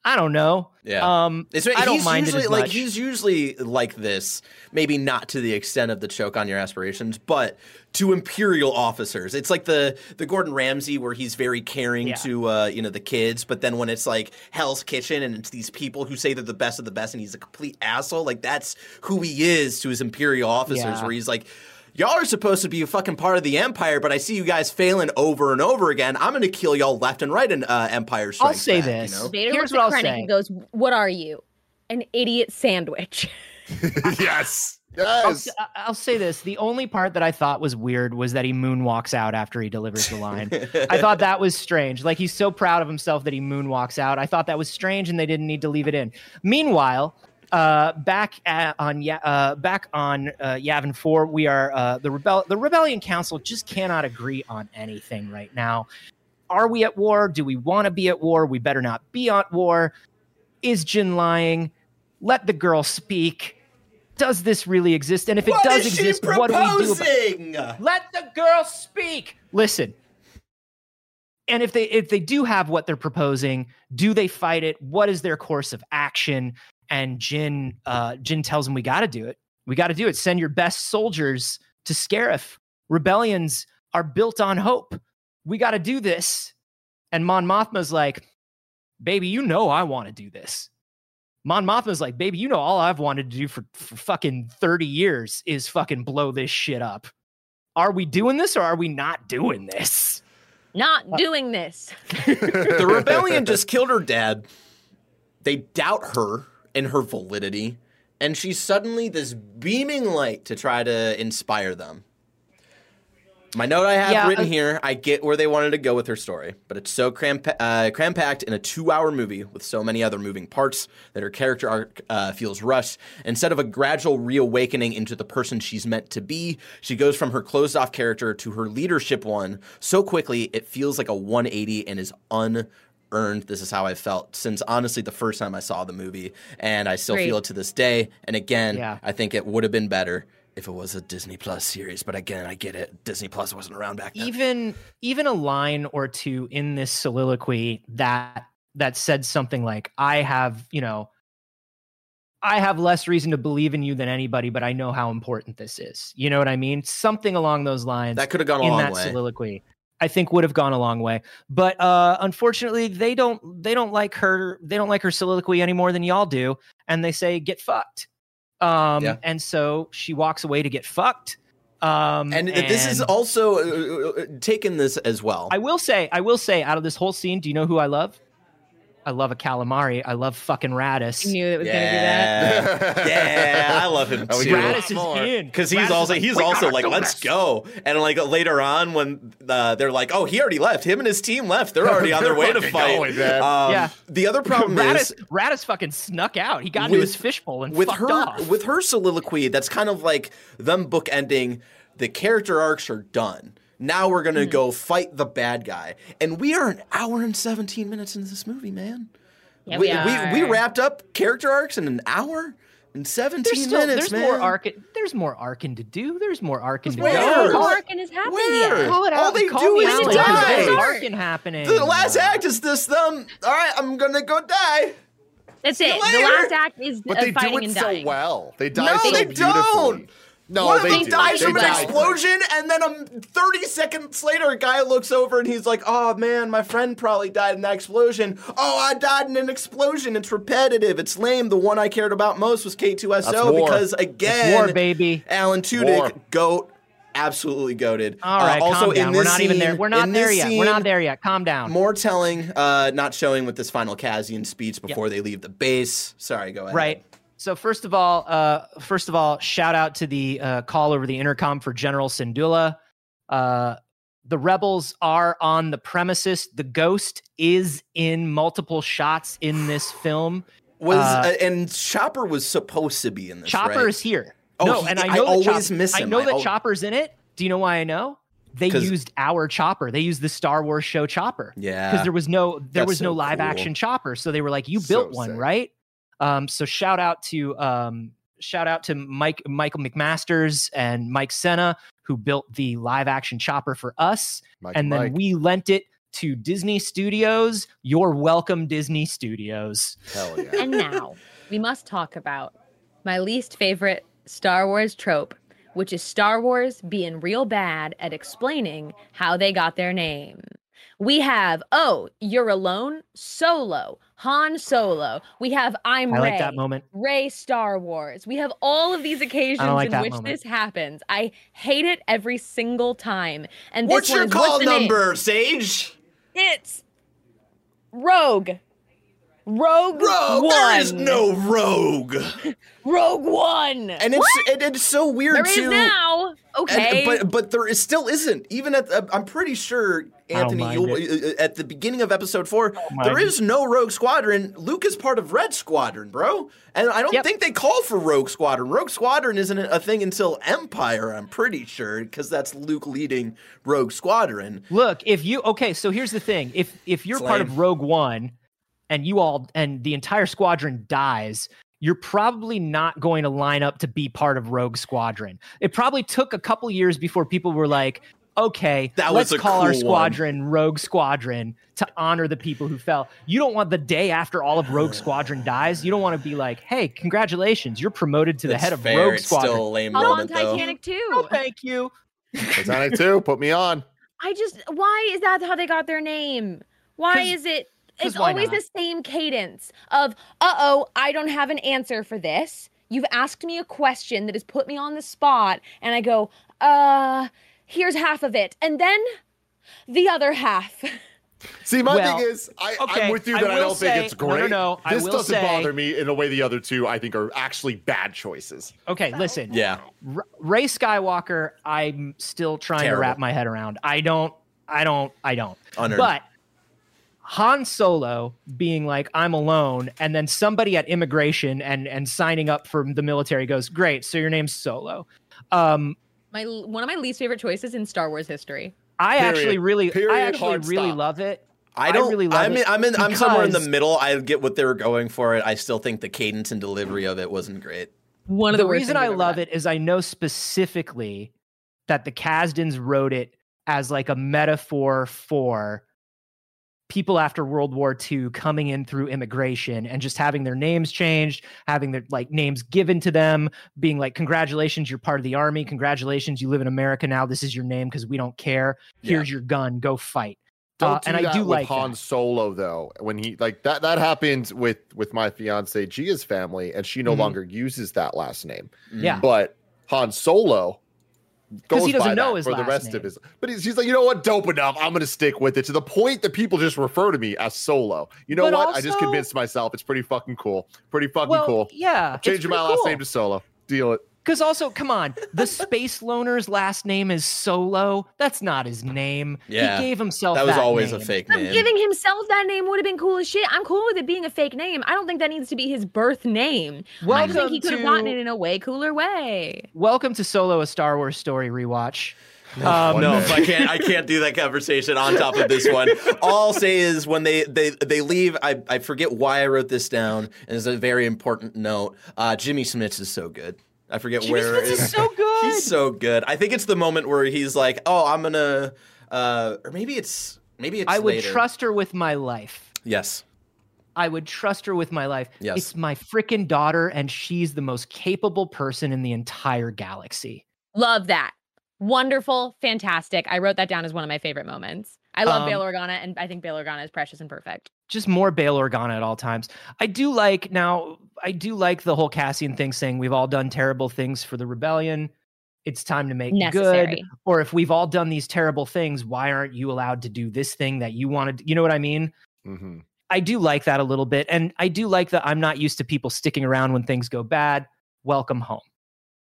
I don't know. Yeah. Um, It's, I don't he's mind usually, it as like much. he's usually like this, maybe not to the extent of the choke on your aspirations, but to imperial officers. It's like the the Gordon Ramsay where he's very caring Yeah. to uh, you know the kids, but then when it's like Hell's Kitchen and it's these people who say they're the best of the best and he's a complete asshole, like that's who he is to his imperial officers Yeah. where he's like Y'all are supposed to be a fucking part of the empire, but I see you guys failing over and over again. I'm gonna kill y'all left and right in uh, Empire Strikes say Back, this. You know? Vader Here's looks what I'll Krennic say. and goes, "What are you? An idiot sandwich." yes. I'll, Yes. s- I- I'll say this: the only part that I thought was weird was that he moonwalks out after he delivers the line. I thought that was strange. Like he's so proud of himself that he moonwalks out. I thought that was strange, and they didn't need to leave it in. Meanwhile, uh, back at, on uh, back on uh, Yavin Four, we are uh, the rebel. The Rebellion Council just cannot agree on anything right now. Are we at war? Do we want to be at war? We better not be at war. Is Jyn lying? Let the girl speak. Does this really exist? And if it What does exist, what do we do about let the girl speak. Listen. And if they if they do have what they're proposing, do they fight it? What is their course of action? And Jyn uh Jyn tells him we got to do it. We got to do it. Send your best soldiers to Scarif. Rebellions are built on hope. We got to do this. And Mon Mothma's like, "Baby, you know I want to do this." Mon Mothma's like, "Baby, you know all I've wanted to do for, for fucking 30 years is fucking blow this shit up." Are we doing this or are we not doing this? Not Uh, doing this. the rebellion just killed her dad. They doubt her and her validity, and she's suddenly this beaming light to try to inspire them. My note I have Yeah, written uh, here, I get where they wanted to go with her story, but it's so cram uh, cram packed in a two hour movie with so many other moving parts that her character arc uh, feels rushed. Instead of a gradual reawakening into the person she's meant to be, she goes from her closed off character to her leadership one so quickly it feels like a 180 and is unearned. This is how I felt since honestly the first time I saw the movie, and I still Great. feel it to this day. And again, Yeah. I think it would have been better if it was a Disney Plus series, but again, I get it. Disney Plus wasn't around back then. even even a line or two in this soliloquy that that said something like i have you know i have less reason to believe in you than anybody but i know how important this is you know what i mean something along those lines that could have gone a in long that way. soliloquy i think would have gone a long way but uh unfortunately they don't they don't like her they don't like her soliloquy any more than y'all do and they say get fucked um Yeah. and so she walks away to get fucked um and, this is also uh, uh, taken this as well. I will say, I will say, out of this whole scene, do you know who I love? I love a calamari. I love fucking Raddus. I knew it was gonna do that. yeah, yeah, I love him Oh, too. Raddus is more. in Because he's Raddus also like, he's also like do let's this." go and like later on when uh, they're like oh he already left him and his team left they're already on their way to fight going, man. Um, Yeah. the other problem Raddus, is Raddus fucking snuck out. He got into his fishbowl and with fucked her off. with her soliloquy that's kind of like them bookending the character arcs are done now we're Hmm. gonna go fight the bad guy and we are an hour and 17 minutes into this movie man Yeah, we, we are. we, we wrapped up character arcs in an hour and 17 there's still minutes there's man more arcing. There's more arcing to do. There's more arcing to do. Where? No, go. no Call it- arcing has happened where? Call it All out. they Call do me is out, die. because There's Start. arcing happening. the last act is this them all right i'm gonna go die That's it. later. The last act is But uh, they do it so dying. well. They die No, so they beautifully. don't. No, One of them do. dies They from an explosion, and then um, 30 seconds later, a guy looks over and he's like, "Oh man, my friend probably died in that explosion. Oh, I died in an explosion. It's repetitive. It's lame. The one I cared about most was K2SO war. because It's again, war, baby. Alan War. Tudyk, goat, absolutely goaded. All right, Uh, also calm down. in We're not even there. We're not there yet. We're not there yet. Calm down. More telling, uh, not showing with this final Cassian speech before they leave the base. Sorry, go ahead. Right. So first of all, uh, first of all, shout out to the uh, call over the intercom for General Syndulla. Uh, the rebels are on the premises. The ghost is in multiple shots in this film. Was Uh, uh, and Chopper was supposed to be in this. Chopper right? is here. Oh, no, he- and I I know that always Chop- miss I know I that al- Chopper's in it. Do you know why I know? They used our Chopper. They used the Star Wars show Chopper. Yeah. because there was no there was no so live cool. action chopper so they were like you So built one sick. right um so shout out to um shout out to mike michael mcmasters and mike senna who built the live action chopper for us Mike and then Mike. we lent it to disney studios you're welcome disney studios Hell yeah. And now we must talk about my least favorite Star Wars trope, which is Star Wars being real bad at explaining how they got their name. We have, oh, you're alone, Solo, Han Solo. We have I'm i Rey. like that moment Rey Star Wars. We have all of these occasions like in which moment. this happens. I hate it every single time. And this What's one your is, call the name? number, Sage? It's Rogue. Rogue, Rogue. One. There is no Rogue, Rogue One. and it's and it's so weird there is too. now. And- Okay. but but there is still isn't. Even at the, I'm pretty sure Anthony, you'll, uh, at the beginning of episode four, there is no Rogue Squadron. Luke is part of Red Squadron, bro, and I don't Yep. think they call for Rogue Squadron. Rogue Squadron isn't a thing until Empire. I'm pretty sure because that's Luke leading Rogue Squadron. Look, if you okay, so here's the thing: if if you're It's part lame. of Rogue One, and you all and the entire squadron dies, you're probably not going to line up to be part of Rogue Squadron. It probably took a couple years before people were like, "Okay, That let's a call our cool one. squadron Rogue Squadron to honor the people who fell." You don't want the day after all of Rogue Squadron dies. You don't want to be like, "Hey, congratulations, you're promoted to the That's head of fair. Rogue It's Squadron." still a lame Hop on moment though. Titanic too. Oh, thank you. Titanic 2, put me on. I just why is that how they got their name? Why is it 'cause it's always not? the same cadence of uh-oh, I don't have an answer for this. You've asked me a question that has put me on the spot and I go, "Uh, here's half of it." And then the other half. See, my Well, thing is, I, okay, I'm with you I that I, will don't say- think it's no, no, great. no, I This will doesn't say- bother me in a way the other two I think are actually bad choices. Okay, listen. Yeah. Rey Skywalker, I'm still trying Terrible. to wrap my head around. I don't, I don't, I don't. Unearned. But Han Solo being like, I'm alone, and then somebody at immigration and and signing up for the military goes, Great, so your name's Solo. Um, my one of my least favorite choices in Star Wars history. I Period. actually really Period. I actually Hard really stop. love it. I I don't. really love I'm, it I'm in. I'm somewhere in the middle. I get what they were going for. It. I still think the cadence and delivery of it wasn't great. One of the the, reason I love read. it is I know specifically that the Kasdans wrote it as like a metaphor for people after World War II coming in through immigration and just having their names changed, having their like names given to them, being like, congratulations, you're part of the army. Congratulations, you live in America now. This is your name because we don't care. Yeah. Here's your gun. Go fight. Don't Uh, do and I do with like Han that. Solo though. When he like that that happened with with my fiance Gia's family, and she no Mhm. longer uses that last name. Yeah. But Han Solo goes he doesn't by know that his for the last rest name. of his. But he's, he's like, you know what? Dope enough. I'm gonna stick with it to the point that people just refer to me as Solo. You know But what? I just convinced myself it's pretty fucking cool. Pretty fucking well, cool. yeah. Changing my last name to Solo. Deal it. Because also, come on, the space loner's last name is Solo. That's not his name. Yeah, he gave himself that was always name. a fake name. giving himself that name would have been cool as shit. I'm cool with it being a fake name. I don't think that needs to be his birth name. I Welcome think he could have gotten it in a way cooler way. Welcome to Solo: A Star Wars Story rewatch. One Um, no. I can't. I can't do that conversation on top of this one. All I'll say is when they they they leave, I I forget why I wrote this down, and it's a very important note. Uh, Jimmy Smits is so good. I forget Jimmy where Smits it is so good. He's so good. I think it's the moment where he's like, "Oh, I'm gonna," uh, or maybe it's maybe it's. I would later. trust her with my life. Yes. I would trust her with my life. Yes. It's my freaking daughter, and she's the most capable person in the entire galaxy. Love that. Wonderful, fantastic. I wrote that down as one of my favorite moments. I love Um, Bail Organa, and I think Bail Organa is precious and perfect. Just more Bail Organa at all times. I do like now. I do like the whole Cassian thing, saying we've all done terrible things for the rebellion. It's time to make good. Necessary. Or if we've all done these terrible things, why aren't you allowed to do this thing that you wanted? You know what I mean? hmm I do like that a little bit. And I do like that I'm not used to people sticking around when things go bad. Welcome home.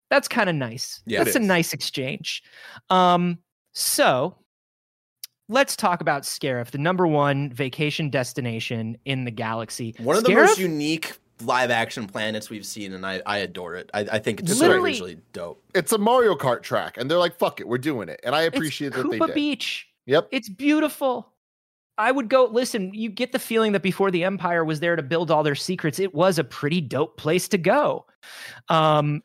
That's kind of nice. Yeah, That's a nice exchange. Um, so let's talk about Scarif, the number one vacation destination in the galaxy. One of the most unique live action planets we've seen, and I, I adore it. I, I think it's just Literally- visually dope. It's a Mario Kart track, and they're like, "Fuck it, we're doing it," and I it's appreciate that they Koopa did. Beach. Yep. It's beautiful. I would go listen. You get the feeling that before the Empire was there to build all their secrets, it was a pretty dope place to go. Um,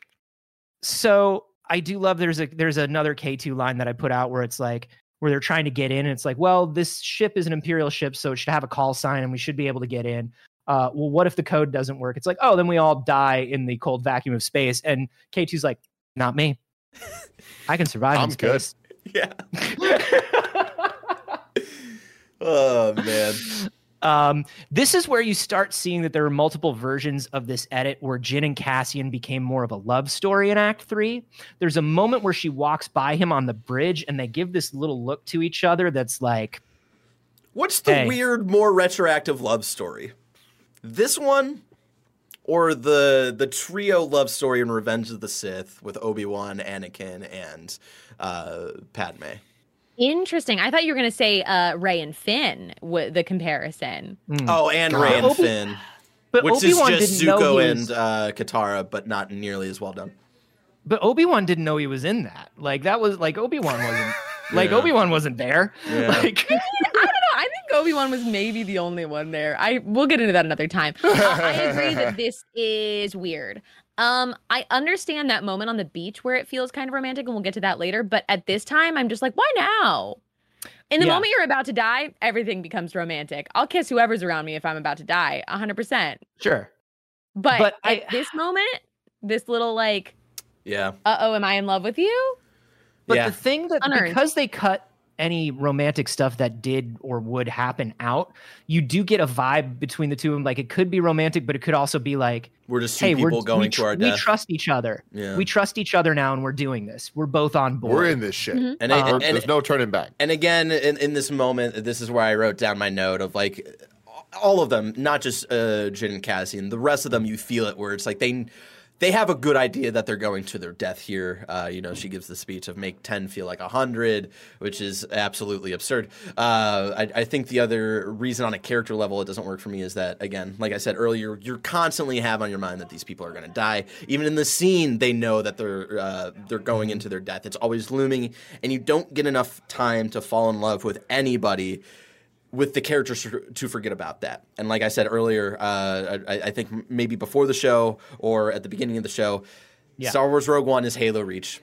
so I do love. There's a there's another K two line that I put out where it's like where they're trying to get in, and it's like, well, this ship is an Imperial ship, so it should have a call sign, and we should be able to get in. Uh, well, what if the code doesn't work? It's like, oh, then we all die in the cold vacuum of space. And K 2s like, not me. I can survive I'm good. Yeah. Oh man. Um, this is where you start seeing that there are multiple versions of this edit where Jyn and Cassian became more of a love story in Act Three. There's a moment where she walks by him on the bridge and they give this little look to each other that's like, What's the Hey. weird, more retroactive love story? This one, or the the trio love story in Revenge of the Sith with Obi Wan, Anakin, and uh, Padme? Interesting. I thought you were going to say uh, Rey and Finn, w- the comparison. hmm. Oh, and God. Rey and Obi- Finn, but which Obi-Wan is just didn't know Zuko he and was, uh, Katara, but not nearly as well done. but Obi-Wan didn't know he was in that. Like that was like Obi-Wan wasn't like Yeah. Obi-Wan wasn't there. Yeah. Like I don't know. I think Obi Wan was maybe the only one there. I we'll get into that another time. Uh, I agree that this is weird. Um, I understand that moment on the beach where it feels kind of romantic, and we'll get to that later. But at this time, I'm just like, why now? In the Yeah. moment you're about to die, everything becomes romantic. I'll kiss whoever's around me if I'm about to die, 100%. sure. But, But at I- this moment, this little like, Yeah, uh oh, am I in love with you? But Yeah. the thing that Unearned. because they cut any romantic stuff that did or would happen out, you do get a vibe between the two of them. Like it could be romantic, but it could also be like, we're just two hey, we're people going we, to our death. we trust each other. yeah, We trust each other now, and we're doing this. We're both on board. We're in this shit. Mhm. and, Um, and, There's no turning back. And again, in, in this moment, this is where I wrote down my note of like all of them, not just uh, Jyn and Cassian. The rest of them, you feel it where it's like they they have a good idea that they're going to their death here. Uh, you know, she gives the speech of make ten feel like hundred, which is absolutely absurd. Uh, I, I think the other reason on a character level it doesn't work for me is that again, like I said earlier, you're constantly have on your mind that these people are going to die. Even in the scene, they know that they're uh, they're going into their death. It's always looming, and you don't get enough time to fall in love with anybody with the characters to forget about that. And like I said earlier, uh, I, I, think maybe before the show or at the beginning of the show, yeah. Star Wars Rogue One is Halo Reach.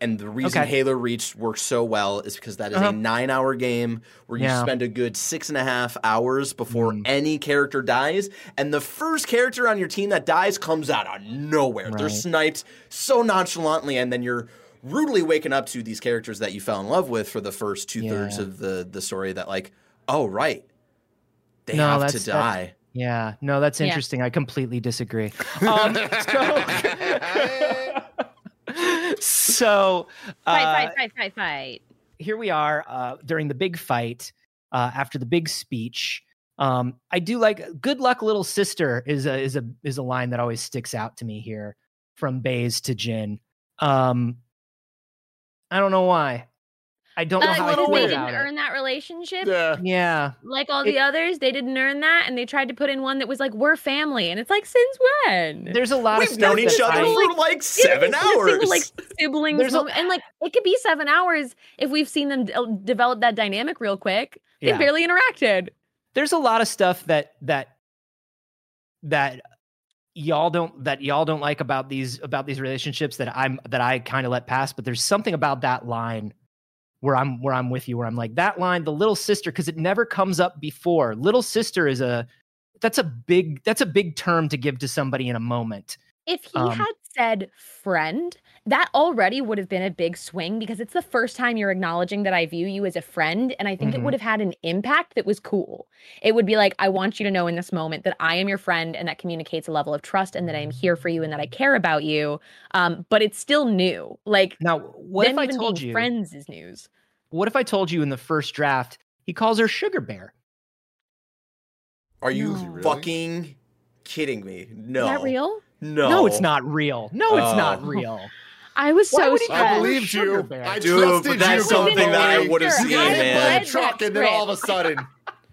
And the reason okay. Halo Reach works so well is because that is uh-huh. a nine hour game where you yeah. spend a good six and a half hours before mm. any character dies. And the first character on your team that dies comes out of nowhere. Right. They're sniped so nonchalantly, and then you're rudely waking up to these characters that you fell in love with for the first two thirds yeah. of the, the story that, like, oh right, they no, have to die. yeah, no, that's interesting. Yeah. I completely disagree. Um, so, so uh, fight, fight, fight, fight, fight. Here we are uh, during the big fight uh, after the big speech. Um, I do like "Good luck, little sister" is a is a is a line that always sticks out to me here from Baze to Jyn. Um, I don't know why. I don't know how because they didn't earn that relationship. Yeah. Yeah. Like all the it, others, they didn't earn that, and they tried to put in one that was like, "We're family," and it's like, since when? There's a lot We've of known each other for like seven hours. Single, like siblings, a, and like it could be seven hours if we've seen them d- uh, develop that dynamic real quick. They yeah. barely interacted. There's a lot of stuff that that that y'all don't that y'all don't like about these about these relationships that I'm that I kind of let pass. But there's something about that line where I'm where I'm with you, where I'm like that line, the little sister, because it never comes up before. Little sister is a that's a big that's a big term to give to somebody in a moment. If he um, had said friend, that already would have been a big swing because it's the first time you're acknowledging that I view you as a friend. And I think mm-hmm. it would have had an impact that was cool. It would be like, I want you to know in this moment that I am your friend and that communicates a level of trust and that I am here for you and that I care about you. Um, but it's still new. Like, now, what if I told you friends is news? What if I told you in the first draft he calls her Sugar Bear? Are you no. fucking kidding me? No. Is that real? No. No, it's not real. No, it's not oh. real. I was so stressed. I believed you. I Dude, trusted that's you. something that I would have seen, man. Truck, and then all of a sudden,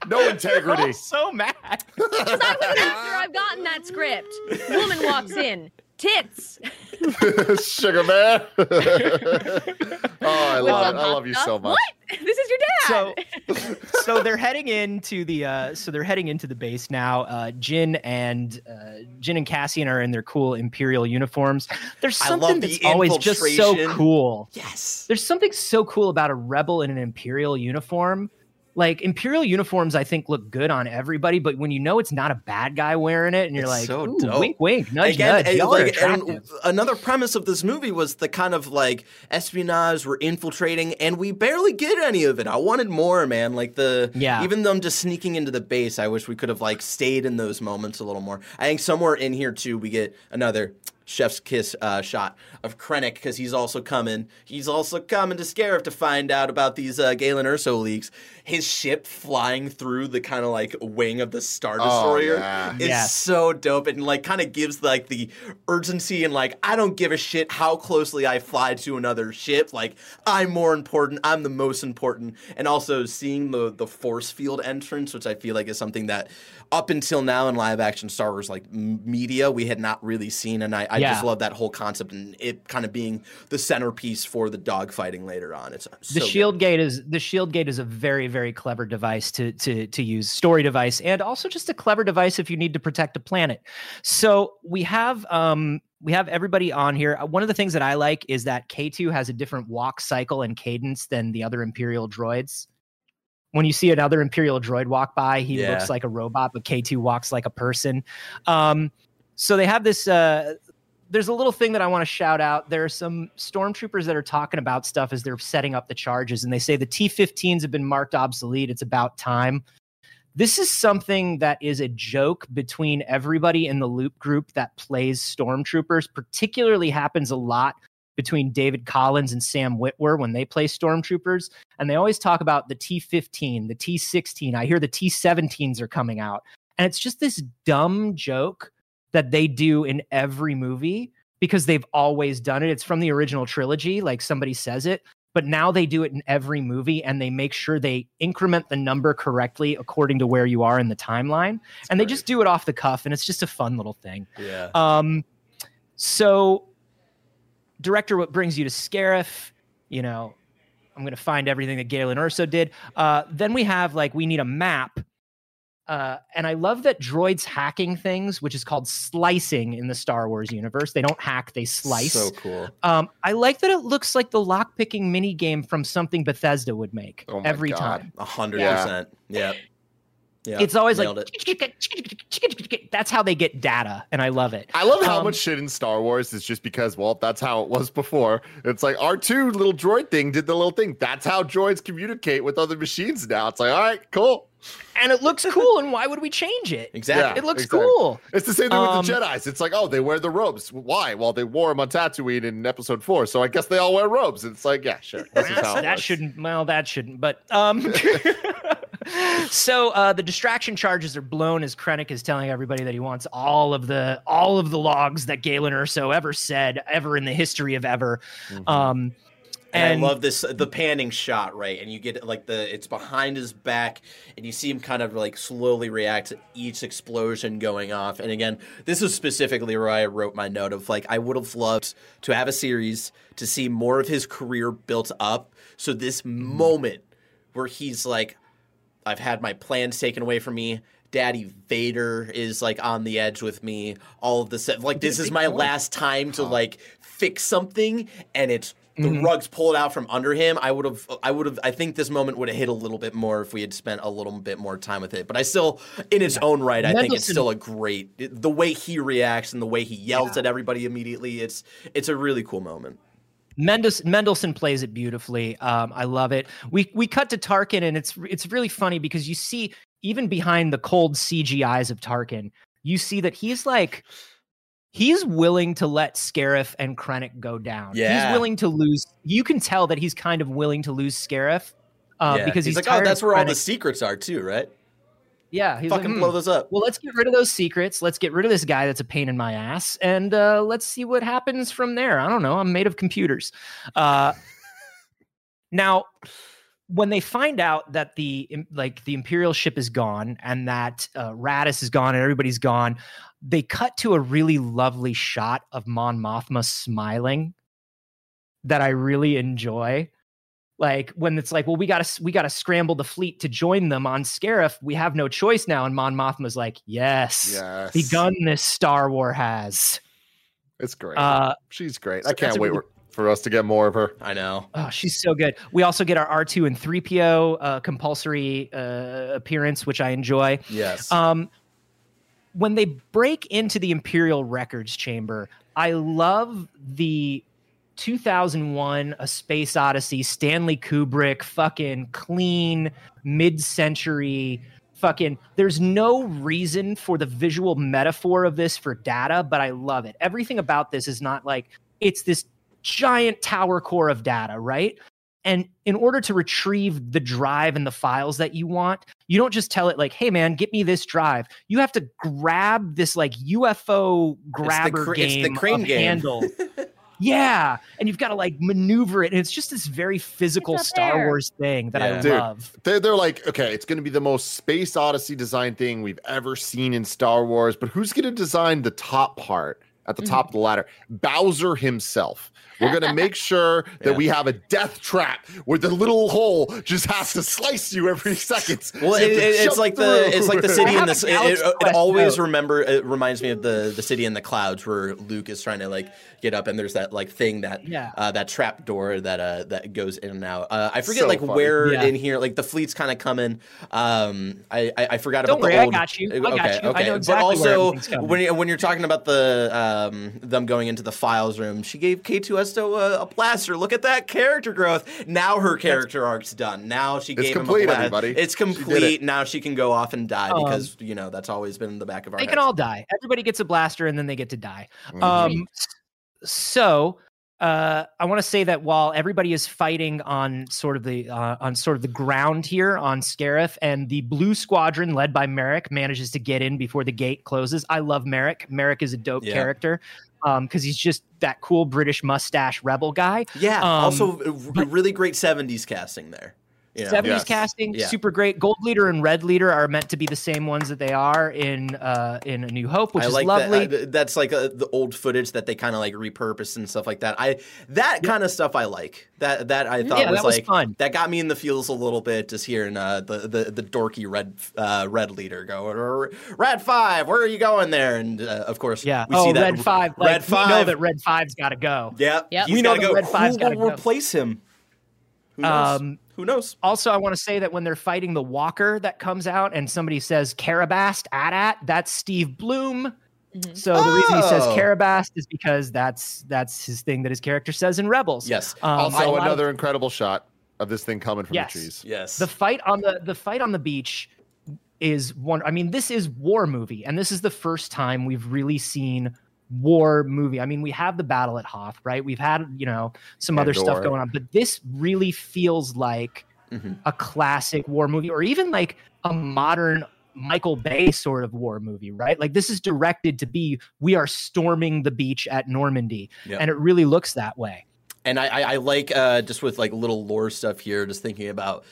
no integrity. so mad. Because I was after I've gotten that script. Woman walks in tits. Sugar man. oh, I love it. I love you so much. What? This is your dad. So, so they're heading into the uh, so they're heading into the base now. Uh, Jyn and uh, Jyn and Cassian are in their cool Imperial uniforms. There's something that's always just so cool. Yes. There's something so cool about a rebel in an Imperial uniform like imperial uniforms i think look good on everybody but when you know it's not a bad guy wearing it and you're it's like so wink wink nudge Again, nudge Y'all like, and another premise of this movie was the kind of like espionage we're infiltrating and we barely get any of it. I wanted more man. Like the yeah. even them just sneaking into the base i wish we could have like stayed in those moments a little more. I think somewhere in here too we get another chef's kiss uh, shot of Krennic because he's also coming. He's also coming to Scarif to find out about these uh, Galen Erso leaks. His ship flying through the kind of like wing of the Star oh, Destroyer oh, yeah. is yes. so dope and like kind of gives like the urgency and like I don't give a shit how closely I fly to another ship. Like I'm more important. I'm the most important. And also seeing the the force field entrance, which I feel like is something that up until now in live action Star Wars like media we had not really seen, and I, I yeah. just love that whole concept and it kind of being the centerpiece for the dogfighting later on. It's so the shield good. gate is the shield gate is a very very clever device to to to use story device and also just a clever device if you need to protect a planet. So we have um we have everybody on here. Uh, one of the things that I like is that K2 has a different walk cycle and cadence than the other Imperial droids when you see another Imperial droid walk by, he yeah. looks like a robot, but K2 walks like a person. Um, so they have this. Uh, there's a little thing that I want to shout out. There are some stormtroopers that are talking about stuff as they're setting up the charges, and they say the T-15s have been marked obsolete. It's about time. This is something that is a joke between everybody in the loop group that plays stormtroopers. Particularly happens a lot between David Collins and Sam Witwer when they play stormtroopers. And they always talk about the T 15, the T 16. I hear the T 17s are coming out. And it's just this dumb joke that they do in every movie because they've always done it. It's from the original trilogy, like somebody says it. But now they do it in every movie and they make sure they increment the number correctly according to where you are in the timeline. That's and great. they just do it off the cuff and it's just a fun little thing. Yeah. Um, so director what brings you to Scarif, you know, I'm going to find everything that Galen Erso did. Uh, then we have like we need a map. Uh, and I love that droids hacking things, which is called slicing in the Star Wars universe. They don't hack, they slice. So cool. Um, I like that it looks like the lockpicking mini game from something Bethesda would make Oh my every God. time. A hundred Yeah. percent. Yeah. Yeah. It's always nailed like it. that's how they get data, and I love it. I love how Um, much shit in Star Wars is just because, well, that's how it was before. It's like R2 little droid thing did the little thing. That's how droids communicate with other machines now. It's like, all right, cool. And it looks cool, and why would we change it? Exactly. Yeah. It looks exactly. cool. It's the same thing Um, with the Jedi's. It's like, oh, they wear the robes. Why? Well, they wore them on Tatooine in episode four, so I guess they all wear robes. It's like, yeah, sure. This is how that works. shouldn't. Well, that shouldn't. But um. so uh, the distraction charges are blown as Krennic is telling everybody that he wants all of the all of the logs that Galen Erso ever said ever in the history of ever. Mhm. Um, And, I love this the panning shot, right? And you get like the it's behind his back, and you see him kind of like slowly react to each explosion going off. And again, this is specifically where I wrote my note of like I would have loved to have a series to see more of his career built up. So this moment where he's like, I've had my plans taken away from me. Daddy Vader is like on the edge with me. All of this, like this is my last time to like fix something, and it's the Mhm. rugs pulled out from under him. I would have, I would have, I think this moment would have hit a little bit more if we had spent a little bit more time with it. But I still, in its own right, I think it's still a great. the way he reacts and the way he yells at everybody immediately, it's it's a really cool moment. Mendelsohn plays it beautifully. Um, I love it. We we cut to Tarkin, and it's it's really funny because you see even behind the cold CGIs of Tarkin, you see that he's like he's willing to let Scarif and Krennic go down. Yeah. he's willing to lose. You can tell that he's kind of willing to lose Scarif uh, Yeah. because he's, like, oh, that's where all the secrets are too, right? Yeah. He's Fucking like, blow "Hmm, those up. well, let's get rid of those secrets. Let's get rid of this guy that's a pain in my ass, and uh, let's see what happens from there. I don't know. I'm made of computers. Uh, now, when they find out that the like the Imperial ship is gone and that uh, Raddus is gone and everybody's gone, they cut to a really lovely shot of Mon Mothma smiling that I really enjoy like when it's like, well, we gotta we gotta scramble the fleet to join them on Scarif. We have no choice now. And Mon Mothma's like, yes, Yes. begun this Star War has. It's great. Uh, She's great. so I can't wait really- for us to get more of her. I know. oh, she's so good. We also get our R two and three PO uh, compulsory uh, appearance, which I enjoy. Yes. Um, when they break into the Imperial Records Chamber, I love the 2001 A Space Odyssey Stanley Kubrick fucking clean mid-century fucking there's no reason for the visual metaphor of this for data but I love it. Everything about this is not like it's this giant tower core of data, right? And in order to retrieve the drive and the files that you want, you don't just tell it like, "Hey man, get me this drive." You have to grab this like UFO grabber it's the game crane of game. handle. yeah, and you've got to like maneuver it, and it's just this very physical Star there. Wars thing that Yeah. I Dude. love. They're, they're like, okay, it's going to be the most Space Odyssey design thing we've ever seen in Star Wars, but who's going to design the top part at the Mm-hmm. top of the ladder? Bowser himself. We're going to make sure that Yeah. we have a death trap where the little hole just has to slice you every second. Well, it, it- it's jump like the it's like the city in have the. a It, it, it always note. remember. It reminds me of the the city in the clouds where Luke is trying to like get up, and there's that like thing that Yeah. uh, that trap door that uh that goes in and out. Uh, I forget So like funny. where Yeah. in here like the fleet's kind of coming. Um, I I, I forgot Don't about worry, the I got you. I got okay, you. I okay. know exactly but also everything's when you, when you're talking about the um them going into the files room, she gave K2SO a, a blaster. Look at that character growth. Now her character arc's done. Now she gave complete, him a blast. everybody. It's She did it. complete. Now she can go off and die Um, because you know that's always been in the back of our. They heads. can all die. Everybody gets a blaster, and then they get to die. Mhm. Um, so uh, I want to say that while everybody is fighting on sort of the uh, on sort of the ground here on Scarif, and the Blue Squadron led by Merrick manages to get in before the gate closes. I love Merrick. Merrick is a dope Yeah. character because he's just that cool British mustache rebel guy. Yeah. Um, also, a r- really great '70s casting there. You know? 70s Yes. casting, Yeah. super great. Gold leader and red leader are meant to be the same ones that they are in uh, in A New Hope, which I is like lovely. that. I- that's like uh the old footage that they kind of like repurposed and stuff like that. I that kind of stuff I like. That that I thought Yeah, was that was like fun. that got me in the feels a little bit just hearing uh, the the the dorky red uh, red leader go red five. Where are you going there? And uh, of course, yeah. we oh, see that red five. Like, red We know five. that red five's got to go. yeah, Yep. he's We know gotta that go. red five's Who gotta will go. replace him? Who knows? Um, Who knows? Also, I want to say that when they're fighting the Walker that comes out and somebody says Karabast at at, that's Steve Blum. Mhm. So the reason he says Oh. Karabast is because that's that's his thing that his character says in Rebels. Yes, Um, also, lot of- another incredible shot of this thing coming from Yes. the trees. yes. the fight on the the fight on the beach is one i mean this is war movie and this is the first time we've really seen war movie. I mean we have the battle at hoth right? We've had you know some other stuff going on but this really feels like Mhm. a classic war movie or even like a modern michael bay sort of war movie right? Like this is directed to be we are storming the beach at normandy Yep. and it really looks that way. And I, I, I like uh, just with like little lore stuff here, just thinking about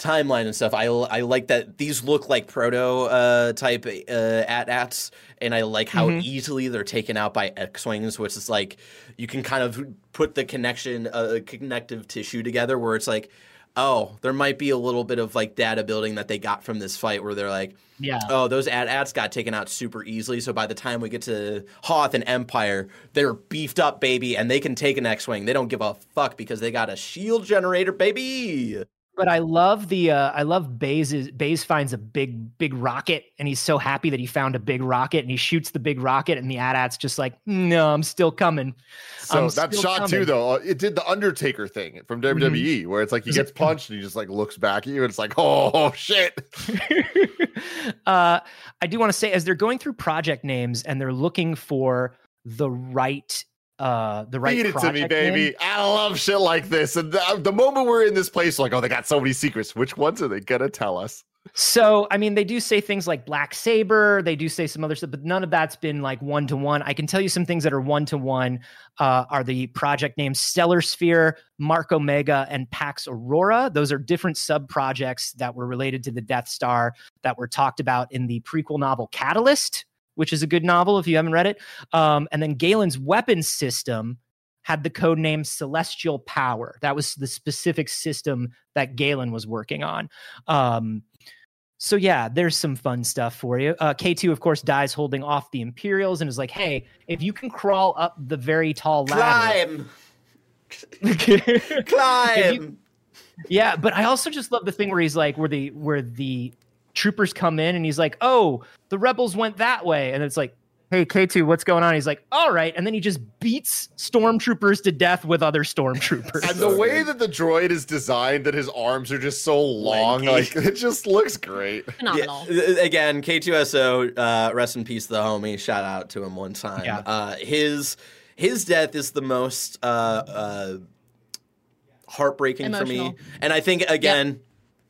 timeline and stuff. I, I like that these look like proto uh, type uh, at-ats, and I like how Mhm. easily they're taken out by X-wings, which is like you can kind of put the connection, uh, connective tissue together, where it's like, oh, there might be a little bit of like data building that they got from this fight, where they're like, yeah oh, those at-ats got taken out super easily. So by the time we get to Hoth and Empire, they're beefed up, baby, and they can take an X-wing. They don't give a fuck because they got a shield generator, baby. But I love the uh, I love Baze is Baze finds a big big rocket and he's so happy that he found a big rocket and he shoots the big rocket and the AT-AT's just like no I'm still coming. So I'm that shot too, though, uh, it did the Undertaker thing from WWE, where it's like he gets punched and he just like looks back at you, and it's like, oh shit. uh, I do want to say as they're going through project names and they're looking for the right uh the right Feed it to me, baby. I love shit like this. And the, the moment we're in this place, like, oh, they got so many secrets. Which ones are they gonna tell us? So, I mean, they do say things like Black Saber, they do say some other stuff, but none of that's been like one to one. I can tell you some things that are one to one uh, are the project names Stellar Sphere, Mark Omega, and Pax Aurora. Those are different sub projects that were related to the Death Star that were talked about in the prequel novel Catalyst, which is a good novel if you haven't read it. Um, and then Galen's weapon system had the code name Celestial Power. That was the specific system that Galen was working on. Um, so yeah, there's some fun stuff for you. Uh, K2, of course, dies holding off the Imperials and is like, "Hey, if you can crawl up the very tall ladder." Climb, climb. yeah, but I also just love the thing where he's like, where the where the troopers come in and he's like, "Oh, the rebels went that way," and it's like, "Hey, K2, what's going on?" He's like, "All right," and then he just beats stormtroopers to death with other stormtroopers. And So the way good. that the droid is designed, that his arms are just so long, Lanky. like it just looks great. Phenomenal. Yeah, again, K2SO, uh, rest in peace, the homie. Shout out to him one time. Yeah. Uh, his his death is the most uh, uh, heartbreaking for me, and I think again,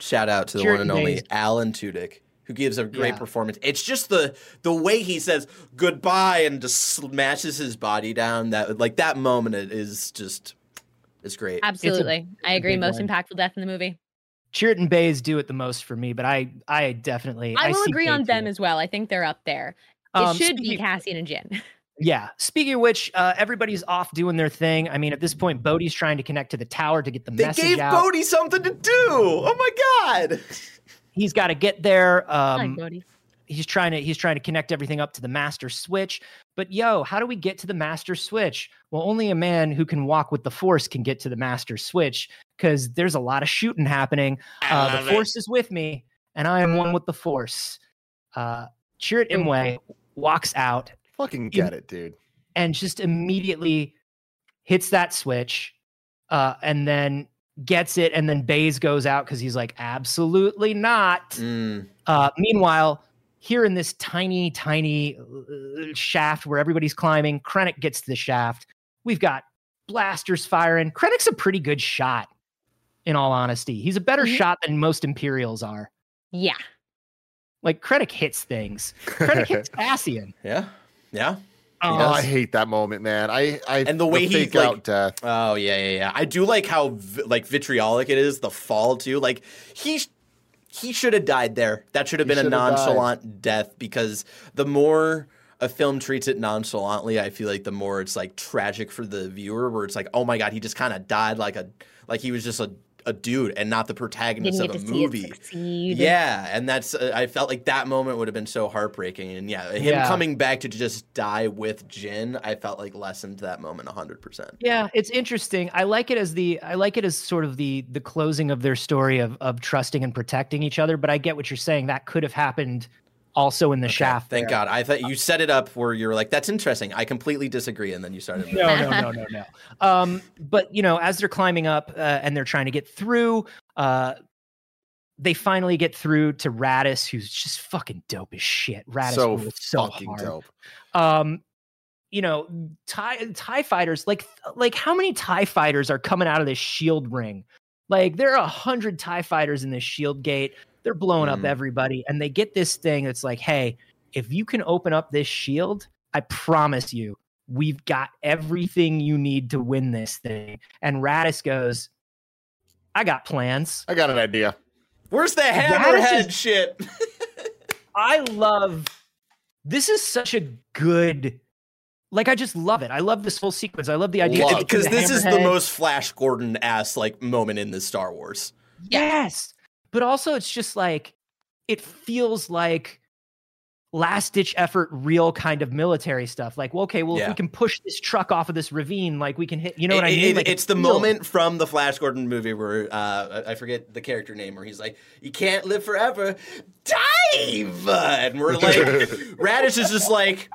shout out to the Cheer one and and only days. Alan Tudyk. Who gives a great Yeah. performance? It's just the the way he says goodbye and just smashes his body down. That like that moment is just it's great. Absolutely. I agree. Most one. impactful death in the movie. Chirrut and Baze do it the most for me, but I I definitely I, will see agree on K2. them as well. I think they're up there. It Um, should be speaking- Cassian and Jyn. Yeah. Speaking of which, uh, everybody's off doing their thing. I mean, at this point, Bodhi's trying to connect to the tower to get the They message gave out. Bodhi something to do. Oh my god! he's got to get there. I like Um, Bodhi. he's trying to he's trying to connect everything up to the master switch. But yo, how do we get to the master switch? Well, only a man who can walk with the force can get to the master switch because there's a lot of shooting happening. Uh, the force is with me, and I am one with the force. Uh, Chirrut Imwe walks out Fucking get it, dude. and just immediately hits that switch uh, and then gets it and then Baze goes out because he's like absolutely not Mm. uh, meanwhile here in this tiny tiny uh, shaft where everybody's climbing krennic gets to the shaft we've got blasters firing krennic's a pretty good shot in all honesty he's a better Mhm. shot than most imperials are Yeah. like krennic hits things krennic hits cassian Yeah, yeah. Oh. I hate that moment, man. I, I And the way he, fake like- out death. Oh yeah, yeah, yeah. I do like how like vitriolic it is. The fall too. Like he he should have died there. That should have been a have died. nonchalant death because the more a film treats it nonchalantly, I feel like the more it's like tragic for the viewer. Where it's like, oh my god, he just kind of died like a like he was just a a dude and not the protagonist Didn't of get a to see movie. it. Yeah, and that's uh, I felt like that moment would have been so heartbreaking, and yeah, him Yeah. coming back to just die with Jyn, I felt like lessened that moment hundred percent. Yeah, it's interesting. I like it as the I like it as sort of the the closing of their story of of trusting and protecting each other. But I get what you're saying. That could have happened also in the shaft. Thank there. God. I thought you set it up where you were like, "That's interesting." I completely disagree, and then you started. No, no, no, no, no. Um, but you know, as they're climbing up uh, and they're trying to get through, uh, they finally get through to Raddus, who's just fucking dope as shit. Raddus so was so fucking hard. dope. um you know tie tie fighters like like how many tie fighters are coming out of this shield ring like there are a hundred tie fighters in this shield gate they're blowing up Mhm. everybody and they get this thing that's like hey if you can open up this shield i promise you we've got everything you need to win this thing and Raddus goes i got plans I got an idea. Where's the Raddus hammerhead is- shit? I love this is such a good like I just love it. I love this whole sequence. I love the idea Because the this is the most Flash Gordon ass like moment in this Star Wars. Yes. But also it's just like it feels like last ditch effort real kind of military stuff. Like, well, okay, well if we can push this truck off of this ravine, like we can hit you know what I mean? it- Like, it it's the moment from the Flash Gordon movie where uh, I I forget the character name, where he's like, "You can't live forever, dive," and we're like, Radish is just like.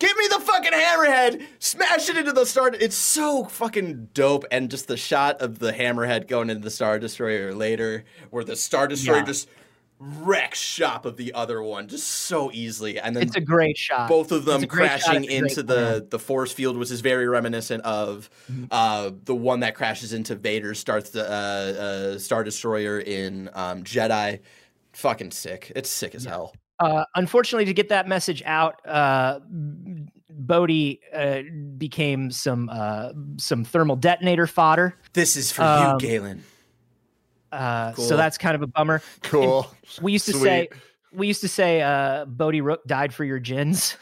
Give me the fucking hammerhead! Smash it into the star. It's so fucking dope, and just the shot of the hammerhead going into the star destroyer later, where the star destroyer Yeah. just wrecks shop of the other one just so easily, and then It's a great shot. both of them It's a great shot, crashing it's a great into the the force field, which is very reminiscent of Mm-hmm. uh, the one that crashes into Vader's Star uh, uh, Star Destroyer in um, Jedi. Fucking sick! It's sick as hell. Uh, unfortunately, to get that message out, uh, Bodhi uh, became some uh, some thermal detonator fodder. This is for Um, you, Galen. Uh, Cool. So that's kind of a bummer. Cool. We used to Sweet. say we used to say uh, Bodhi Rook died for your gins.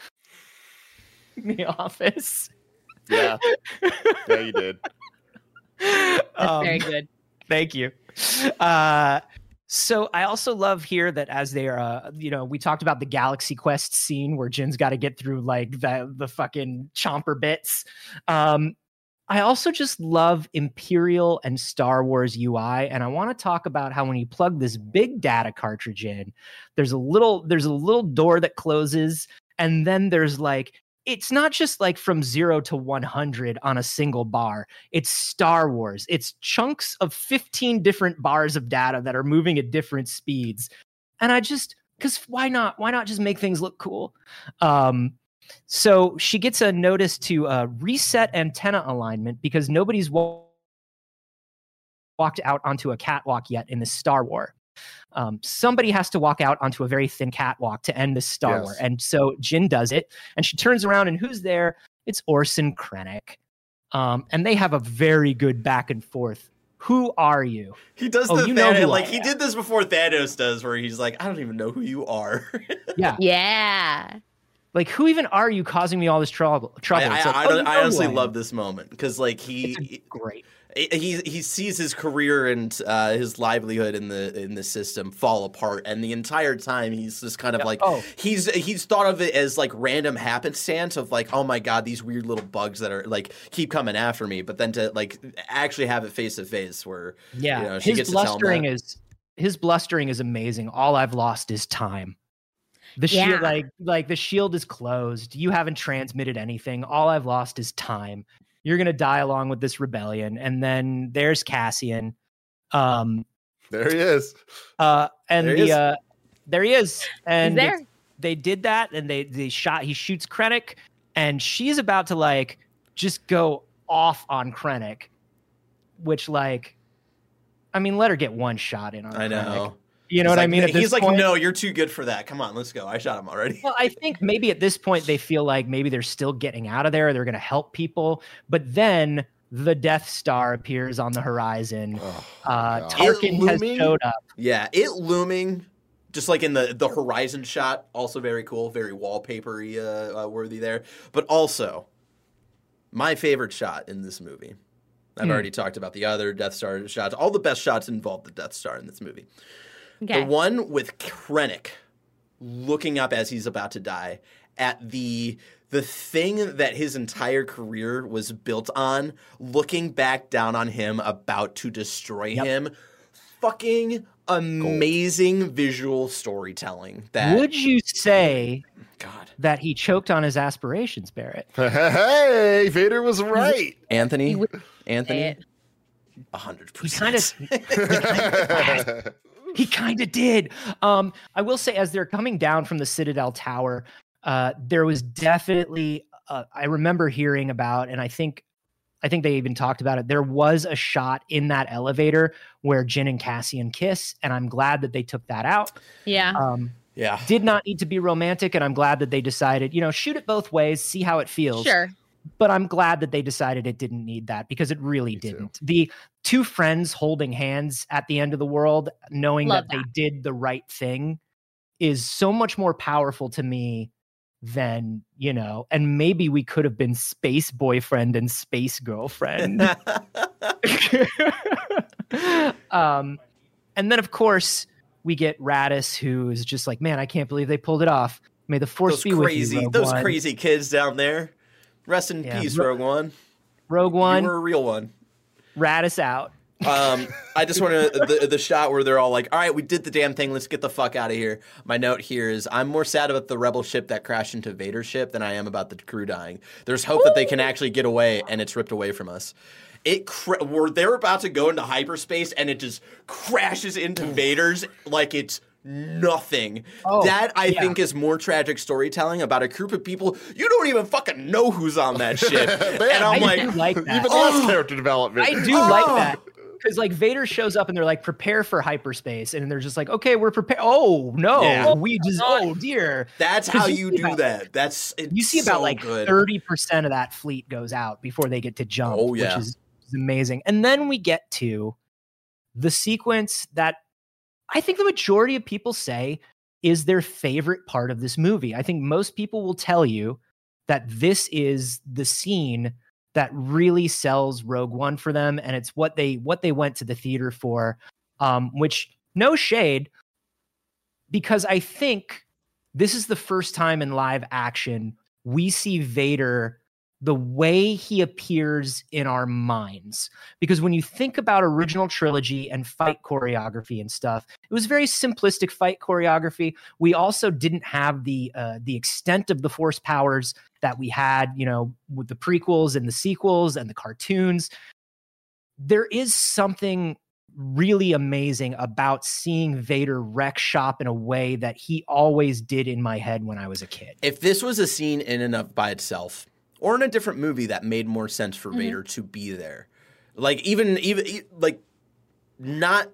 in the office. Yeah. Yeah, you did. Um, very good. Thank you. Uh, so I also love here that as they are, uh, you know, we talked about the Galaxy Quest scene where Jyn's got to get through like the the fucking chomper bits. Um, I also just love Imperial and Star Wars UI, and I want to talk about how when you plug this big data cartridge in, there's a little there's a little door that closes, and then there's like it's not just like from zero to 100 on a single bar. It's Star Wars. It's chunks of 15 different bars of data that are moving at different speeds. And I just, because why not? Why not just make things look cool? Um, so she gets a notice to uh, reset antenna alignment because nobody's walked out onto a catwalk yet in the Star War. Um, somebody has to walk out onto a very thin catwalk to end this Star Yes. War. And so Jyn does it, and she turns around, and who's there? It's Orson Krennic. Um, and they have a very good back and forth. Who are you? He does oh, the you Thanos, who like he did this before Thanos does, where he's like, "I don't even know who you are." Yeah. Yeah. Like, who even are you causing me all this trouble? I, Trouble. I, It's like, I, oh, don't- you know I honestly love this moment because like he It's a great. He he sees his career and uh, his livelihood in the in the system fall apart, and the entire time he's just kind of Yeah. like Oh. he's he's thought of it as like random happenstance of like oh my god these weird little bugs that are like keep coming after me, but then to like actually have it face to face where Yeah, you know, she his gets to tell him blustering that. is his blustering is amazing. All I've lost is time. The Yeah. shield, like like the shield is closed. You haven't transmitted anything. All I've lost is time. You're gonna die along with this rebellion, and then there's Cassian. Um, There he is. uh, and There he the is. uh, there he is, and He's there. they did that and they they shot he shoots Krennic and she's about to like just go off on Krennic which like I mean let her get one shot in on I Krennic. know. You know He's what I mean? At He's this like, point? no, you're too good for that. Come on, let's go. I shot him already. Well, I think maybe at this point they feel like maybe they're still getting out of there. They're going to help people, but then the Death Star appears on the horizon. Oh, Uh, God. Tarkin has showed up. Yeah, it looming, just like in the the horizon shot, also very cool, very wallpapery uh, uh, worthy there. But also, my favorite shot in this movie. I've Hmm. already talked about the other Death Star shots. All the best shots involve the Death Star in this movie. Okay. The one with Krennic looking up as he's about to die at the the thing that his entire career was built on, looking back down on him about to destroy Yep. him. Fucking amazing visual storytelling. That Would you say God, that he choked on his aspirations, Barrett? Hey, Vader was right. Anthony, You would say Anthony, it. a hundred He kind percent. of he kind of did. Um, I will say, as they're coming down from the Citadel Tower, uh, there was definitely. Uh, I remember hearing about, and I think, I think they even talked about it. There was a shot in that elevator where Jyn and Cassian kiss, and I'm glad that they took that out. Yeah. Um, yeah, did not need to be romantic, and I'm glad that they decided, you know, shoot it both ways, see how it feels Sure. But I'm glad that they decided it didn't need that because it really Me didn't. The two friends holding hands at the end of the world, knowing Love that, they did the right thing, is so much more powerful to me than, you know, and maybe we could have been space boyfriend and space girlfriend. um, and then, of course, we get Raddus, who is just like, man, I can't believe they pulled it off. May the force those be with crazy, you, Rogue those One. crazy kids down there. Rest in Yeah, peace, Rogue One. Rogue One. You were a real one. Rat us out. Um, I just want to the, the shot where they're all like, "All right, we did the damn thing. Let's get the fuck out of here." My note here is, I'm more sad about the rebel ship that crashed into Vader's ship than I am about the crew dying. There's hope that they can actually get away, and it's ripped away from us. It cra- where they're about to go into hyperspace, and it just crashes into Vader's like it's nothing. Oh, that I yeah. think is more tragic storytelling about a group of people you don't even fucking know who's on that ship, and I'm I like, like that. Even Oh. less character development. I do like Oh. that because like Vader shows up and they're like prepare for hyperspace and they're just like okay we're prepared. Oh no, Yeah. we just oh, oh dear. that's how you you do about- that. That's it's You see about so like thirty percent of that fleet goes out before they get to jump, Oh, yeah. which is, is amazing. And then we get to the sequence that I think the majority of people say is their favorite part of this movie. I think most people will tell you that this is the scene that really sells Rogue One for them, and it's what they what they went to the theater for. Um, which no shade, because I think this is the first time in live action we see Vader the way he appears in our minds. Because when you think about original trilogy and fight choreography and stuff, it was very simplistic fight choreography. We also didn't have the uh, the extent of the force powers that we had, you know, with the prequels and the sequels and the cartoons. There is something really amazing about seeing Vader wreck shop in a way that he always did in my head when I was a kid. If this was a scene in and of by itself, or in a different movie that made more sense for Mhm. Vader to be there, like even even like not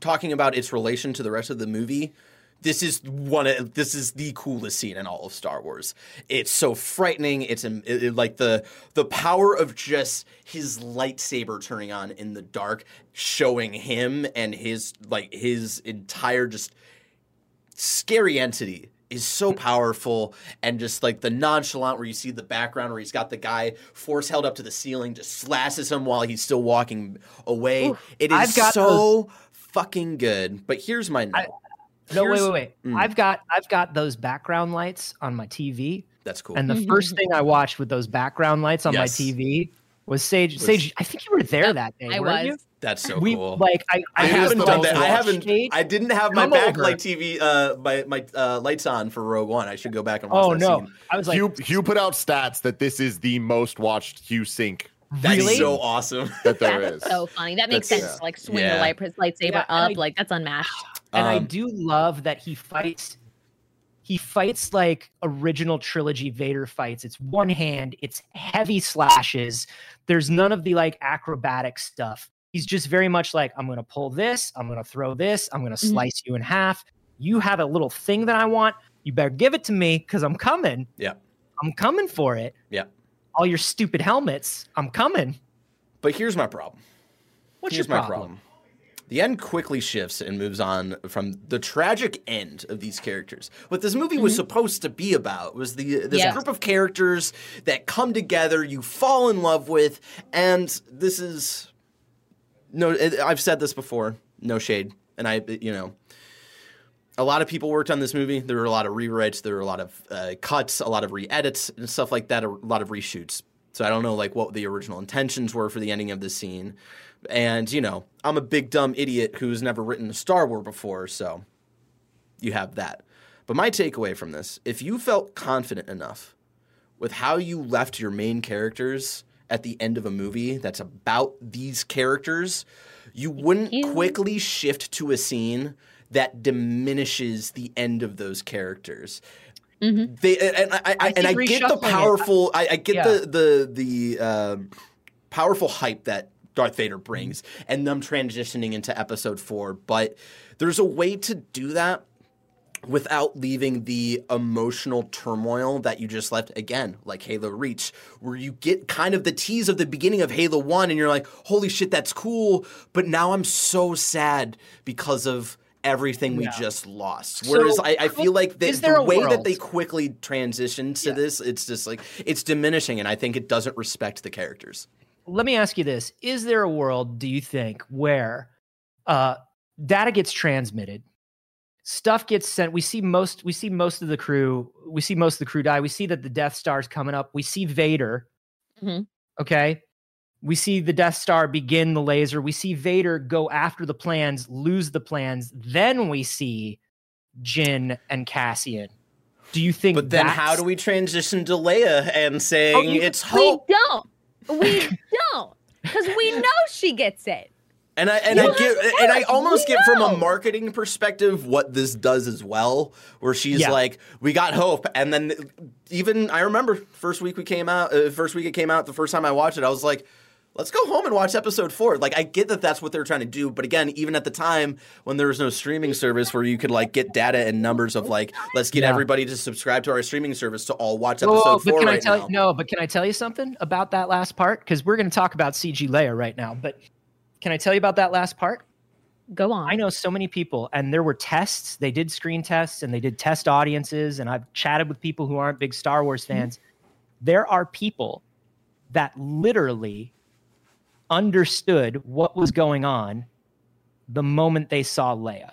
talking about its relation to the rest of the movie. This is one. Of, this is the coolest scene in all of Star Wars. It's so frightening. It's it- it- like the the power of just his lightsaber turning on in the dark, showing him and his like his entire just scary entity is so powerful and just like the nonchalant where you see the background where he's got the guy force held up to the ceiling just slashes him while he's still walking away it is I've got so fucking good but here's my note I- No, wait, Here's- wait, wait. Mm. I've got I've got those background lights on my TV, that's cool and the first thing I watched with those background lights on Yes. my TV was Sage. Sage, I think you were there that day. I was. you? That's so we cool like I, I, I haven't done that. I haven't. Stage. I didn't have my Come over. backlight TV, uh, my my uh, lights on for Rogue One. I should go back and watch Oh that no! scene. I was like, Hue, Hue put out stats that this is the most watched Hue sync That's really? so awesome. that there That's is. so funny. That makes That's- sense. to, Like swing Yeah. the light, lightsaber Yeah, up, I- like that's unmatched. and I Um, do love that he fights. He fights like original trilogy Vader fights. It's one hand. It's heavy slashes. There's none of the like acrobatic stuff. He's just very much like, I'm going to pull this, I'm going to throw this, I'm going to Mhm. slice you in half. You have a little thing that I want. You better give it to me because I'm coming. Yeah. I'm coming for it. Yeah. All your stupid helmets, I'm coming. But here's my problem. What's here's your my problem? problem. The end quickly shifts and moves on from the tragic end of these characters. What this movie was supposed to be about was the this Yes. group of characters that come together, you fall in love with, and this is no. I've said this before. No shade, and I, you know, a lot of people worked on this movie. There were a lot of rewrites, there were a lot of uh, cuts, a lot of re-edits and stuff like that, a lot of reshoots. So I don't know like what the original intentions were for the ending of the scene. And you know, I'm a big dumb idiot who's never written a Star Wars before, so you have that. But my takeaway from this, if you felt confident enough with how you left your main characters at the end of a movie that's about these characters, you wouldn't you. quickly shift to a scene that diminishes the end of those characters. Mhm. They and I, I, I and I get the powerful. I, I get Yeah. the the the uh, powerful hype that Darth Vader brings, and them transitioning into Episode Four. But there's a way to do that without leaving the emotional turmoil that you just left again like halo reach where you get kind of the tease of the beginning of halo 1 and you're like holy shit that's cool. But now i'm so sad because of everything we just lost. So, whereas i, I feel like the, the way that they quickly transition to Yeah. this it's just like it's diminishing and i think it doesn't respect the characters. Let me ask you this. Is there a world do you think where uh, data gets transmitted stuff gets sent. We see most we see most of the crew we see most of the crew die. We see that the death star's coming up. We see vader. Mhm. okay? We see the death star begin the laser. We see vader go after the plans lose the plans. Then we see Jyn and cassian. Do you think but then how do we transition to leia and saying Oh, you- it's We don't. We don't. Because we know she gets it. And I and You I get and I almost We get from a marketing perspective what this does as well, where she's Yeah. like, "We got hope," and then even I remember first week we came out, uh, first week it came out, the first time I watched it, I was like, "Let's go home and watch episode four. Like I get that that's what they're trying to do, but again, even at the time when there was no streaming service where you could like get data and numbers of like, let's get Yeah. everybody to subscribe to our streaming service to all watch episode but four can I right tell now. you no? But can I tell you something about that last part? Because we're going to talk about CG Leia right now. But can I tell you about that last part? Go on. I know so many people, and there were tests. They did screen tests and they did test audiences. And I've chatted with people who aren't big Star Wars mm-hmm. fans. There are people that literally understood what was going on the moment they saw Leia.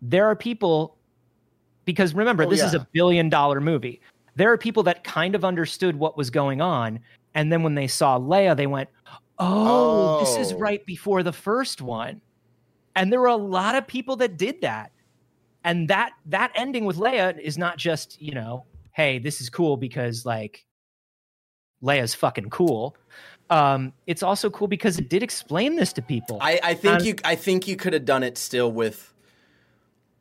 There are people, because remember, Oh, this is a billion dollar movie. There are people that kind of understood what was going on. And then when they saw Leia, they went, Oh, this is Oh. right before the first one. And there were a lot of people that did that. And that that ending with Leia is not just, you know, hey, this is cool because like Leia's fucking cool. Um, it's also cool because it did explain this to people. I, I think Um, you I think you could have done it still with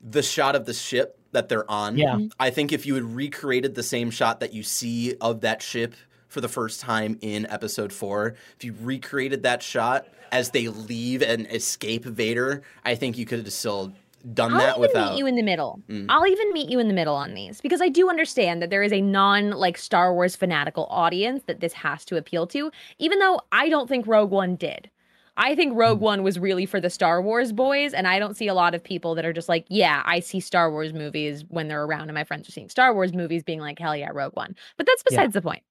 the shot of the ship that they're on. Yeah. I think if you had recreated the same shot that you see of that ship for the first time in episode four, if you recreated that shot as they leave and escape Vader, I think you could have still done I'll that even without meet you in the middle. Mm. I'll even meet you in the middle on these because I do understand that there is a non like Star Wars fanatical audience that this has to appeal to, even though I don't think Rogue One did. I think Rogue Hmm. One was really for the Star Wars boys, and I don't see a lot of people that are just like, yeah, I see Star Wars movies when they're around, and my friends are seeing Star Wars movies, being like, hell yeah, Rogue One. But that's Yeah. besides the point.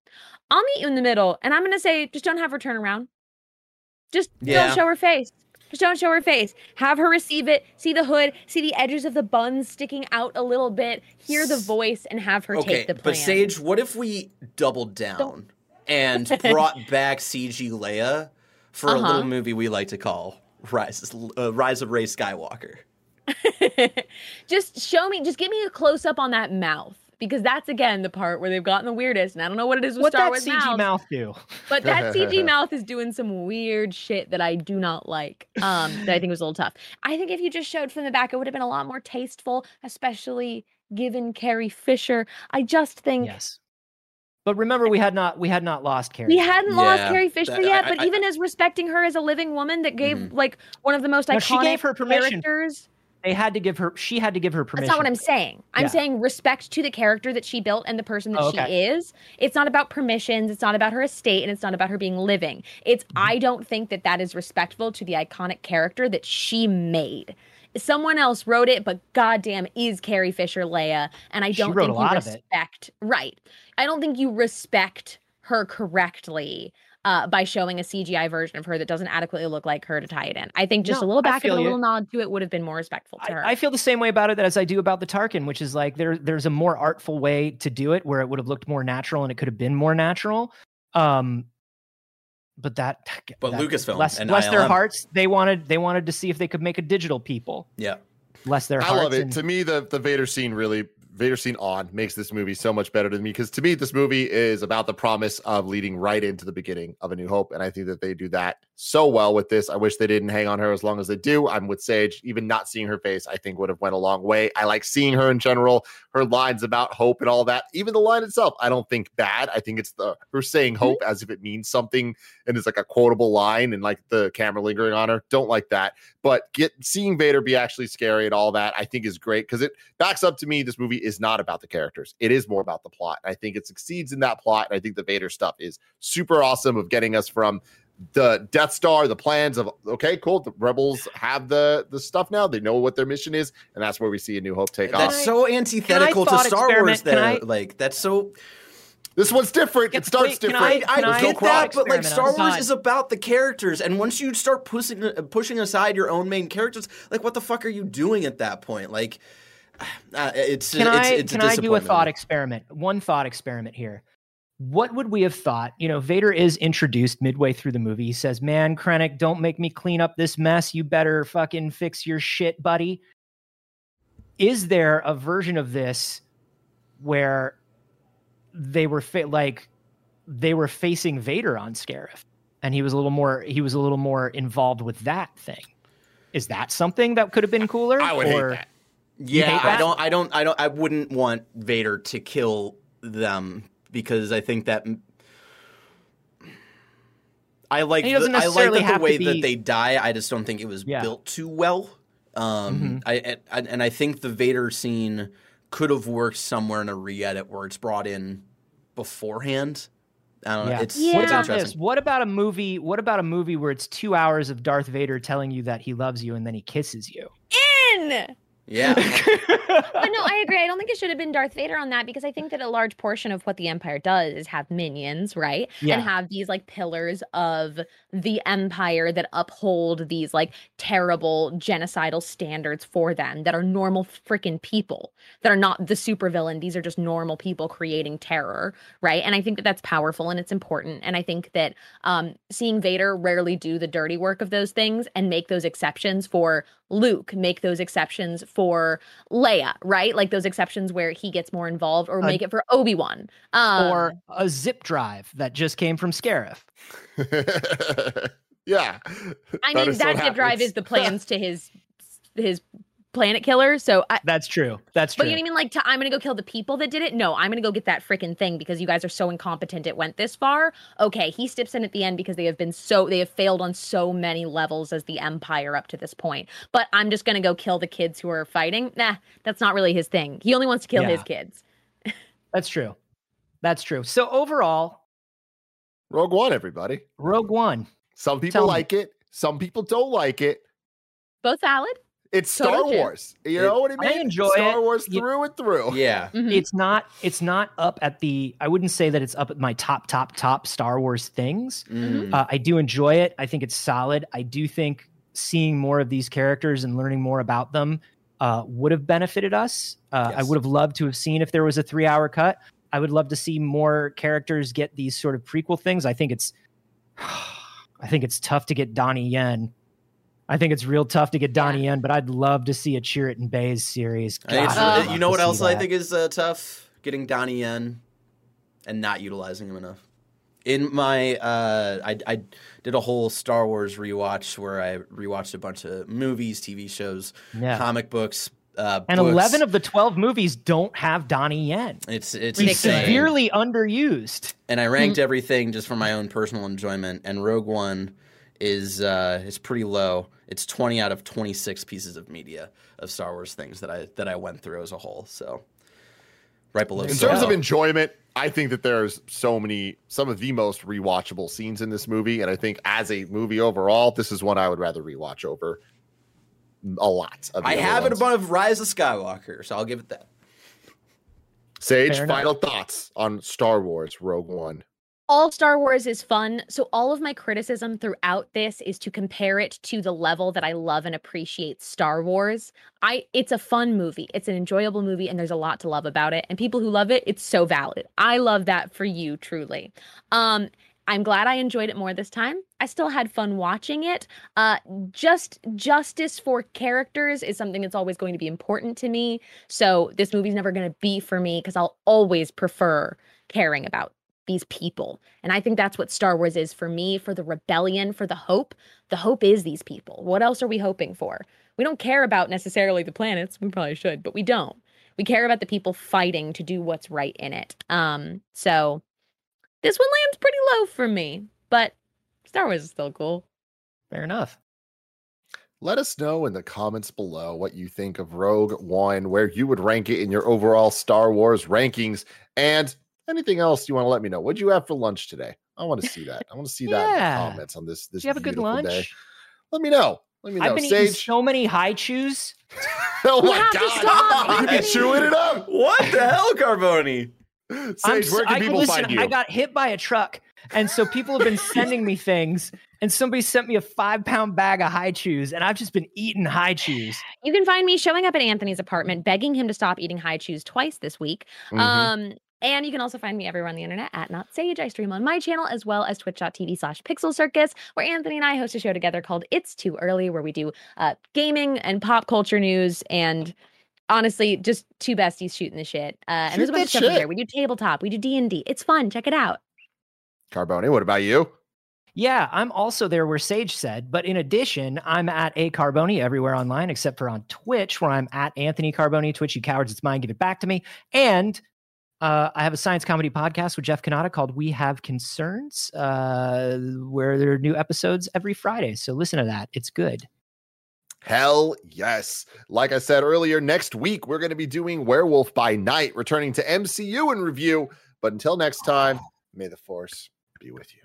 I'll meet you in the middle, and I'm gonna say, just don't have her turn around. Just Yeah. don't show her face. Just don't show her face. Have her receive it, see the hood, see the edges of the buns sticking out a little bit, hear the voice, and have her Okay, take the plan. but Sage, what if we doubled down and brought back CG Leia for a Uh-huh. little movie we like to call Rise uh, Rise of Rey Skywalker? just show me, just give me a close up on that mouth. Because that's again the part where they've gotten the weirdest, and I don't know what it is with what Star Wars. What that CG mouths, mouth do? but that CG mouth is doing some weird shit that I do not like. Um, that I think was a little tough. I think if you just showed from the back, it would have been a lot more tasteful, especially given Carrie Fisher. I just think Yes. But remember, we had not we had not lost Carrie. We hadn't lost Carrie Fisher that- yet, I- but I- even as respecting her as a living woman that gave Mhm. like one of the most No, iconic she gave her permission. characters. They had to give her. She had to give her permission. That's not what I'm saying. I'm Yeah. saying respect to the character that she built and the person that Oh, she is. It's not about permissions. It's not about her estate, and it's not about her being living. It's Mm-hmm. I don't think that that is respectful to the iconic character that she made. Someone else wrote it, but goddamn, is Carrie Fisher Leia? And I don't think you lot of it. respect. Right. I don't think you respect her correctly. Uh, by showing a CGI version of her that doesn't adequately look like her to tie it in. I think just No, a little back and feel a you. little nod to it would have been more respectful to her. I, I feel the same way about it as I do about the Tarkin, which is like there there's a more artful way to do it where it would have looked more natural and it could have been more natural. Um, but that, But that- Lucasfilm bless, and bless their hearts, they wanted they wanted to see if they could make a digital people. Yeah. Bless their I hearts. I love it. and- To me, the the Vader scene really Vader scene on makes this movie so much better to me because to me, this movie is about the promise of leading right into the beginning of A New Hope, and I think that they do that so well with this. I wish they didn't hang on her as long as they do. I'm with Sage. Even not seeing her face, I think would have went a long way. I like seeing her in general. Her lines about hope and all that. Even the line itself, I don't think bad. I think it's the her saying Mm-hmm. hope as if it means something and it's like a quotable line and like the camera lingering on her. Don't like that. But get seeing Vader be actually scary and all that, I think is great because it backs up to me. This movie is not about the characters; it is more about the plot. I think it succeeds in that plot. And I think the Vader stuff is super awesome of getting us from the Death Star, the plans of okay, cool. The rebels have the the stuff now; they know what their mission is, and that's where we see a New Hope take That's off. so antithetical to Star Wars. can There, I- like that's so. This one's different. It starts wait, can different. I, I Can I- get no that, but like Star Wars is about the characters, and once you start pushing uh, pushing aside your own main characters, like what the fuck are you doing at that point? Like, uh, it's can it's, I it's can I do a thought experiment? One thought experiment here. What would we have thought? You know, Vader is introduced midway through the movie. He says, "Man, Krennic, don't make me clean up this mess. You better fucking fix your shit, buddy." Is there a version of this where they were fa- like they were facing Vader on Scarif, and he was a little more he was a little more involved with that thing? Is that something that could have been cooler? I would or- hate that. Yeah, hate I that? don't, I don't, I don't, I wouldn't want Vader to kill them because I think that. I like he the, doesn't I like necessarily that the have to way be- that they die. I just don't think it was Yeah. built too well. Um, Mhm. I, and, and I think the Vader scene could have worked somewhere in a re-edit where it's brought in beforehand. I don't know. Yeah. It's, Yeah. What it's about interesting. this? What about a movie? What about a movie where it's two hours of Darth Vader telling you that he loves you and then he kisses you? In! Yeah. But no, I agree. I don't think it should have been Darth Vader on that because I think that a large portion of what the Empire does is have minions, right? Yeah. And have these like pillars of the Empire that uphold these like terrible genocidal standards for them that are normal freaking people that are not the supervillain. These are just normal people creating terror, right? And I think that that's powerful and it's important. And I think that um, seeing Vader rarely do the dirty work of those things and make those exceptions for Luke, make those exceptions for Leia, right? Like those exceptions where he gets more involved, or Uh, make it for Obi Wan, um, or a zip drive that just came from Scarif. yeah. I mean is that what zip drive is the plans to his his planet killer. So, I, That's true. That's true. but you know what I mean? Like, to, I'm gonna go kill the people that did it. No, I'm gonna go get that freaking thing because you guys are so incompetent. It went this far. Okay, he steps in at the end because they have been so they have failed on so many levels as the Empire up to this point. But I'm just gonna go kill the kids who are fighting. Nah, that's not really his thing. He only wants to kill his kids. That's true. That's true. So overall, Rogue One, everybody. Rogue One. Some people Tell me. like it. Some people don't like it. Both valid. It's So Star do you. Wars. You It- know what I mean? I mean? enjoy Star it. Wars You- through and through. yeah. Mhm. It's not. It's not up at the. I wouldn't say that it's up at my top, top, top Star Wars things. Mm. Uh, I do enjoy it. I think it's solid. I do think seeing more of these characters and learning more about them uh, would have benefited us. Uh, I would have loved to have seen if there was a three hour cut. I would love to see more characters get these sort of prequel things. I think it's, I think it's tough to get Donnie Yen. I think it's real tough to get Donnie Yen, but I'd love to see a Chirrut and Baze series. I think it's- God, I'd Uh, you know what see else I think is uh, tough? Getting Donnie Yen and not utilizing him enough. In my, uh, I, I did a whole Star Wars rewatch where I rewatched a bunch of movies, TV shows, Yeah. comic books, uh, And books. 11 of the 12 movies don't have Donnie Yen. It's it's He's severely underused. and I ranked everything just for my own personal enjoyment. And Rogue One is uh, is pretty low. It's twenty out of twenty six pieces of media of Star Wars things that I that I went through as a whole. So right below. In Solo. terms of enjoyment, I think that there's so many, some of the most rewatchable scenes in this movie. And I think as a movie overall, this is one I would rather rewatch over a lot. Of the I other have it ones. above Rise of Skywalker, so I'll give it that. Sage, Fair enough. final thoughts on Star Wars Rogue One. All Star Wars is fun. So all of my criticism throughout this is to compare it to the level that I love and appreciate Star Wars. I it's a fun movie. It's an enjoyable movie and there's a lot to love about it. And people who love it, it's so valid. I love that for you truly. Um I'm glad I enjoyed it more this time. I still had fun watching it. Uh just justice for characters is something that's always going to be important to me. So this movie's never going to be for me because I'll always prefer caring about these people. And I think that's what Star Wars is for me, for the rebellion, for the hope. The hope is these people. What else are we hoping for? We don't care about necessarily the planets. We probably should, but we don't. We care about the people fighting to do what's right in it. Um, so this one lands pretty low for me, but Star Wars is still cool. Fair enough. Let us know in the comments below what you think of Rogue One, where you would rank it in your overall Star Wars rankings, and anything else you want to let me know. What'd you have for lunch today? I want to see that. I want to see that in the comments on this. This Did you have a good lunch? day. Let me know. Let me know. I've been eating so many Hi-Chews. oh We my have to god! stop, You be Anthony. chewing it up. What the hell, Carboni? I'm Sage, where can I- people listen, find you? I got hit by a truck, and so people have been sending me things. And somebody sent me a five pound bag of Hi-Chews, and I've just been eating Hi-Chews. You can find me showing up at Anthony's apartment, begging him to stop eating Hi-Chews twice this week. Mhm. Um, and you can also find me everywhere on the internet at Not Sage. I stream on my channel as well as twitch.tv slash pixel circus, where Anthony and I host a show together called It's Too Early, where we do uh, gaming and pop culture news and honestly, just two besties shooting the shit. Uh, and there's a bunch of that stuff in shit. there. We do tabletop, we do D&D. It's fun. Check it out. Carboni, what about you? Yeah, I'm also there where Sage said, but in addition, I'm at A Carboni everywhere online except for on Twitch, where I'm at Anthony Carboni. Twitch, you cowards, it's mine, give it back to me. And uh, I have a science comedy podcast with Jeff Cannata called We Have Concerns, uh, where there are new episodes every Friday. So listen to that. It's good. Hell yes. Like I said earlier, next week we're going to be doing Werewolf by Night, returning to MCU in review. But until next time, may the force be with you.